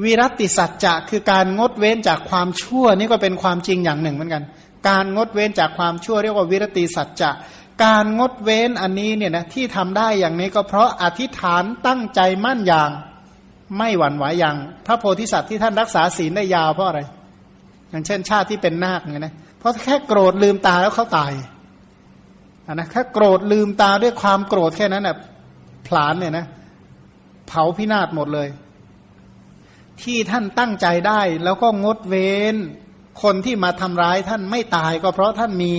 [SPEAKER 1] วิรัติสัจจะคือการงดเว้นจากความชั่วนี่ก็เป็นความจริงอย่างหนึ่งเหมือนกัน การงดเว้นจากความชั่วเรียกว่าวิรติสัจจะการงดเว้นอันนี้เนี่ยนะที่ทำได้อย่างนี้ก็เพราะอธิษฐานตั้งใจมั่นอย่าง ไม่หวั่นไหวอย่าง พระโพธิสัตว์ที่ท่านรักษาศีลได้ยาวเพราะอะไร อย่างเช่น ชาติที่เป็นนาคไงนะเพราะแค่โกรธลืมตาแล้วเขาตายนนะแค่โกรธลืมตาด้วยความโกรธแค่นั้นนะ่ะผลานเนี่ยนะ เผาพินาศหมดเลย ที่ท่านตั้งใจได้ แล้วก็งดเว้น คนที่มาทำร้ายท่านไม่ตายก็เพราะท่านมี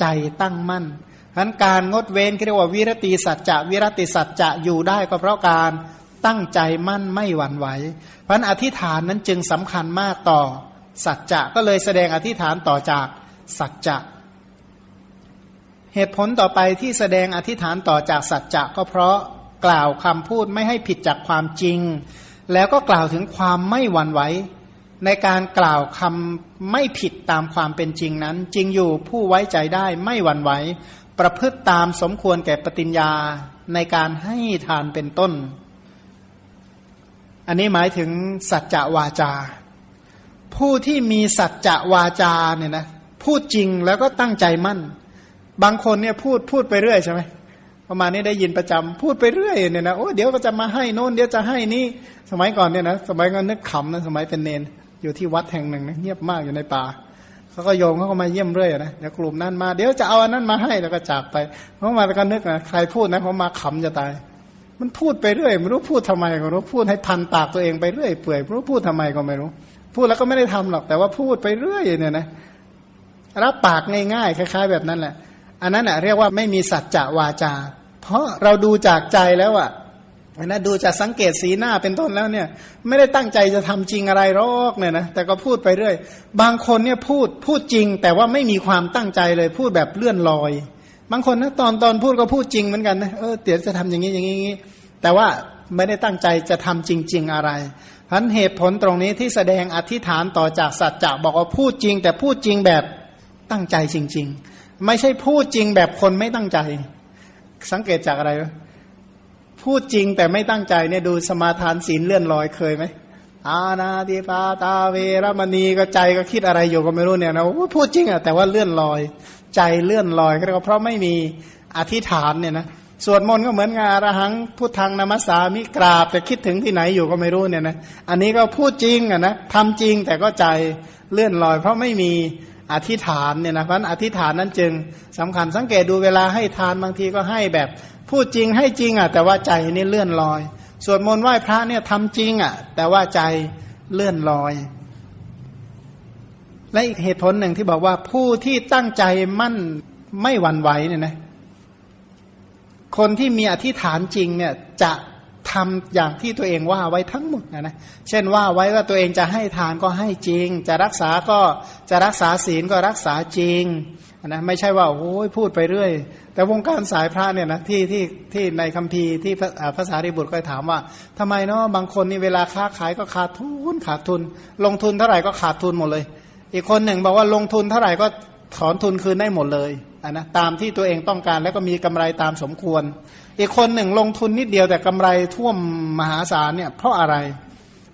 [SPEAKER 1] ใจตั้งมั่นฉะนั้นการงดเว้นเรียกว่าวิรติสัจจะวิรติสัจจะอยู่ได้ก็เพราะการตั้งใจมั่นไม่หวั่นไหว เพราะอธิษฐานนั้นจึงสำคัญมากต่อสัจจะก็เลยแสดงอธิษฐานต่อจากสัจจะเหตุผลต่อไปที่แสดงอธิษฐานต่อจากสัจจะก็เพราะกล่าวคำพูดไม่ให้ผิดจากความจริง แล้วก็กล่าวถึงความไม่หวั่นไหวในการกล่าวคำไม่ผิดตามความเป็นจริงนั้น จริงอยู่ผู้ไว้ใจได้ไม่หวั่นไหวประพฤติตามสมควรแก่ปฏิญญาในการให้ทานเป็นต้น อันนี้หมายถึงสัจจะวาจา ผู้ที่มีสัจจะวาจาเนี่ยนะพูดจริงแล้วก็ตั้งใจมั่น บางคนเนี่ยพูดพูดไปเรื่อยใช่ไหม ประมาณนี้ได้ยินประจำพูดไปเรื่อยเนี่ยนะโอ้เดี๋ยวก็จะมาให้โน่นเดี๋ยวจะให้นี่สมัยก่อนเนี่ยนะสมัยก่อนนึกขำนะสมัยเป็นเนนอยู่ที่วัดแห่งหนึ่งนะเงียบมากอยู่ในป่าเขาก็โยมเขาก็มาเยี่ยมเรื่อยนะเดี๋ยวกลุ่มนั้นมาเดี๋ยวจะเอาอันนั้นมาให้แล้วก็จากไปเพราะมาแล้วก็นึกนะใครพูดนะเขามาขำจะตาย มันพูดไปเรื่อยไม่รู้พูดทำไมก็รู้พูดให้พันปากตัวเองไปเรื่อยเปื่อยไม่รู้พูดทำไมก็ไม่รู้ พูดแล้วก็ไม่ได้ทำหรอกแต่ว่าพูดไปเรื่อยเนี่ยนะรับปากง่ายๆคล้าย ๆ แบบนั้นแหละ อันนั้นแหะเรียกว่าไม่มีสัจจะวาจา เพราะเราดูจากใจแล้วอะนะดูจากสังเกตสีหน้าเป็นต้นแล้วเนี่ย ไม่ได้ตั้งใจจะทำจริงอะไรหรอกเนี่ยนะแต่ก็พูดไปเรื่อย บางคนเนี่ยพูดพูดจริง แต่ว่าไม่มีความตั้งใจเลยพูดแบบเลื่อนลอย บางคนนะตอนตอนพูดก็พูดจริงเหมือนกันนะเออเดี๋ยวจะทำอย่างนี้อย่างนี้อย่างนี้แต่ว่าไม่ได้ตั้งใจจะทำจริง ๆอะไรพันเหตุผลตรงนี้ที่แสดงอธิษฐานต่อจากสัจจะบอกว่าพูดจริง แต่พูดจริงแบบตั้งใจจริง ๆ ไม่ใช่พูดจริงแบบคนไม่ตั้งใจ สังเกตจากอะไร พูดจริงแต่ไม่ตั้งใจเนี่ยดูสมาทานศีลเลื่อนลอยเคยไหมอาณาติปาตาเวรมณีก็ใจก็คิดอะไรอยู่ก็ไม่รู้เนี่ยนะพูดจริงอะแต่ว่าเลื่อนลอย ใจเลื่อนลอยก็เพราะไม่มีอธิษฐานเนี่ยนะสวดมนต์ก็เหมือนงานระหังพุทธังนามัสสามิกราบ แต่คิดถึงที่ไหนอยู่ก็ไม่รู้เนี่ยนะอันนี้ก็พูดจริงอะนะทำจริงแต่ก็ใจเลื่อนลอย เพราะไม่มี อธิษฐานเนี่ยนะเพราะอธิษฐานนั้นจึงสำคัญสังเกตดูเวลาให้ทานบางทีก็ให้แบบพูดจริงให้จริงอะแต่ว่าใจนี่เลื่อนลอยสวดมนต์ไหว้พระเนี่ยทำจริงอะแต่ว่าใจเลื่อนลอย และอีกเหตุผลหนึ่งที่บอกว่าผู้ที่ตั้งใจมั่นไม่หวั่นไหวเนี่ยนะคนที่มีอธิษฐานจริงเนี่ยจะ ทำอย่างที่ตัวเองว่าไว้ทั้งหมดนะนะเช่นว่าไว้ว่าตัวเองจะให้ทานก็ให้จริง จะรักษาก็จะรักษาศีลก็รักษาจริงนะไม่ใช่ว่าโอ้ยพูดไปเรื่อย แต่วงการสายพระเนี่ยนะที่ที่ที่ในคัมภีร์ที่ภาษาริบุตรก็ถามว่าทำไมเนาะบางคนนี่เวลาค้าขายก็ขาดทุนขาดทุน ลงทุนเท่าไหร่ก็ขาดทุนหมดเลย อีกคนหนึ่งบอกว่าลงทุนเท่าไหร่ก็ถอนทุนคืนได้หมดเลยนะตามที่ตัวเองต้องการแล้วก็มีกำไรตามสมควร อีกคนหนึ่งลงทุนนิดเดียวแต่กำไรท่วมมหาศาลเนี่ยเพราะอะไร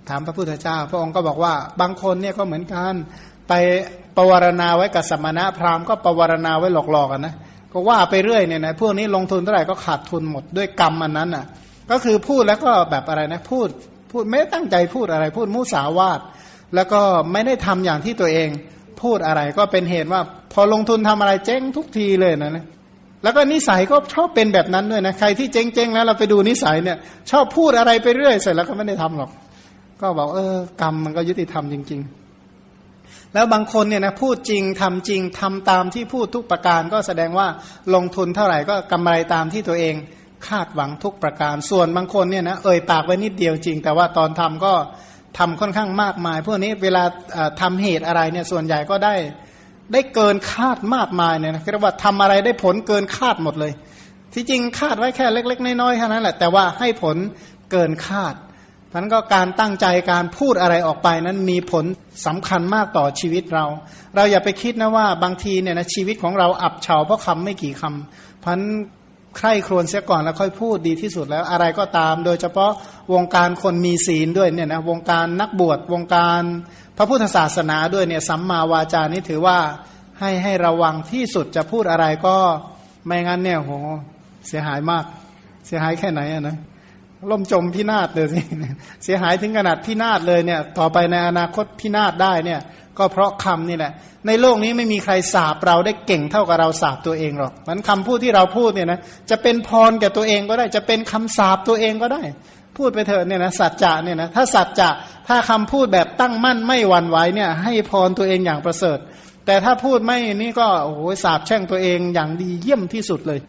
[SPEAKER 1] ถามพระพุทธเจ้า พระองค์ก็บอกว่าบางคนเนี่ยก็เหมือนกันไปปวารณาไว้กับสมณะพราหมณ์ก็ปวารณาไว้หลอกๆกันนะก็ว่าไปเรื่อยเนี่ยนะพวกนี้ลงทุนเท่าไหร่ก็ขาดทุนหมดด้วยกรรมอันนั้นอะ ก็คือพูดแล้วก็แบบอะไรนะพูดพูดไม่ตั้งใจพูดอะไร พูดมุสาวาทแล้วก็ไม่ได้ทำอย่างที่ตัวเองพูดอะไรก็เป็นเหตุว่า พอลงทุนทำอะไรเจ๊งทุกทีเลยนะนะ แล้วก็นิสัยก็ชอบเป็นแบบนั้นด้วยนะใครที่เจ๊งๆแล้วเราไปดูนิสัยเนี่ย ชอบพูดอะไรไปเรื่อยเสร็จแล้วก็ไม่ได้ทำหรอก ก็บอกเออกรรมมันก็ยุติธรรมจริง ๆ แล้วบางคนเนี่ยนะพูดจริงทำจริงทำตามที่พูดทุกประการก็แสดงว่าลงทุนเท่าไหร่ก็กำไรตามที่ตัวเองคาดหวังทุกประการ ส่วนบางคนเนี่ยนะเอ่ยปากไว้นิดเดียวจริง แต่ว่าตอนทำก็ทำค่อนข้างมากมาย พวกนี้เวลาทำเหตุอะไรเนี่ยส่วนใหญ่ก็ได้ ได้เกินคาดมากมายเนี่ยนะเรียกว่าทำอะไรได้ผลเกินคาดหมดเลย ที่จริงคาดไว้แค่เล็ก ๆ น้อยๆแค่นั้นแหละแต่ว่าให้ผลเกินคาดพันก็การตั้งใจการพูดอะไรออกไปนั้นมีผลสำคัญมากต่อชีวิตเรา เราอย่าไปคิดนะว่าบางทีเนี่ยนะชีวิตของเราอับเฉาเพราะคำไม่กี่คำพัน ใคร่ครวญเสียก่อนแล้วค่อยพูดดีที่สุดแล้วอะไรก็ตาม โดยเฉพาะวงการคนมีศีลด้วยเนี่ยนะวงการนักบวชวงการพระพุทธศาสนาด้วยเนี่ยสัมมาวาจานี่ถือว่าให้ให้ระวังที่สุดจะพูดอะไรก็ไม่งั้นเนี่ยโหเสียหายมาก เสียหายแค่ไหนอะนะล่มจมพินาศเลยสิเสียหายถึงขนาดพินาศเลยเนี่ย ต่อไปในอนาคตพินาศได้เนี่ย ก็เพราะคำนี่แหละ ในโลกนี้ไม่มีใครสาบเราได้เก่งเท่ากับเราสาบตัวเองหรอกมันคำพูดที่เราพูดเนี่ยนะจะเป็นพรแก่ตัวเองก็ได้ จะเป็นคำสาบตัวเองก็ได้ พูดไปเถอะเนี่ยนะสัจจะเนี่ยนะถ้าสัจจะถ้าคำพูดแบบตั้งมั่นไม่หวั่นไหวเนี่ยให้พรตัวเองอย่างประเสริฐ แต่ถ้าพูดไม่นี่ก็โอ้โหสาบแช่งตัวเองอย่างดีเยี่ยมที่สุดเลย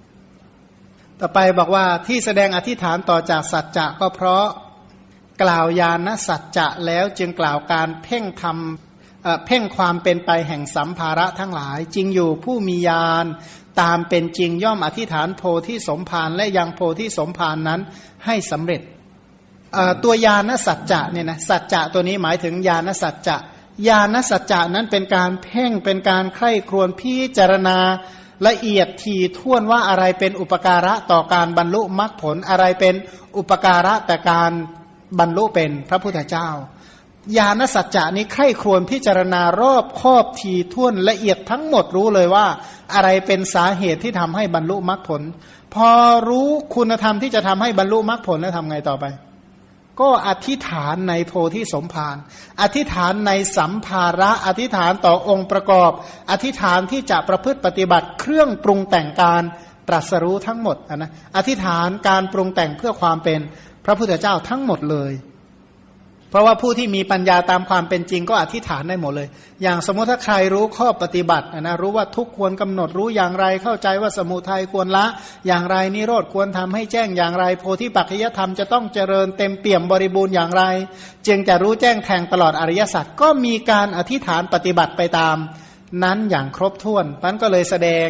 [SPEAKER 1] ต่อไปบอกว่าที่แสดงอธิษฐานต่อจากสัจจะก็เพราะกล่าวยานสัจจะแล้วจึงกล่าวการเพ่งทำ เพ่งความเป็นไปแห่งสัมภาระทั้งหลาย จริงอยู่ผู้มียานตามเป็นจริงย่อมอธิษฐานโพธิสมภารและยังโพธิสมภารนั้นให้สำเร็จตัวยานสัจจะเนี่ยนะสัจจะตัวนี้หมายถึงยานสัจจะญาณสัจจะนั้นเป็นการเพ่งเป็นการใคร่ครวญพิจารณาละเอียดทีท่วนว่าอะไรเป็นอุปการะต่อการบรรลุมรรคผลอะไรเป็นอุปการะแต่การบรรลุเป็นพระพุทธเจ้า ญาณสัจจะนี้ใคร่ครวญพิจารณารอบครอบทีท่วนละเอียดทั้งหมดรู้เลยว่า อะไรเป็นสาเหตุที่ทำให้บรรลุมรรคผล พอรู้คุณธรรมที่จะทำให้บรรลุมรรคผลแล้วทำไงต่อไป ก็อธิษฐานในโพธิสมภารอธิษฐานในสัมภาระอธิษฐานต่อองค์ประกอบ อธิษฐานที่จะประพฤติปฏิบัติเครื่องปรุงแต่งการตรัสรู้ทั้งหมดนะอธิษฐานการปรุงแต่งเพื่อความเป็นพระพุทธเจ้าทั้งหมดเลย เพราะว่าผู้ที่มีปัญญาตามความเป็นจริงก็อธิษฐานได้หมดเลย อย่างสมมติถ้าใครรู้ข้อปฏิบัตินะรู้ว่าทุกควรกำหนดรู้อย่างไรเข้าใจว่าสมุทัยควรละ อย่างไรนิโรธควรทำให้แจ้งอย่างไร โพธิปัจจยธรรมจะต้องเจริญเต็มเปี่ยมบริบูรณ์อย่างไร จึงจะรู้แจ้งแทงตลอดอริยสัจก็มีการอธิษฐานปฏิบัติไปตาม นั้นอย่างครบถ้วนนั้นก็เลยแสดง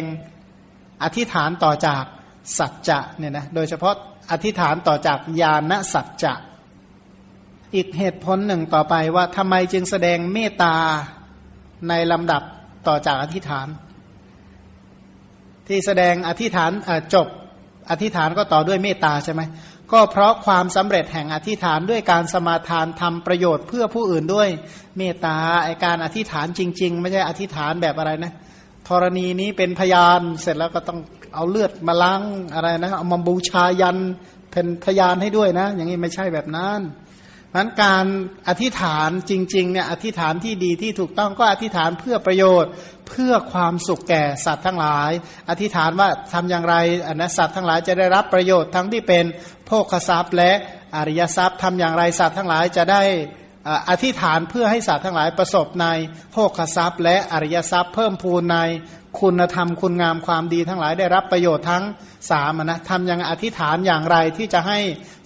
[SPEAKER 1] อธิษฐานต่อจากสัจจะเนี่ยนะโดยเฉพาะอธิษฐานต่อจากญาณสัจจะ อีกเหตุผลหนึ่งต่อไปว่าทำไมจึงแสดงเมตตาในลำดับต่อจากอธิษฐาน ที่แสดงอธิษฐานจบอธิษฐานก็ต่อด้วยเมตตาใช่ไหมก็เพราะความสำเร็จแห่งอธิษฐานด้วยการสมาทานทำประโยชน์เพื่อผู้อื่นด้วยเมตตาไอการอธิษฐานจริง ๆ ไม่ใช่อธิษฐานแบบอะไรนะธรณีนี้เป็นพยานเสร็จแล้วก็ต้องเอาเลือดมาล้างอะไรนะเอามาบูชายันเป็นพยานให้ด้วยนะ อย่างนี้ไม่ใช่แบบนั้น นั้นการอธิษฐานจริงๆเนี่ยอธิษฐานที่ดีที่ถูกต้องก็อธิษฐานเพื่อประโยชน์เพื่อความสุขแก่สัตว์ทั้งหลาย อธิษฐานว่าทำอย่างไรอนนะสัตว์ทั้งหลายจะได้รับประโยชน์ทั้งที่เป็นโภคทรัพย์และอริยทรัพย์ทำอย่างไรสัตว์ทั้งหลายจะได้ อธิษฐานเพื่อให้สัตว์ทั้งหลายประสบในโภคทรัพย์ และอริยทรัพย์ เพิ่มพูนในคุณธรรมคุณงามความดีทั้งหลายได้รับประโยชน์ทั้งสามนะทำยังอธิษฐานอย่างไรที่จะให้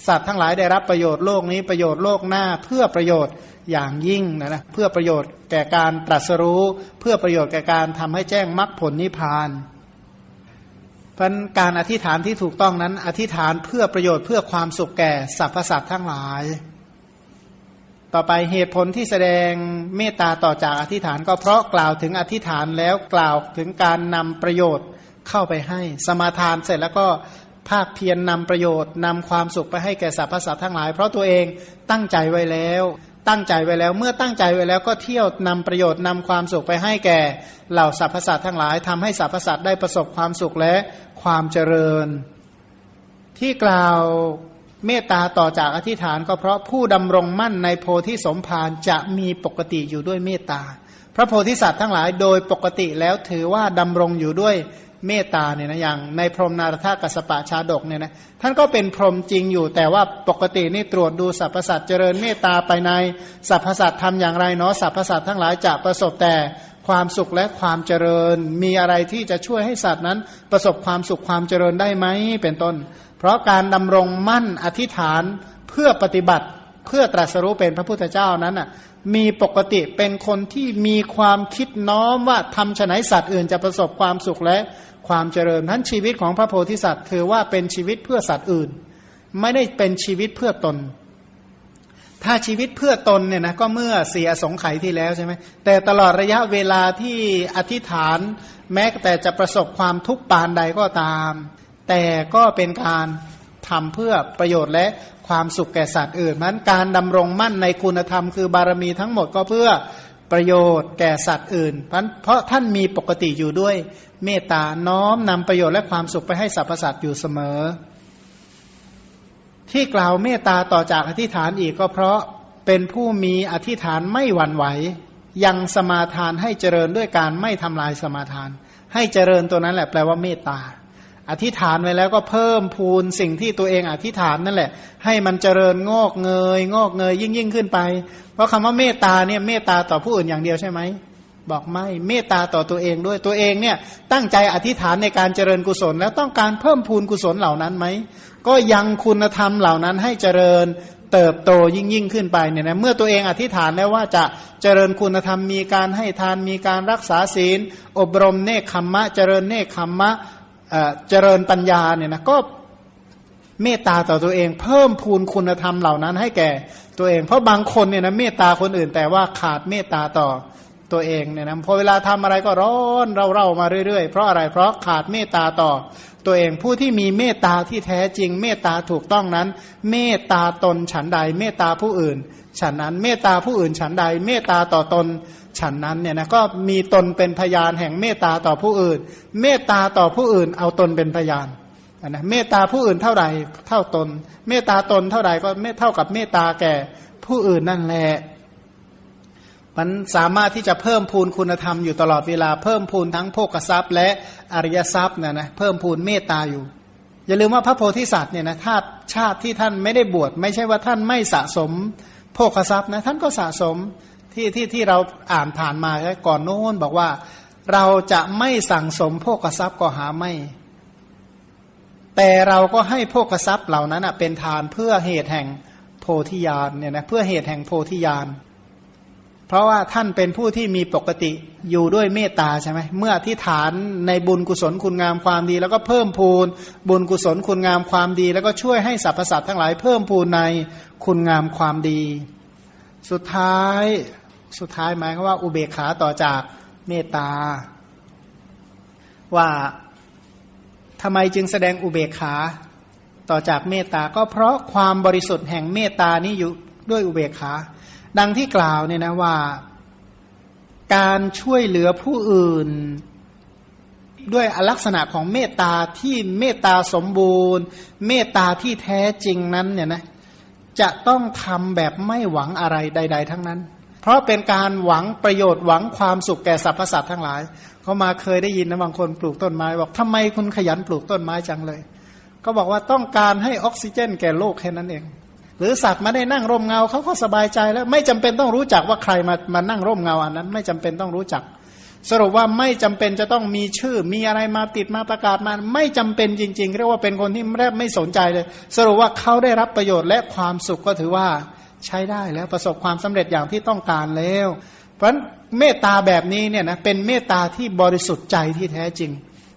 [SPEAKER 1] สัตว์ทั้งหลายได้รับประโยชน์โลกนี้ประโยชน์โลกหน้าเพื่อประโยชน์อย่างยิ่งนะนะเพื่อประโยชน์แก่การตรัสรู้ เพื่อประโยชน์แก่การทำให้แจ้งมรรคผลนิพพานเพราะการอธิษฐานที่ถูกต้องนั้น อธิษฐานเพื่อประโยชน์เพื่อความสุขแก่สรรพสัตว์ทั้งหลาย ต่อไปเหตุผลที่แสดงเมตตาต่อจากอธิษฐาน ก็เพราะกล่าวถึงอธิษฐานแล้วกล่าวถึงการนำประโยชน์เข้าไปให้ สมาทานเสร็จแล้วก็ภาคเพียรนนำประโยชน์นำความสุขไปให้แก่สรรพสัตว์ทั้งหลาย เพราะตัวเองตั้งใจไว้แล้ว ตั้งใจไว้แล้ว เมื่อตั้งใจไว้แล้วก็เที่ยวนำประโยชน์นำความสุขไปให้แก่เหล่าสรรพสัตว์ทั้งหลายทำให้สรรพสัตว์ได้ประสบความสุขและความเจริญ ที่กล่าว เมตตาต่อจากอธิษฐานก็เพราะผู้ดำรงมั่นในโพธิสมภารจะมีปกติอยู่ด้วยเมตตา พระโพธิสัตว์ทั้งหลายโดยปกติแล้วถือว่าดำรงอยู่ด้วยเมตตาเนี่ยนะอย่างในพรหมนารถากัสปะชาดกเนี่ยนะท่านก็เป็นพรหมจริงอยู่ แต่ว่าปกตินี่ตรวจดูสรรพสัตว์เจริญเมตตาไปในสรรพสัตว์ทำอย่างไรเนาะสรรพสัตว์ทั้งหลายจะประสบแต่ความสุขและความเจริญมีอะไรที่จะช่วยให้สัตว์นั้น ประสบความสุขความเจริญได้ไหมเป็นต้น ราะการดำรงมั่นอธิษฐานเพื่อปฏิบัติเพื่อตรัสรู้เป็นพระพุทธเจ้านั้นอะมีปกติเป็นคนที่มีความคิดน้อมว่าทำฉนัยสัตว์อื่นจะประสบความสุขและความเจริญทั้นชีวิตของพระโพธิสัตว์ถือว่าเป็นชีวิตเพื่อสัตว์อื่น ไม่ได้เป็นชีวิตเพื่อตน ถ้าชีวิตเพื่อตนเนี่ยนะก็เมื่อเสียสงไขที่แล้วใช่ไหมแต่ตลอดระยะเวลาที่อธิษฐาน แม้แต่จะประสบความทุกข์ปานใดก็ตาม แต่ก็เป็นการทำเพื่อประโยชน์และความสุขแก่สัตว์อื่นนั้นการดำรงมั่นในคุณธรรมคือบารมีทั้งหมดก็เพื่อประโยชน์แก่สัตว์อื่น เพราะท่านมีปกติอยู่ด้วยเมตตาน้อมนำประโยชน์และความสุขไปให้สรรพสัตว์อยู่เสมอ ที่กล่าวเมตตาต่อจากอธิษฐานอีกก็เพราะเป็นผู้มีอธิษฐานไม่หวั่นไหว ยังสมาทานให้เจริญด้วยการไม่ทำลายสมาทาน ให้เจริญตัวนั้นแหละแปลว่าเมตตา อธิษฐานไว้แล้วก็เพิ่มพูนสิ่งที่ตัวเองอธิษฐานนั่นแหละ ให้มันเจริญงอกเงย งอกเงยยิ่งยิ่งขึ้นไป เพราะคำว่าเมตตาเนี่ยเมตตาต่อผู้อื่นอย่างเดียวใช่ไหมบอกไม่เมตตาต่อตัวเองด้วยตัวเองเนี่ยตั้งใจอธิษฐานในการเจริญกุศล แล้วต้องการเพิ่มพูนกุศลเหล่านั้นไหมก็ยังคุณธรรมเหล่านั้นให้เจริญเติบโตยิ่งยิ่งขึ้นไปเนี่ยนะเมื่อตัวเองอธิษฐานแล้วว่าจะเจริญคุณธรรมมีการให้ทานมีการรักษาศีล อบรมเนคขมมะ เจริญเนคขมมะ เจริญปัญญาเนี่ยนะก็เมตตาต่อตัวเอง เพิ่มพูนคุณธรรมเหล่านั้นให้แก่ตัวเอง เพราะบางคนเนี่ยนะเมตตาคนอื่นแต่ว่าขาดเมตตาต่อ ตัวเองเนี่ยนะพอเวลาทำอะไรก็ร้อนเร่าๆมาเรื่อยๆ เพราะอะไรเพราะขาดเมตตาต่อ ตัวเองผู้ที่มีเมตตาที่แท้จริง เมตตาถูกต้องนั้น เมตตาตนฉันใด เมตตาผู้อื่น ฉันนั้นเมตตาผู้อื่นฉันใด เมตตาต่อตนฉันนั้นเนี่ยนะก็มีตนเป็นพยานแห่งเมตตาต่อผู้อื่น เมตตาต่อผู้อื่น เอาตนเป็นพยานนะเมตตาผู้อื่นเท่าไหร่เท่าตน เมตตาตนเท่าไหร่ก็ไม่เท่ากับเมตตาแก่ผู้อื่นนั่นแหละ มันสามารถที่จะเพิ่มพูนคุณธรรมอยู่ตลอดเวลาเพิ่มพูนทั้งโภกทรัพย์ และอริยทรัพย์นะนะเพิ่มพูนเมตตาอยู่ อย่าลืมว่าพระโพธิสัตว์เนี่ยนะถ้าชาติที่ท่านไม่ได้บวชไม่ใช่ว่าท่านไม่สะสมโภกทรัพย์นะท่านก็สะสมที่ที่ที่เราอ่านผ่านมาก่อนโน้นบอกว่าเราจะไม่สั่งสมโภกทรัพย์ก็หาไม่ แต่เราก็ให้โภกทรัพย์เหล่านั้นเป็นทานเพื่อเหตุแห่งโพธิญาณเนี่ยนะเพื่อเหตุแห่งโพธิญาณ เพราะว่าท่านเป็นผู้ที่มีปกติอยู่ด้วยเมตตาใช่ไหมเมื่อที่ฐานในบุญกุศลคุณงามความดี แล้วก็เพิ่มพูนบุญกุศลคุณงามความดี แล้วก็ช่วยให้สรรพสัตว์ทั้งหลายเพิ่มพูนในคุณงามความดี สุดท้ายสุดท้ายหมายว่าอุเบกขาต่อจากเมตตา ว่าทำไมจึงแสดงอุเบกขาต่อจากเมตตา ก็เพราะความบริสุทธิ์แห่งเมตตานี้อยู่ด้วยอุเบกขา ดังที่กล่าวเนี่ยนะว่า การช่วยเหลือผู้อื่นด้วยลักษณะของเมตตาที่เมตตาสมบูรณ์ เมตตาที่แท้จริงนั้นเนี่ยนะจะต้องทำแบบไม่หวังอะไรใด ๆ ทั้งนั้น เพราะเป็นการหวังประโยชน์หวังความสุขแก่สรรพสัตว์ทั้งหลายเขามาเคยได้ยินนะบางคนปลูกต้นไม้ บอกทำไมคุณขยันปลูกต้นไม้จังเลย ก็บอกว่าต้องการให้ออกซิเจนแก่โลกแค่นั้นเอง หรือสัตว์มาได้นั่งร่มเงาเขาก็สบายใจแล้วไม่จำเป็นต้องรู้จักว่าใครมามานั่งร่มเงาอันนั้น ไม่จำเป็นต้องรู้จัก สรุปว่าไม่จำเป็นจะต้องมีชื่อ มีอะไรมาติดมาประกาศมาไม่จำเป็นจริง ๆ เรียกว่าเป็นคนที่แทบไม่สนใจเลย สรุปว่าเขาได้รับประโยชน์และความสุขก็ถือว่าใช้ได้แล้วประสบความสำเร็จอย่างที่ต้องการแล้ว เพราะเมตตาแบบนี้เนี่ยนะเป็นเมตตาที่บริสุทธิ์ใจที่แท้จริง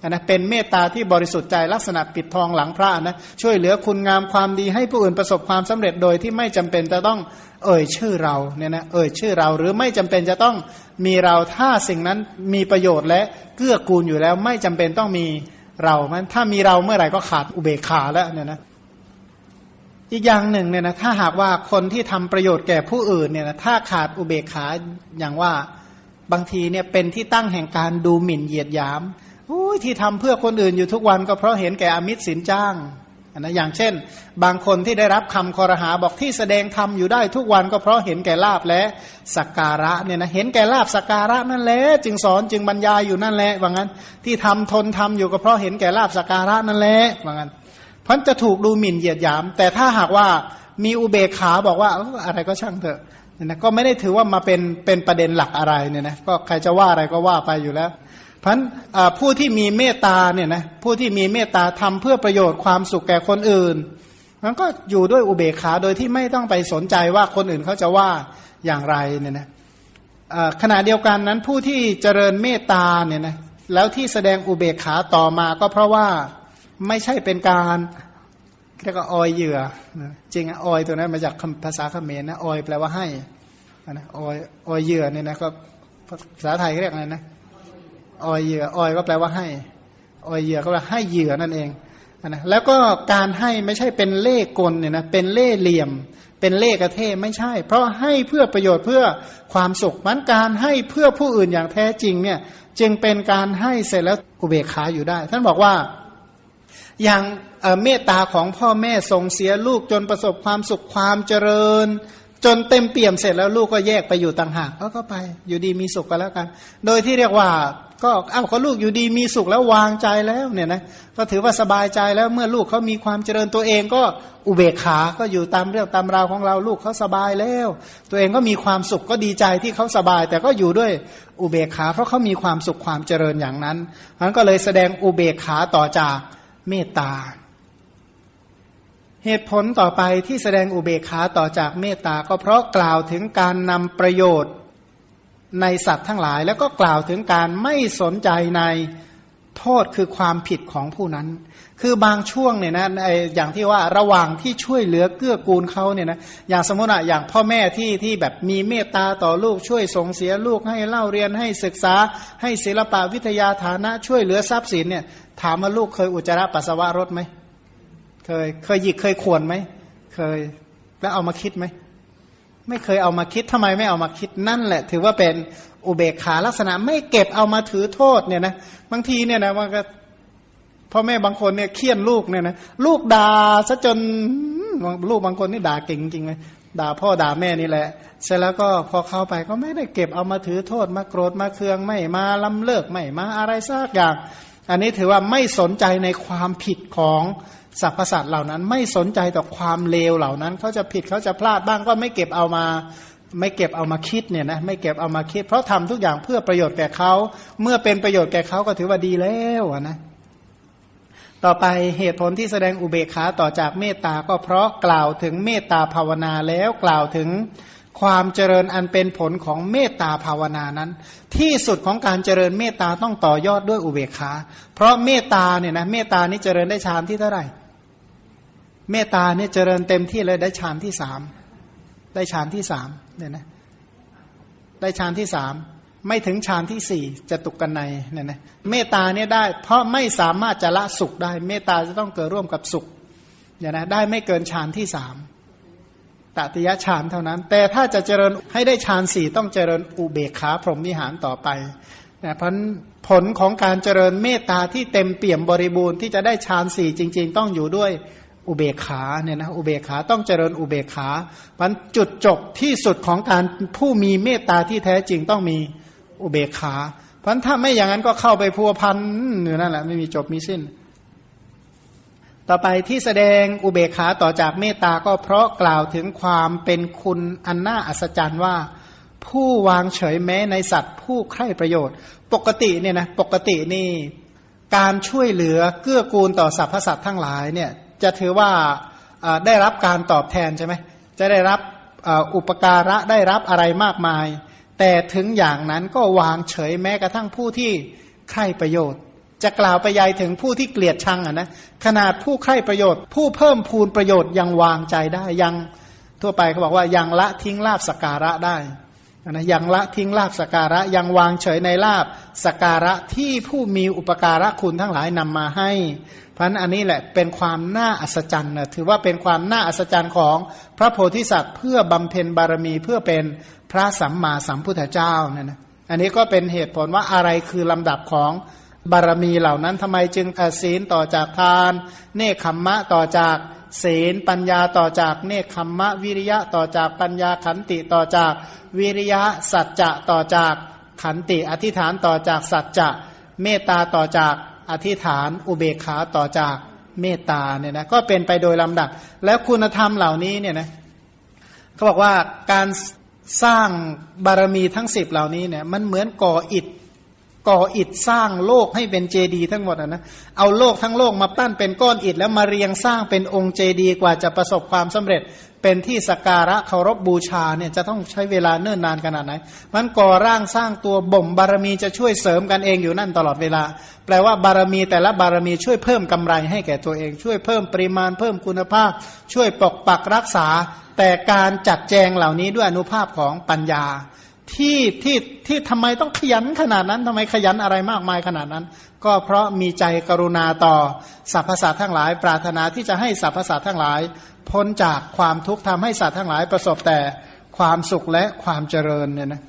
[SPEAKER 1] นะเป็นเมตตาที่บริสุทธิ์ใจลักษณะปิดทองหลังพระนะช่วยเหลือคุณงามความดีให้ผู้อื่นประสบความสำเร็จโดยที่ไม่จำเป็นจะต้องเอ่ยชื่อเราเนี่ยนะเอ่ยชื่อเราหรือไม่จำเป็นจะต้องมีเราถ้าสิ่งนั้นมีประโยชน์และเกื้อกูลอยู่แล้ว ไม่จำเป็นต้องมีเรามันถ้ามีเราเมื่อไหร่ก็ขาดอุเบกขาแล้วเนี่ยนะอีกอย่างหนึ่งเนี่ยนะถ้าหากว่าคนที่ทำประโยชน์แก่ผู้อื่นเนี่ยนะถ้าขาดอุเบกขาอย่างว่าบางทีเนี่ยเป็นที่ตั้งแห่งการดูหมิ่นเหยียดหยาม ที่ทำเพื่อคนอื่นอยู่ทุกวันก็เพราะเห็นแก่อมิตรสินจ้างนะอย่างเช่น บางคนที่ได้รับคำคอรหาบอกที่แสดงธรรมอยู่ได้ทุกวันก็เพราะเห็นแก่ลาบและสักการะเนี่ยนะเห็นแก่ลาบสักการะนั่นแหละจึงสอนจึงบรรยายอยู่นั่นแหละว่างั้น ที่ทำทนทำอยู่ก็เพราะเห็นแก่ลาบสักการะนั่นแหละว่างั้นพันจะถูกดูหมิ่นเหยียดหยาม แต่ถ้าหากว่ามีอุเบกขาบอกว่าอะไรก็ช่างเถอะนะก็ไม่ได้ถือว่ามาเป็นเป็นประเด็นหลักอะไรเนี่ยนะก็ใครจะว่าอะไรก็ว่าไปอยู่แล้ว พันผู้ที่มีเมตตาเนี่ยนะผู้ที่มีเมตตาทำเพื่อประโยชน์ความสุขแก่คนอื่นมันก็อยู่ด้วยอุเบกขาโดยที่ไม่ต้องไปสนใจว่าคนอื่นเขาจะว่าอย่างไรเนี่ยนะขณะเดียวกันนั้นผู้ที่เจริญเมตตาเนี่ยนะแล้วที่แสดงอุเบกขาต่อมาก็เพราะว่าไม่ใช่เป็นการเรียกว่าออยเหยื่อจริงออยตัวนั้นมาจากภาษาเขมรนะออยแปลว่าให้นะออยออยเหยื่อเนี่ยนะก็ภาษาไทยเรียกอะไรนะ ออยเหยื่อออยก็แปลว่าให้ออยเหยื่อก็แปลให้เหยื่อนั่นเองนะแล้วก็การให้ไม่ใช่เป็นเล่กลเนี่ยนะเป็นเล่เหลี่ยม เป็นเล่กระเทไม่ใช่ เพราะให้เพื่อประโยชน์เพื่อความสุขมันการให้เพื่อผู้อื่นอย่างแท้จริงเนี่ยจึงเป็นการให้เสร็จแล้วอุเบกขาอยู่ได้ ท่านบอกว่าอย่างเมตตาของพ่อแม่ส่งเสียลูกจนประสบความสุขความเจริญ จนเต็มเปี่ยมเสร็จแล้วลูกก็แยกไปอยู่ต่างหากเขาก็ไปอยู่ดีมีสุขกันแล้วกัน โดยที่เรียกว่า ก็เอ้าเขาลูกอยู่ดีมีสุขแล้ววางใจแล้วเนี่ยนะก็ถือว่าสบายใจแล้วเมื่อลูกเขามีความเจริญตัวเองก็อุเบกขา ก็อยู่ตามเรื่องตามราวของเราลูกเขาสบายแล้ว ตัวเองก็มีความสุขก็ดีใจที่เขาสบาย แต่ก็อยู่ด้วยอุเบกขา เพราะเขามีความสุขความเจริญอย่างนั้นมันก็เลยแสดงอุเบกขาต่อจากเมตตา เหตุผลต่อไปที่แสดงอุเบกขาต่อจากเมตตาก็เพราะกล่าวถึงการนำประโยชน์ในสัตว์ทั้งหลาย แล้วก็กล่าวถึงการไม่สนใจในโทษคือความผิดของผู้นั้น คือบางช่วงเนี่ยนะอย่างที่ว่าระหว่างที่ช่วยเหลือเกื้อกูลเขาเนี่ยนะอย่างสมมติอะอย่างพ่อแม่ที่ที่แบบมีเมตตาต่อลูกช่วยส่งเสียลูกให้เล่าเรียนให้ศึกษา ให้ศิลปะวิทยาฐานะช่วยเหลือทรัพย์สินเนี่ยถามว่าลูกเคยอุจจาระปัสสาวะรถไหม เคย เคยหยิกเคยขวนไหม เคย แล้วเอามาคิดไหม ไม่เคยเอามาคิดทำไมไม่เอามาคิดนั่นแหละ ถือว่าเป็นอุเบกขาลักษณะ ไม่เก็บเอามาถือโทษเนี่ยนะบางทีเนี่ยนะมันก็พ่อแม่บางคนเนี่ยเคี่ยนลูกเนี่ยนะลูกด่าซะจนลูกบางคนนี่ด่าเก่งจริงเลยด่าพ่อด่าแม่นี่แหละ เสร็จแล้วก็พอเข้าไปก็ไม่ได้เก็บเอามาถือโทษมาโกรธมาเคืองไม่มาล้ำเลิกไม่มาอะไรสักอย่าง อันนี้ถือว่าไม่สนใจในความผิดของ สรรพสัตว์เหล่านั้นไม่สนใจต่อความเลวเหล่านั้นเขาจะผิดเขาจะพลาดบ้างก็ไม่เก็บเอามาไม่เก็บเอามาคิดเนี่ยนะไม่เก็บเอามาคิด เพราะทำทุกอย่างเพื่อประโยชน์แก่เขาเมื่อเป็นประโยชน์แก่เขาก็ถือว่าดีแล้วนะต่อไปเหตุผลที่แสดงอุเบกขาต่อจากเมตตาก็เพราะกล่าวถึงเมตตาภาวนาแล้วกล่าวถึงความเจริญอันเป็นผลของเมตตาภาวนานั้น ที่สุดของการเจริญเมตตาต้องต่อยอดด้วยอุเบกขา เพราะเมตตาเนี่ยนะเมตตานี่เจริญได้ฌานที่เท่าไหร่ เมตตาเนี่ยเจริญเต็มที่เลยได้ฌานที่สามได้ฌานที่สามเนี่ยนะได้ฌานที่สามไม่ถึงฌานที่สี่จะตุกกันในเนี่ยนะเมตตาเนี่ยได้ เพราะไม่สามารถจะละสุขได้ เมตตาจะต้องเกิดร่วมกับสุขเนี่ยนะได้ไม่เกินฌานที่สามตติยฌานเท่านั้น แต่ถ้าจะเจริญให้ได้ฌานสี่ต้องเจริญอุเบกขาพรหมวิหารต่อไปนะเพราะผลของการเจริญเมตตาที่เต็มเปี่ยมบริบูรณ์ที่จะได้ฌานสี่จริง ๆ ต้องอยู่ด้วย อุเบกขาเนี่ยนะอุเบกขาต้องเจริญอุเบกขาพันจุดจบที่สุดของการผู้มีเมตตาที่แท้จริงต้องมีอุเบกขาพันถ้าไม่อย่างนั้นก็เข้าไปพัวพันอยู่นั่นแหละไม่มีจบมีสิ้น ต่อไปที่แสดงอุเบกขาต่อจากเมตตาก็เพราะกล่าวถึงความเป็นคุณอันน่าอัศจรรย์ว่า ผู้วางเฉยแม้ในสัตว์ ผู้ใคร่ประโยชน์ ปกติเนี่ยนะปกตินี่ การช่วยเหลือเกื้อกูลต่อสรรพสัตว์ทั้งหลายเนี่ย จะถือว่าได้รับการตอบแทนใช่ไหมจะได้รับอุปการะได้รับอะไรมากมาย แต่ถึงอย่างนั้นก็วางเฉยแม้กระทั่งผู้ที่ใคร่ประโยชน์ จะกล่าวไปยายถึงผู้ที่เกลียดชังอะนะขนาดผู้ใคร่ประโยชน์ ผู้เพิ่มพูนประโยชน์ยังวางใจได้ยังทั่วไปเขาบอกว่ายังละทิ้งลาบสการะได้นะยังละทิ้งลาบสการะยังวางเฉยในลาบสการะที่ผู้มีอุปการะคุณทั้งหลายนำมาให้ พันอันนี้แหละเป็นความน่าอัศจรรย์นะถือว่าเป็นความน่าอัศจรรย์ของพระโพธิสัตว์ เพื่อบำเพ็ญบารมีเพื่อเป็นพระสัมมาสัมพุทธเจ้าเนี่ยนะอันนี้ก็เป็นเหตุผลว่าอะไรคือลำดับของบารมีเหล่านั้นทำไมจึงศีลต่อจากทาน เนคขมมะต่อจากศีลปัญญาต่อจากเนคขมมะวิริยะต่อจากปัญญาขันติต่อจากวิริยะสัจจะต่อจากขันติ อธิษฐานต่อจากสัจจะเมตตาต่อจาก อธิษฐานอุเบกขาต่อจากเมตตาเนี่ยนะก็เป็นไปโดยลำดับ แล้วคุณธรรมเหล่านี้เนี่ยนะเขาบอกว่าการสร้างบารมีทั้งสิบเหล่านี้เนี่ยมันเหมือนก่ออิฐก่ออิฐสร้างโลกให้เป็นเจดีย์ทั้งหมดนะเอาโลกทั้งโลกมาปั้นเป็นก้อนอิฐแล้วมาเรียงสร้างเป็นองค์เจดีย์กว่าจะประสบความสำเร็จ เป็นที่สการะเคารพบูชาเนี่ยจะต้องใช้เวลาเนิ่นนานขนาดไหน มันก่อร่างสร้างตัวบ่มบารมีจะช่วยเสริมกันเองอยู่นั่นตลอดเวลา แปลว่าบารมีแต่ละบารมีช่วยเพิ่มกำไรให้แก่ตัวเอง ช่วยเพิ่มปริมาณเพิ่มคุณภาพ ช่วยปกปักรักษา แต่การจัดแจงเหล่านี้ด้วยอนุภาพของปัญญา ที่ที่ที่ทำไมต้องขยันขนาดนั้นทำไมขยันอะไรมากมายขนาดนั้น ก็เพราะมีใจกรุณาต่อสรรพสัตว์ทั้งหลาย ปรารถนาที่จะให้สรรพสัตว์ทั้งหลาย พ้นจากความทุกข์ทำให้สัตว์ทั้งหลายประสบแต่ความสุขและความเจริญเนี่ยนะ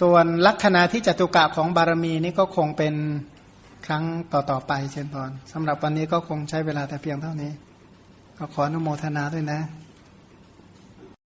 [SPEAKER 1] ส่วนลักษณะที่จตุกะของบารมีนี่ก็คงเป็นครั้งต่อ ๆ ไปเช่นตอนสำหรับวันนี้ก็คงใช้เวลาแต่เพียงเท่านี้ ก็ขออนุโมทนาด้วยนะ